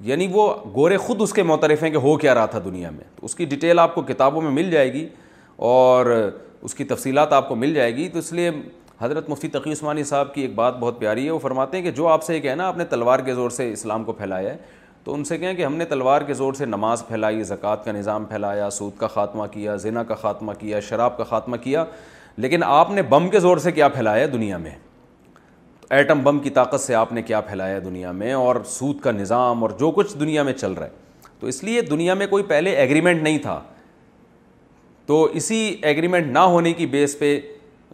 یعنی وہ گورے خود اس کے معترف ہیں کہ ہو کیا رہا تھا دنیا میں تو اس کی ڈیٹیل آپ کو کتابوں میں مل جائے گی اور اس کی تفصیلات آپ کو مل جائے گی تو اس لیے حضرت مفتی تقی عثمانی صاحب کی ایک بات بہت پیاری ہے وہ فرماتے ہیں کہ جو آپ سے یہ کہنا آپ نے تلوار کے زور سے اسلام کو پھیلایا ہے تو ان سے کہیں کہ ہم نے تلوار کے زور سے نماز پھیلائی زکوٰۃ کا نظام پھیلایا سود کا خاتمہ کیا زنا کا خاتمہ کیا شراب کا خاتمہ کیا لیکن آپ نے بم کے زور سے کیا پھیلایا دنیا میں ایٹم بم کی طاقت سے آپ نے کیا پھیلایا دنیا میں اور سود کا نظام اور جو کچھ دنیا میں چل رہا ہے تو اس لیے دنیا میں کوئی پہلے ایگریمنٹ نہیں تھا تو اسی ایگریمنٹ نہ ہونے کی بیس پہ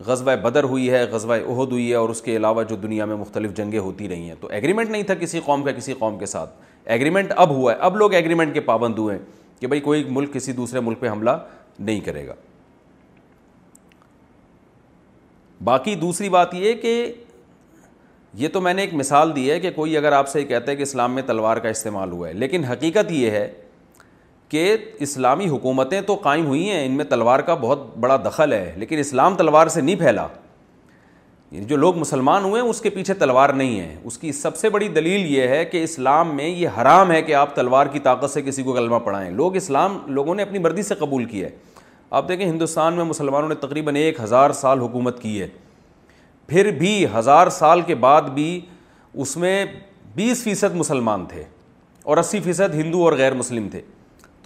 غزوہ بدر ہوئی ہے غزوہ عہد ہوئی ہے اور اس کے علاوہ جو دنیا میں مختلف جنگیں ہوتی رہی ہیں تو ایگریمنٹ نہیں تھا کسی قوم کا کسی قوم کے ساتھ ایگریمنٹ اب ہوا ہے اب لوگ ایگریمنٹ کے پابند ہوئے ہیں کہ بھائی کوئی ملک کسی دوسرے ملک پہ حملہ نہیں کرے گا باقی دوسری بات یہ کہ یہ تو میں نے ایک مثال دی ہے کہ کوئی اگر آپ سے کہتا ہے کہ اسلام میں تلوار کا استعمال ہوا ہے لیکن حقیقت یہ ہے کہ اسلامی حکومتیں تو قائم ہوئی ہیں ان میں تلوار کا بہت بڑا دخل ہے لیکن اسلام تلوار سے نہیں پھیلا یعنی جو لوگ مسلمان ہوئے ہیں اس کے پیچھے تلوار نہیں ہے اس کی سب سے بڑی دلیل یہ ہے کہ اسلام میں یہ حرام ہے کہ آپ تلوار کی طاقت سے کسی کو کلمہ پڑھائیں لوگ اسلام لوگوں نے اپنی مردی سے قبول کیا ہے آپ دیکھیں ہندوستان میں مسلمانوں نے تقریباً ایک ہزار سال حکومت کی ہے پھر بھی ہزار سال کے بعد بھی اس میں بیس فیصد مسلمان تھے اور اسی فیصد ہندو اور غیر مسلم تھے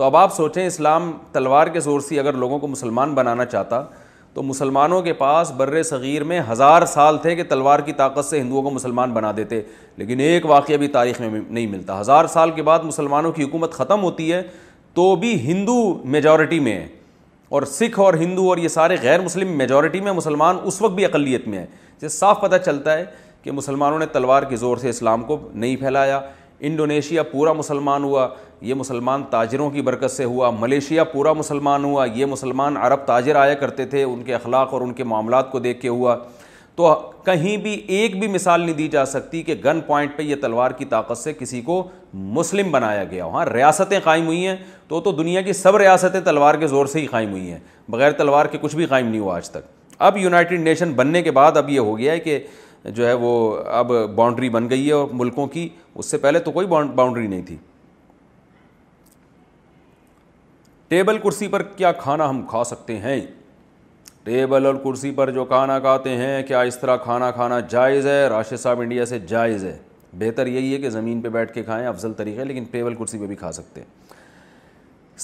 تو اب آپ سوچیں اسلام تلوار کے زور سے اگر لوگوں کو مسلمان بنانا چاہتا تو مسلمانوں کے پاس بر صغیر میں ہزار سال تھے کہ تلوار کی طاقت سے ہندوؤں کو مسلمان بنا دیتے لیکن ایک واقعہ بھی تاریخ میں نہیں ملتا ہزار سال کے بعد مسلمانوں کی حکومت ختم ہوتی ہے تو بھی ہندو میجورٹی میں ہے اور سکھ اور ہندو اور یہ سارے غیر مسلم میجورٹی میں مسلمان اس وقت بھی اقلیت میں ہیں جس صاف پتہ چلتا ہے کہ مسلمانوں نے تلوار کے زور سے اسلام کو نہیں پھیلایا انڈونیشیا پورا مسلمان ہوا یہ مسلمان تاجروں کی برکت سے ہوا ملیشیا پورا مسلمان ہوا یہ مسلمان عرب تاجر آیا کرتے تھے ان کے اخلاق اور ان کے معاملات کو دیکھ کے ہوا تو کہیں بھی ایک بھی مثال نہیں دی جا سکتی کہ گن پوائنٹ پہ یہ تلوار کی طاقت سے کسی کو مسلم بنایا گیا ہاں ریاستیں قائم ہوئی ہیں تو دنیا کی سب ریاستیں تلوار کے زور سے ہی قائم ہوئی ہیں بغیر تلوار کے کچھ بھی قائم نہیں ہوا آج تک اب یونائٹڈ نیشن بننے کے بعد اب یہ ہو گیا ہے کہ جو ہے وہ اب باؤنڈری بن گئی ہے ملکوں کی اس سے پہلے تو کوئی باؤنڈری نہیں تھی ٹیبل کرسی پر کیا کھانا ہم کھا سکتے ہیں ٹیبل اور کرسی پر جو کھانا کھاتے ہیں کیا اس طرح کھانا کھانا جائز ہے راشد صاحب انڈیا سے جائز ہے بہتر یہی ہے کہ زمین پہ بیٹھ کے کھائیں افضل طریقے لیکن ٹیبل کرسی پہ بھی کھا سکتے ہیں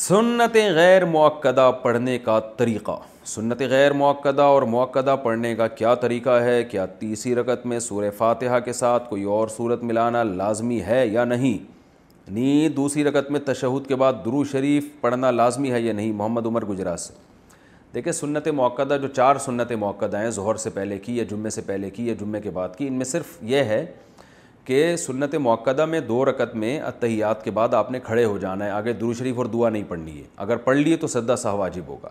سنت غیر موقع پڑھنے کا طریقہ سنت غیر موقع اور موقع پڑھنے کا کیا طریقہ ہے کیا تیسری رکت میں سور فاتحہ کے ساتھ کوئی اور صورت ملانا لازمی ہے یا نہیں دوسری رکت میں تشہد کے بعد درو شریف پڑھنا لازمی ہے یا نہیں محمد عمر گجرا سے دیکھیں سنت موقع جو چار سنت موقع ہیں ظہر سے پہلے کی یا جمعے سے پہلے کی یا جمعے کے بعد کی ان میں صرف یہ ہے کہ سنت موقعہ میں دو رکت میں اتحیات کے بعد آپ نے کھڑے ہو جانا ہے آگے درو شریف اور دعا نہیں پڑھنی ہے اگر پڑھ لیے تو سدا سہ واجب ہوگا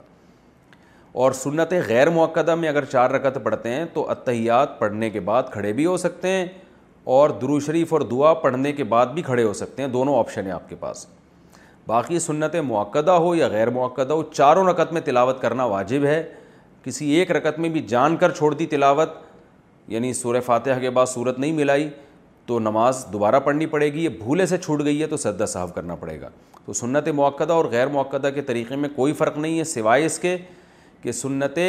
اور سنت غیر موقعہ میں اگر چار رکت پڑھتے ہیں تو اتحیات پڑھنے کے بعد کھڑے بھی ہو سکتے ہیں اور درو شریف اور دعا پڑھنے کے بعد بھی کھڑے ہو سکتے ہیں دونوں آپشن ہیں آپ کے پاس باقی سنت موقع ہو یا غیر موقع ہو چاروں رکعت میں تلاوت کرنا واجب ہے کسی ایک رکت میں بھی جان کر چھوڑ دی تلاوت یعنی سورہ فاتحہ کے بعد صورت نہیں ملائی تو نماز دوبارہ پڑھنی پڑے گی یہ بھولے سے چھوٹ گئی ہے تو سجدہ صاحب کرنا پڑے گا تو سنت موقعہ اور غیر موقعہ کے طریقے میں کوئی فرق نہیں ہے سوائے اس کے کہ سنت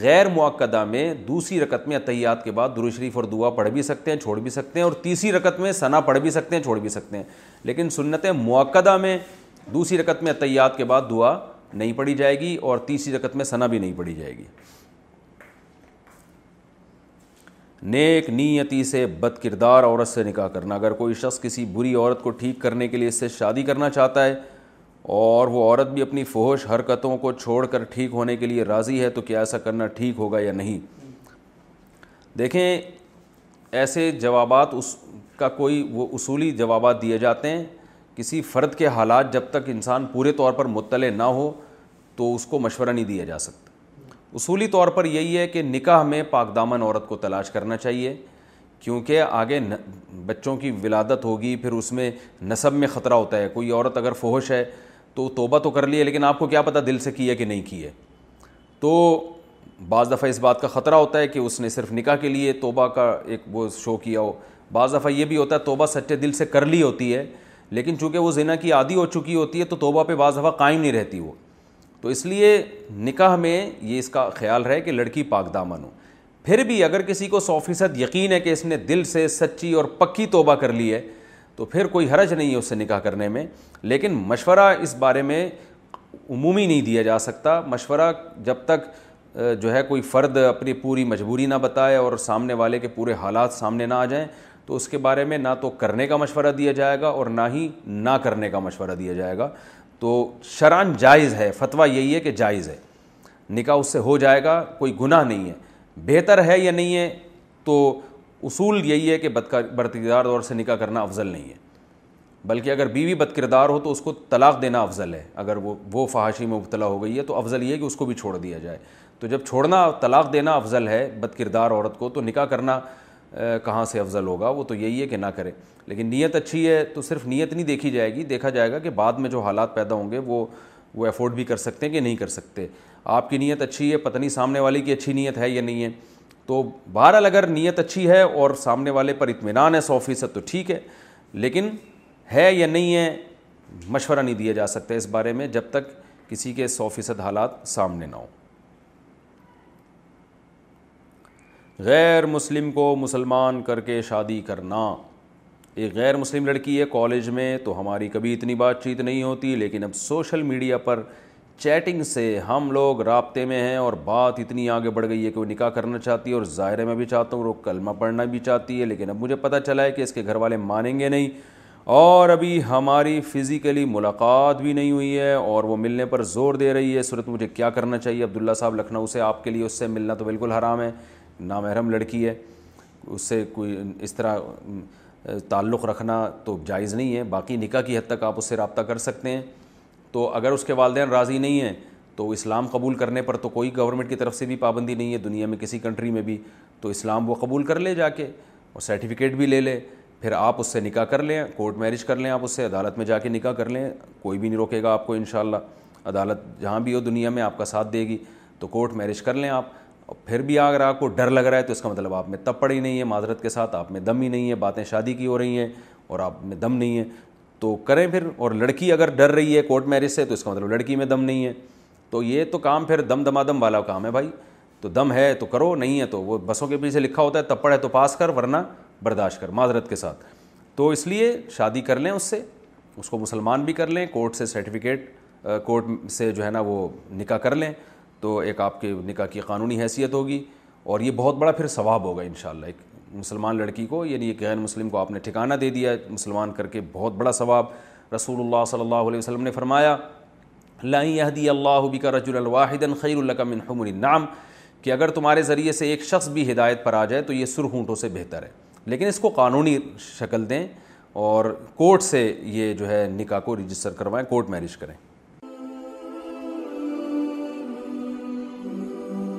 غیر موقعہ میں دوسری رکت میں اطیات کے بعد شریف اور دعا پڑھ بھی سکتے ہیں چھوڑ بھی سکتے ہیں اور تیسری رکت میں ثنا پڑھ بھی سکتے ہیں چھوڑ بھی سکتے ہیں لیکن سنت موقعہ میں دوسری رکت میں اطیات کے بعد دعا نہیں پڑھی جائے گی اور تیسری رکت میں ثنا بھی نہیں پڑھی جائے گی نیک نیتی سے بد کردار عورت سے نکاح کرنا اگر کوئی شخص کسی بری عورت کو ٹھیک کرنے کے لیے اس سے شادی کرنا چاہتا ہے اور وہ عورت بھی اپنی فہوش حرکتوں کو چھوڑ کر ٹھیک ہونے کے لیے راضی ہے تو کیا ایسا کرنا ٹھیک ہوگا یا نہیں دیکھیں ایسے جوابات اس کا کوئی وہ اصولی جوابات دیے جاتے ہیں کسی فرد کے حالات جب تک انسان پورے طور پر مطلع نہ ہو تو اس کو مشورہ نہیں دیا جا سکتا اصولی طور پر یہی ہے کہ نکاح میں پاک دامن عورت کو تلاش کرنا چاہیے کیونکہ آگے بچوں کی ولادت ہوگی پھر اس میں نصب میں خطرہ ہوتا ہے کوئی عورت اگر فوہش ہے تو توبہ تو کر لی ہے لیکن آپ کو کیا پتہ دل سے کی ہے کہ نہیں کی ہے تو بعض دفعہ اس بات کا خطرہ ہوتا ہے کہ اس نے صرف نکاح کے لیے توبہ کا ایک وہ شو کیا ہو بعض دفعہ یہ بھی ہوتا ہے توبہ سچے دل سے کر لی ہوتی ہے لیکن چونکہ وہ زنا کی عادی ہو چکی ہوتی ہے تو توبہ پہ بعض دفعہ قائم نہیں رہتی وہ تو اس لیے نکاح میں یہ اس کا خیال رہے کہ لڑکی پاک دامن ہو پھر بھی اگر کسی کو سو فیصد یقین ہے کہ اس نے دل سے سچی اور پکی توبہ کر لی ہے تو پھر کوئی حرج نہیں ہے اس سے نکاح کرنے میں لیکن مشورہ اس بارے میں عمومی نہیں دیا جا سکتا مشورہ جب تک جو ہے کوئی فرد اپنی پوری مجبوری نہ بتائے اور سامنے والے کے پورے حالات سامنے نہ آ جائیں تو اس کے بارے میں نہ تو کرنے کا مشورہ دیا جائے گا اور نہ ہی نہ کرنے کا مشورہ دیا جائے گا تو شران جائز ہے فتویٰ یہی ہے کہ جائز ہے نکاح اس سے ہو جائے گا کوئی گناہ نہیں ہے بہتر ہے یا نہیں ہے تو اصول یہی ہے کہ برتریدار دور سے نکاح کرنا افضل نہیں ہے بلکہ اگر بیوی بد کردار ہو تو اس کو طلاق دینا افضل ہے اگر وہ وہ فحاشی میں مبتلا ہو گئی ہے تو افضل یہ ہے کہ اس کو بھی چھوڑ دیا جائے تو جب چھوڑنا طلاق دینا افضل ہے بد کردار عورت کو تو نکاح کرنا کہاں سے افضل ہوگا وہ تو یہی ہے کہ نہ کرے لیکن نیت اچھی ہے تو صرف نیت نہیں دیکھی جائے گی دیکھا جائے گا کہ بعد میں جو حالات پیدا ہوں گے وہ وہ افورڈ بھی کر سکتے ہیں کہ نہیں کر سکتے آپ کی نیت اچھی ہے پتہ نہیں سامنے والے کی اچھی نیت ہے یا نہیں ہے تو بہرحال اگر نیت اچھی ہے اور سامنے والے پر اطمینان ہے سو فیصد تو ٹھیک ہے لیکن ہے یا نہیں ہے مشورہ نہیں دیا جا سکتا اس بارے میں جب تک کسی کے سو فیصد حالات سامنے نہ ہوں غیر مسلم کو مسلمان کر کے شادی کرنا ایک غیر مسلم لڑکی ہے کالج میں تو ہماری کبھی اتنی بات چیت نہیں ہوتی لیکن اب سوشل میڈیا پر چیٹنگ سے ہم لوگ رابطے میں ہیں اور بات اتنی آگے بڑھ گئی ہے کہ وہ نکاح کرنا چاہتی ہے اور ظاہر میں بھی چاہتا ہوں وہ کلمہ پڑھنا بھی چاہتی ہے لیکن اب مجھے پتہ چلا ہے کہ اس کے گھر والے مانیں گے نہیں اور ابھی ہماری فزیکلی ملاقات بھی نہیں ہوئی ہے اور وہ ملنے پر زور دے رہی ہے صورت مجھے کیا کرنا چاہیے عبداللہ صاحب لکھنؤ سے آپ کے لیے اس سے ملنا تو بالکل حرام ہے نامحرم لڑکی ہے اس سے کوئی اس طرح تعلق رکھنا تو جائز نہیں ہے باقی نکاح کی حد تک آپ اس سے رابطہ کر سکتے ہیں تو اگر اس کے والدین راضی نہیں ہیں تو اسلام قبول کرنے پر تو کوئی گورنمنٹ کی طرف سے بھی پابندی نہیں ہے دنیا میں کسی کنٹری میں بھی تو اسلام وہ قبول کر لے جا کے اور سرٹیفکیٹ بھی لے لے پھر آپ اس سے نکاح کر لیں کورٹ میرج کر لیں آپ اس سے عدالت میں جا کے نکاح کر لیں کوئی بھی نہیں روکے گا آپ کو انشاءاللہ عدالت جہاں بھی ہو دنیا میں آپ کا ساتھ دے گی تو کورٹ میرج کر لیں آپ اور پھر بھی اگر آپ کو ڈر لگ رہا ہے تو اس کا مطلب آپ میں تپڑ ہی نہیں ہے معذرت کے ساتھ آپ میں دم ہی نہیں ہے باتیں شادی کی ہو رہی ہیں اور آپ میں دم نہیں ہے تو کریں پھر اور لڑکی اگر ڈر رہی ہے کورٹ میرج سے تو اس کا مطلب لڑکی میں دم نہیں ہے تو یہ تو کام پھر دم دما دم والا کام ہے بھائی تو دم ہے تو کرو نہیں ہے تو وہ بسوں کے پیچھے لکھا ہوتا ہے تپڑ ہے تو پاس کر ورنہ برداشت کر معذرت کے ساتھ تو اس لیے شادی کر لیں اس سے اس کو مسلمان بھی کر لیں کورٹ سے سرٹیفکیٹ کورٹ سے جو ہے نا وہ نکاح کر لیں تو ایک آپ کے نکاح کی قانونی حیثیت ہوگی اور یہ بہت بڑا پھر ثواب ہوگا انشاءاللہ ایک مسلمان لڑکی کو یعنی ایک غیر مسلم کو آپ نے ٹھکانہ دے دیا مسلمان کر کے بہت بڑا ثواب رسول اللہ صلی اللہ علیہ وسلم نے فرمایا لہدی اللہ بکا کا الواحد خیر الخیر اللہ کا منحم کہ اگر تمہارے ذریعے سے ایک شخص بھی ہدایت پر آ جائے تو یہ سرہونٹوں سے بہتر ہے لیکن اس کو قانونی شکل دیں اور کورٹ سے یہ جو ہے نکاح کو رجسٹر کروائیں کورٹ میرج کریں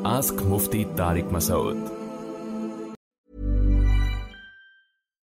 ask Mufti Tariq Masood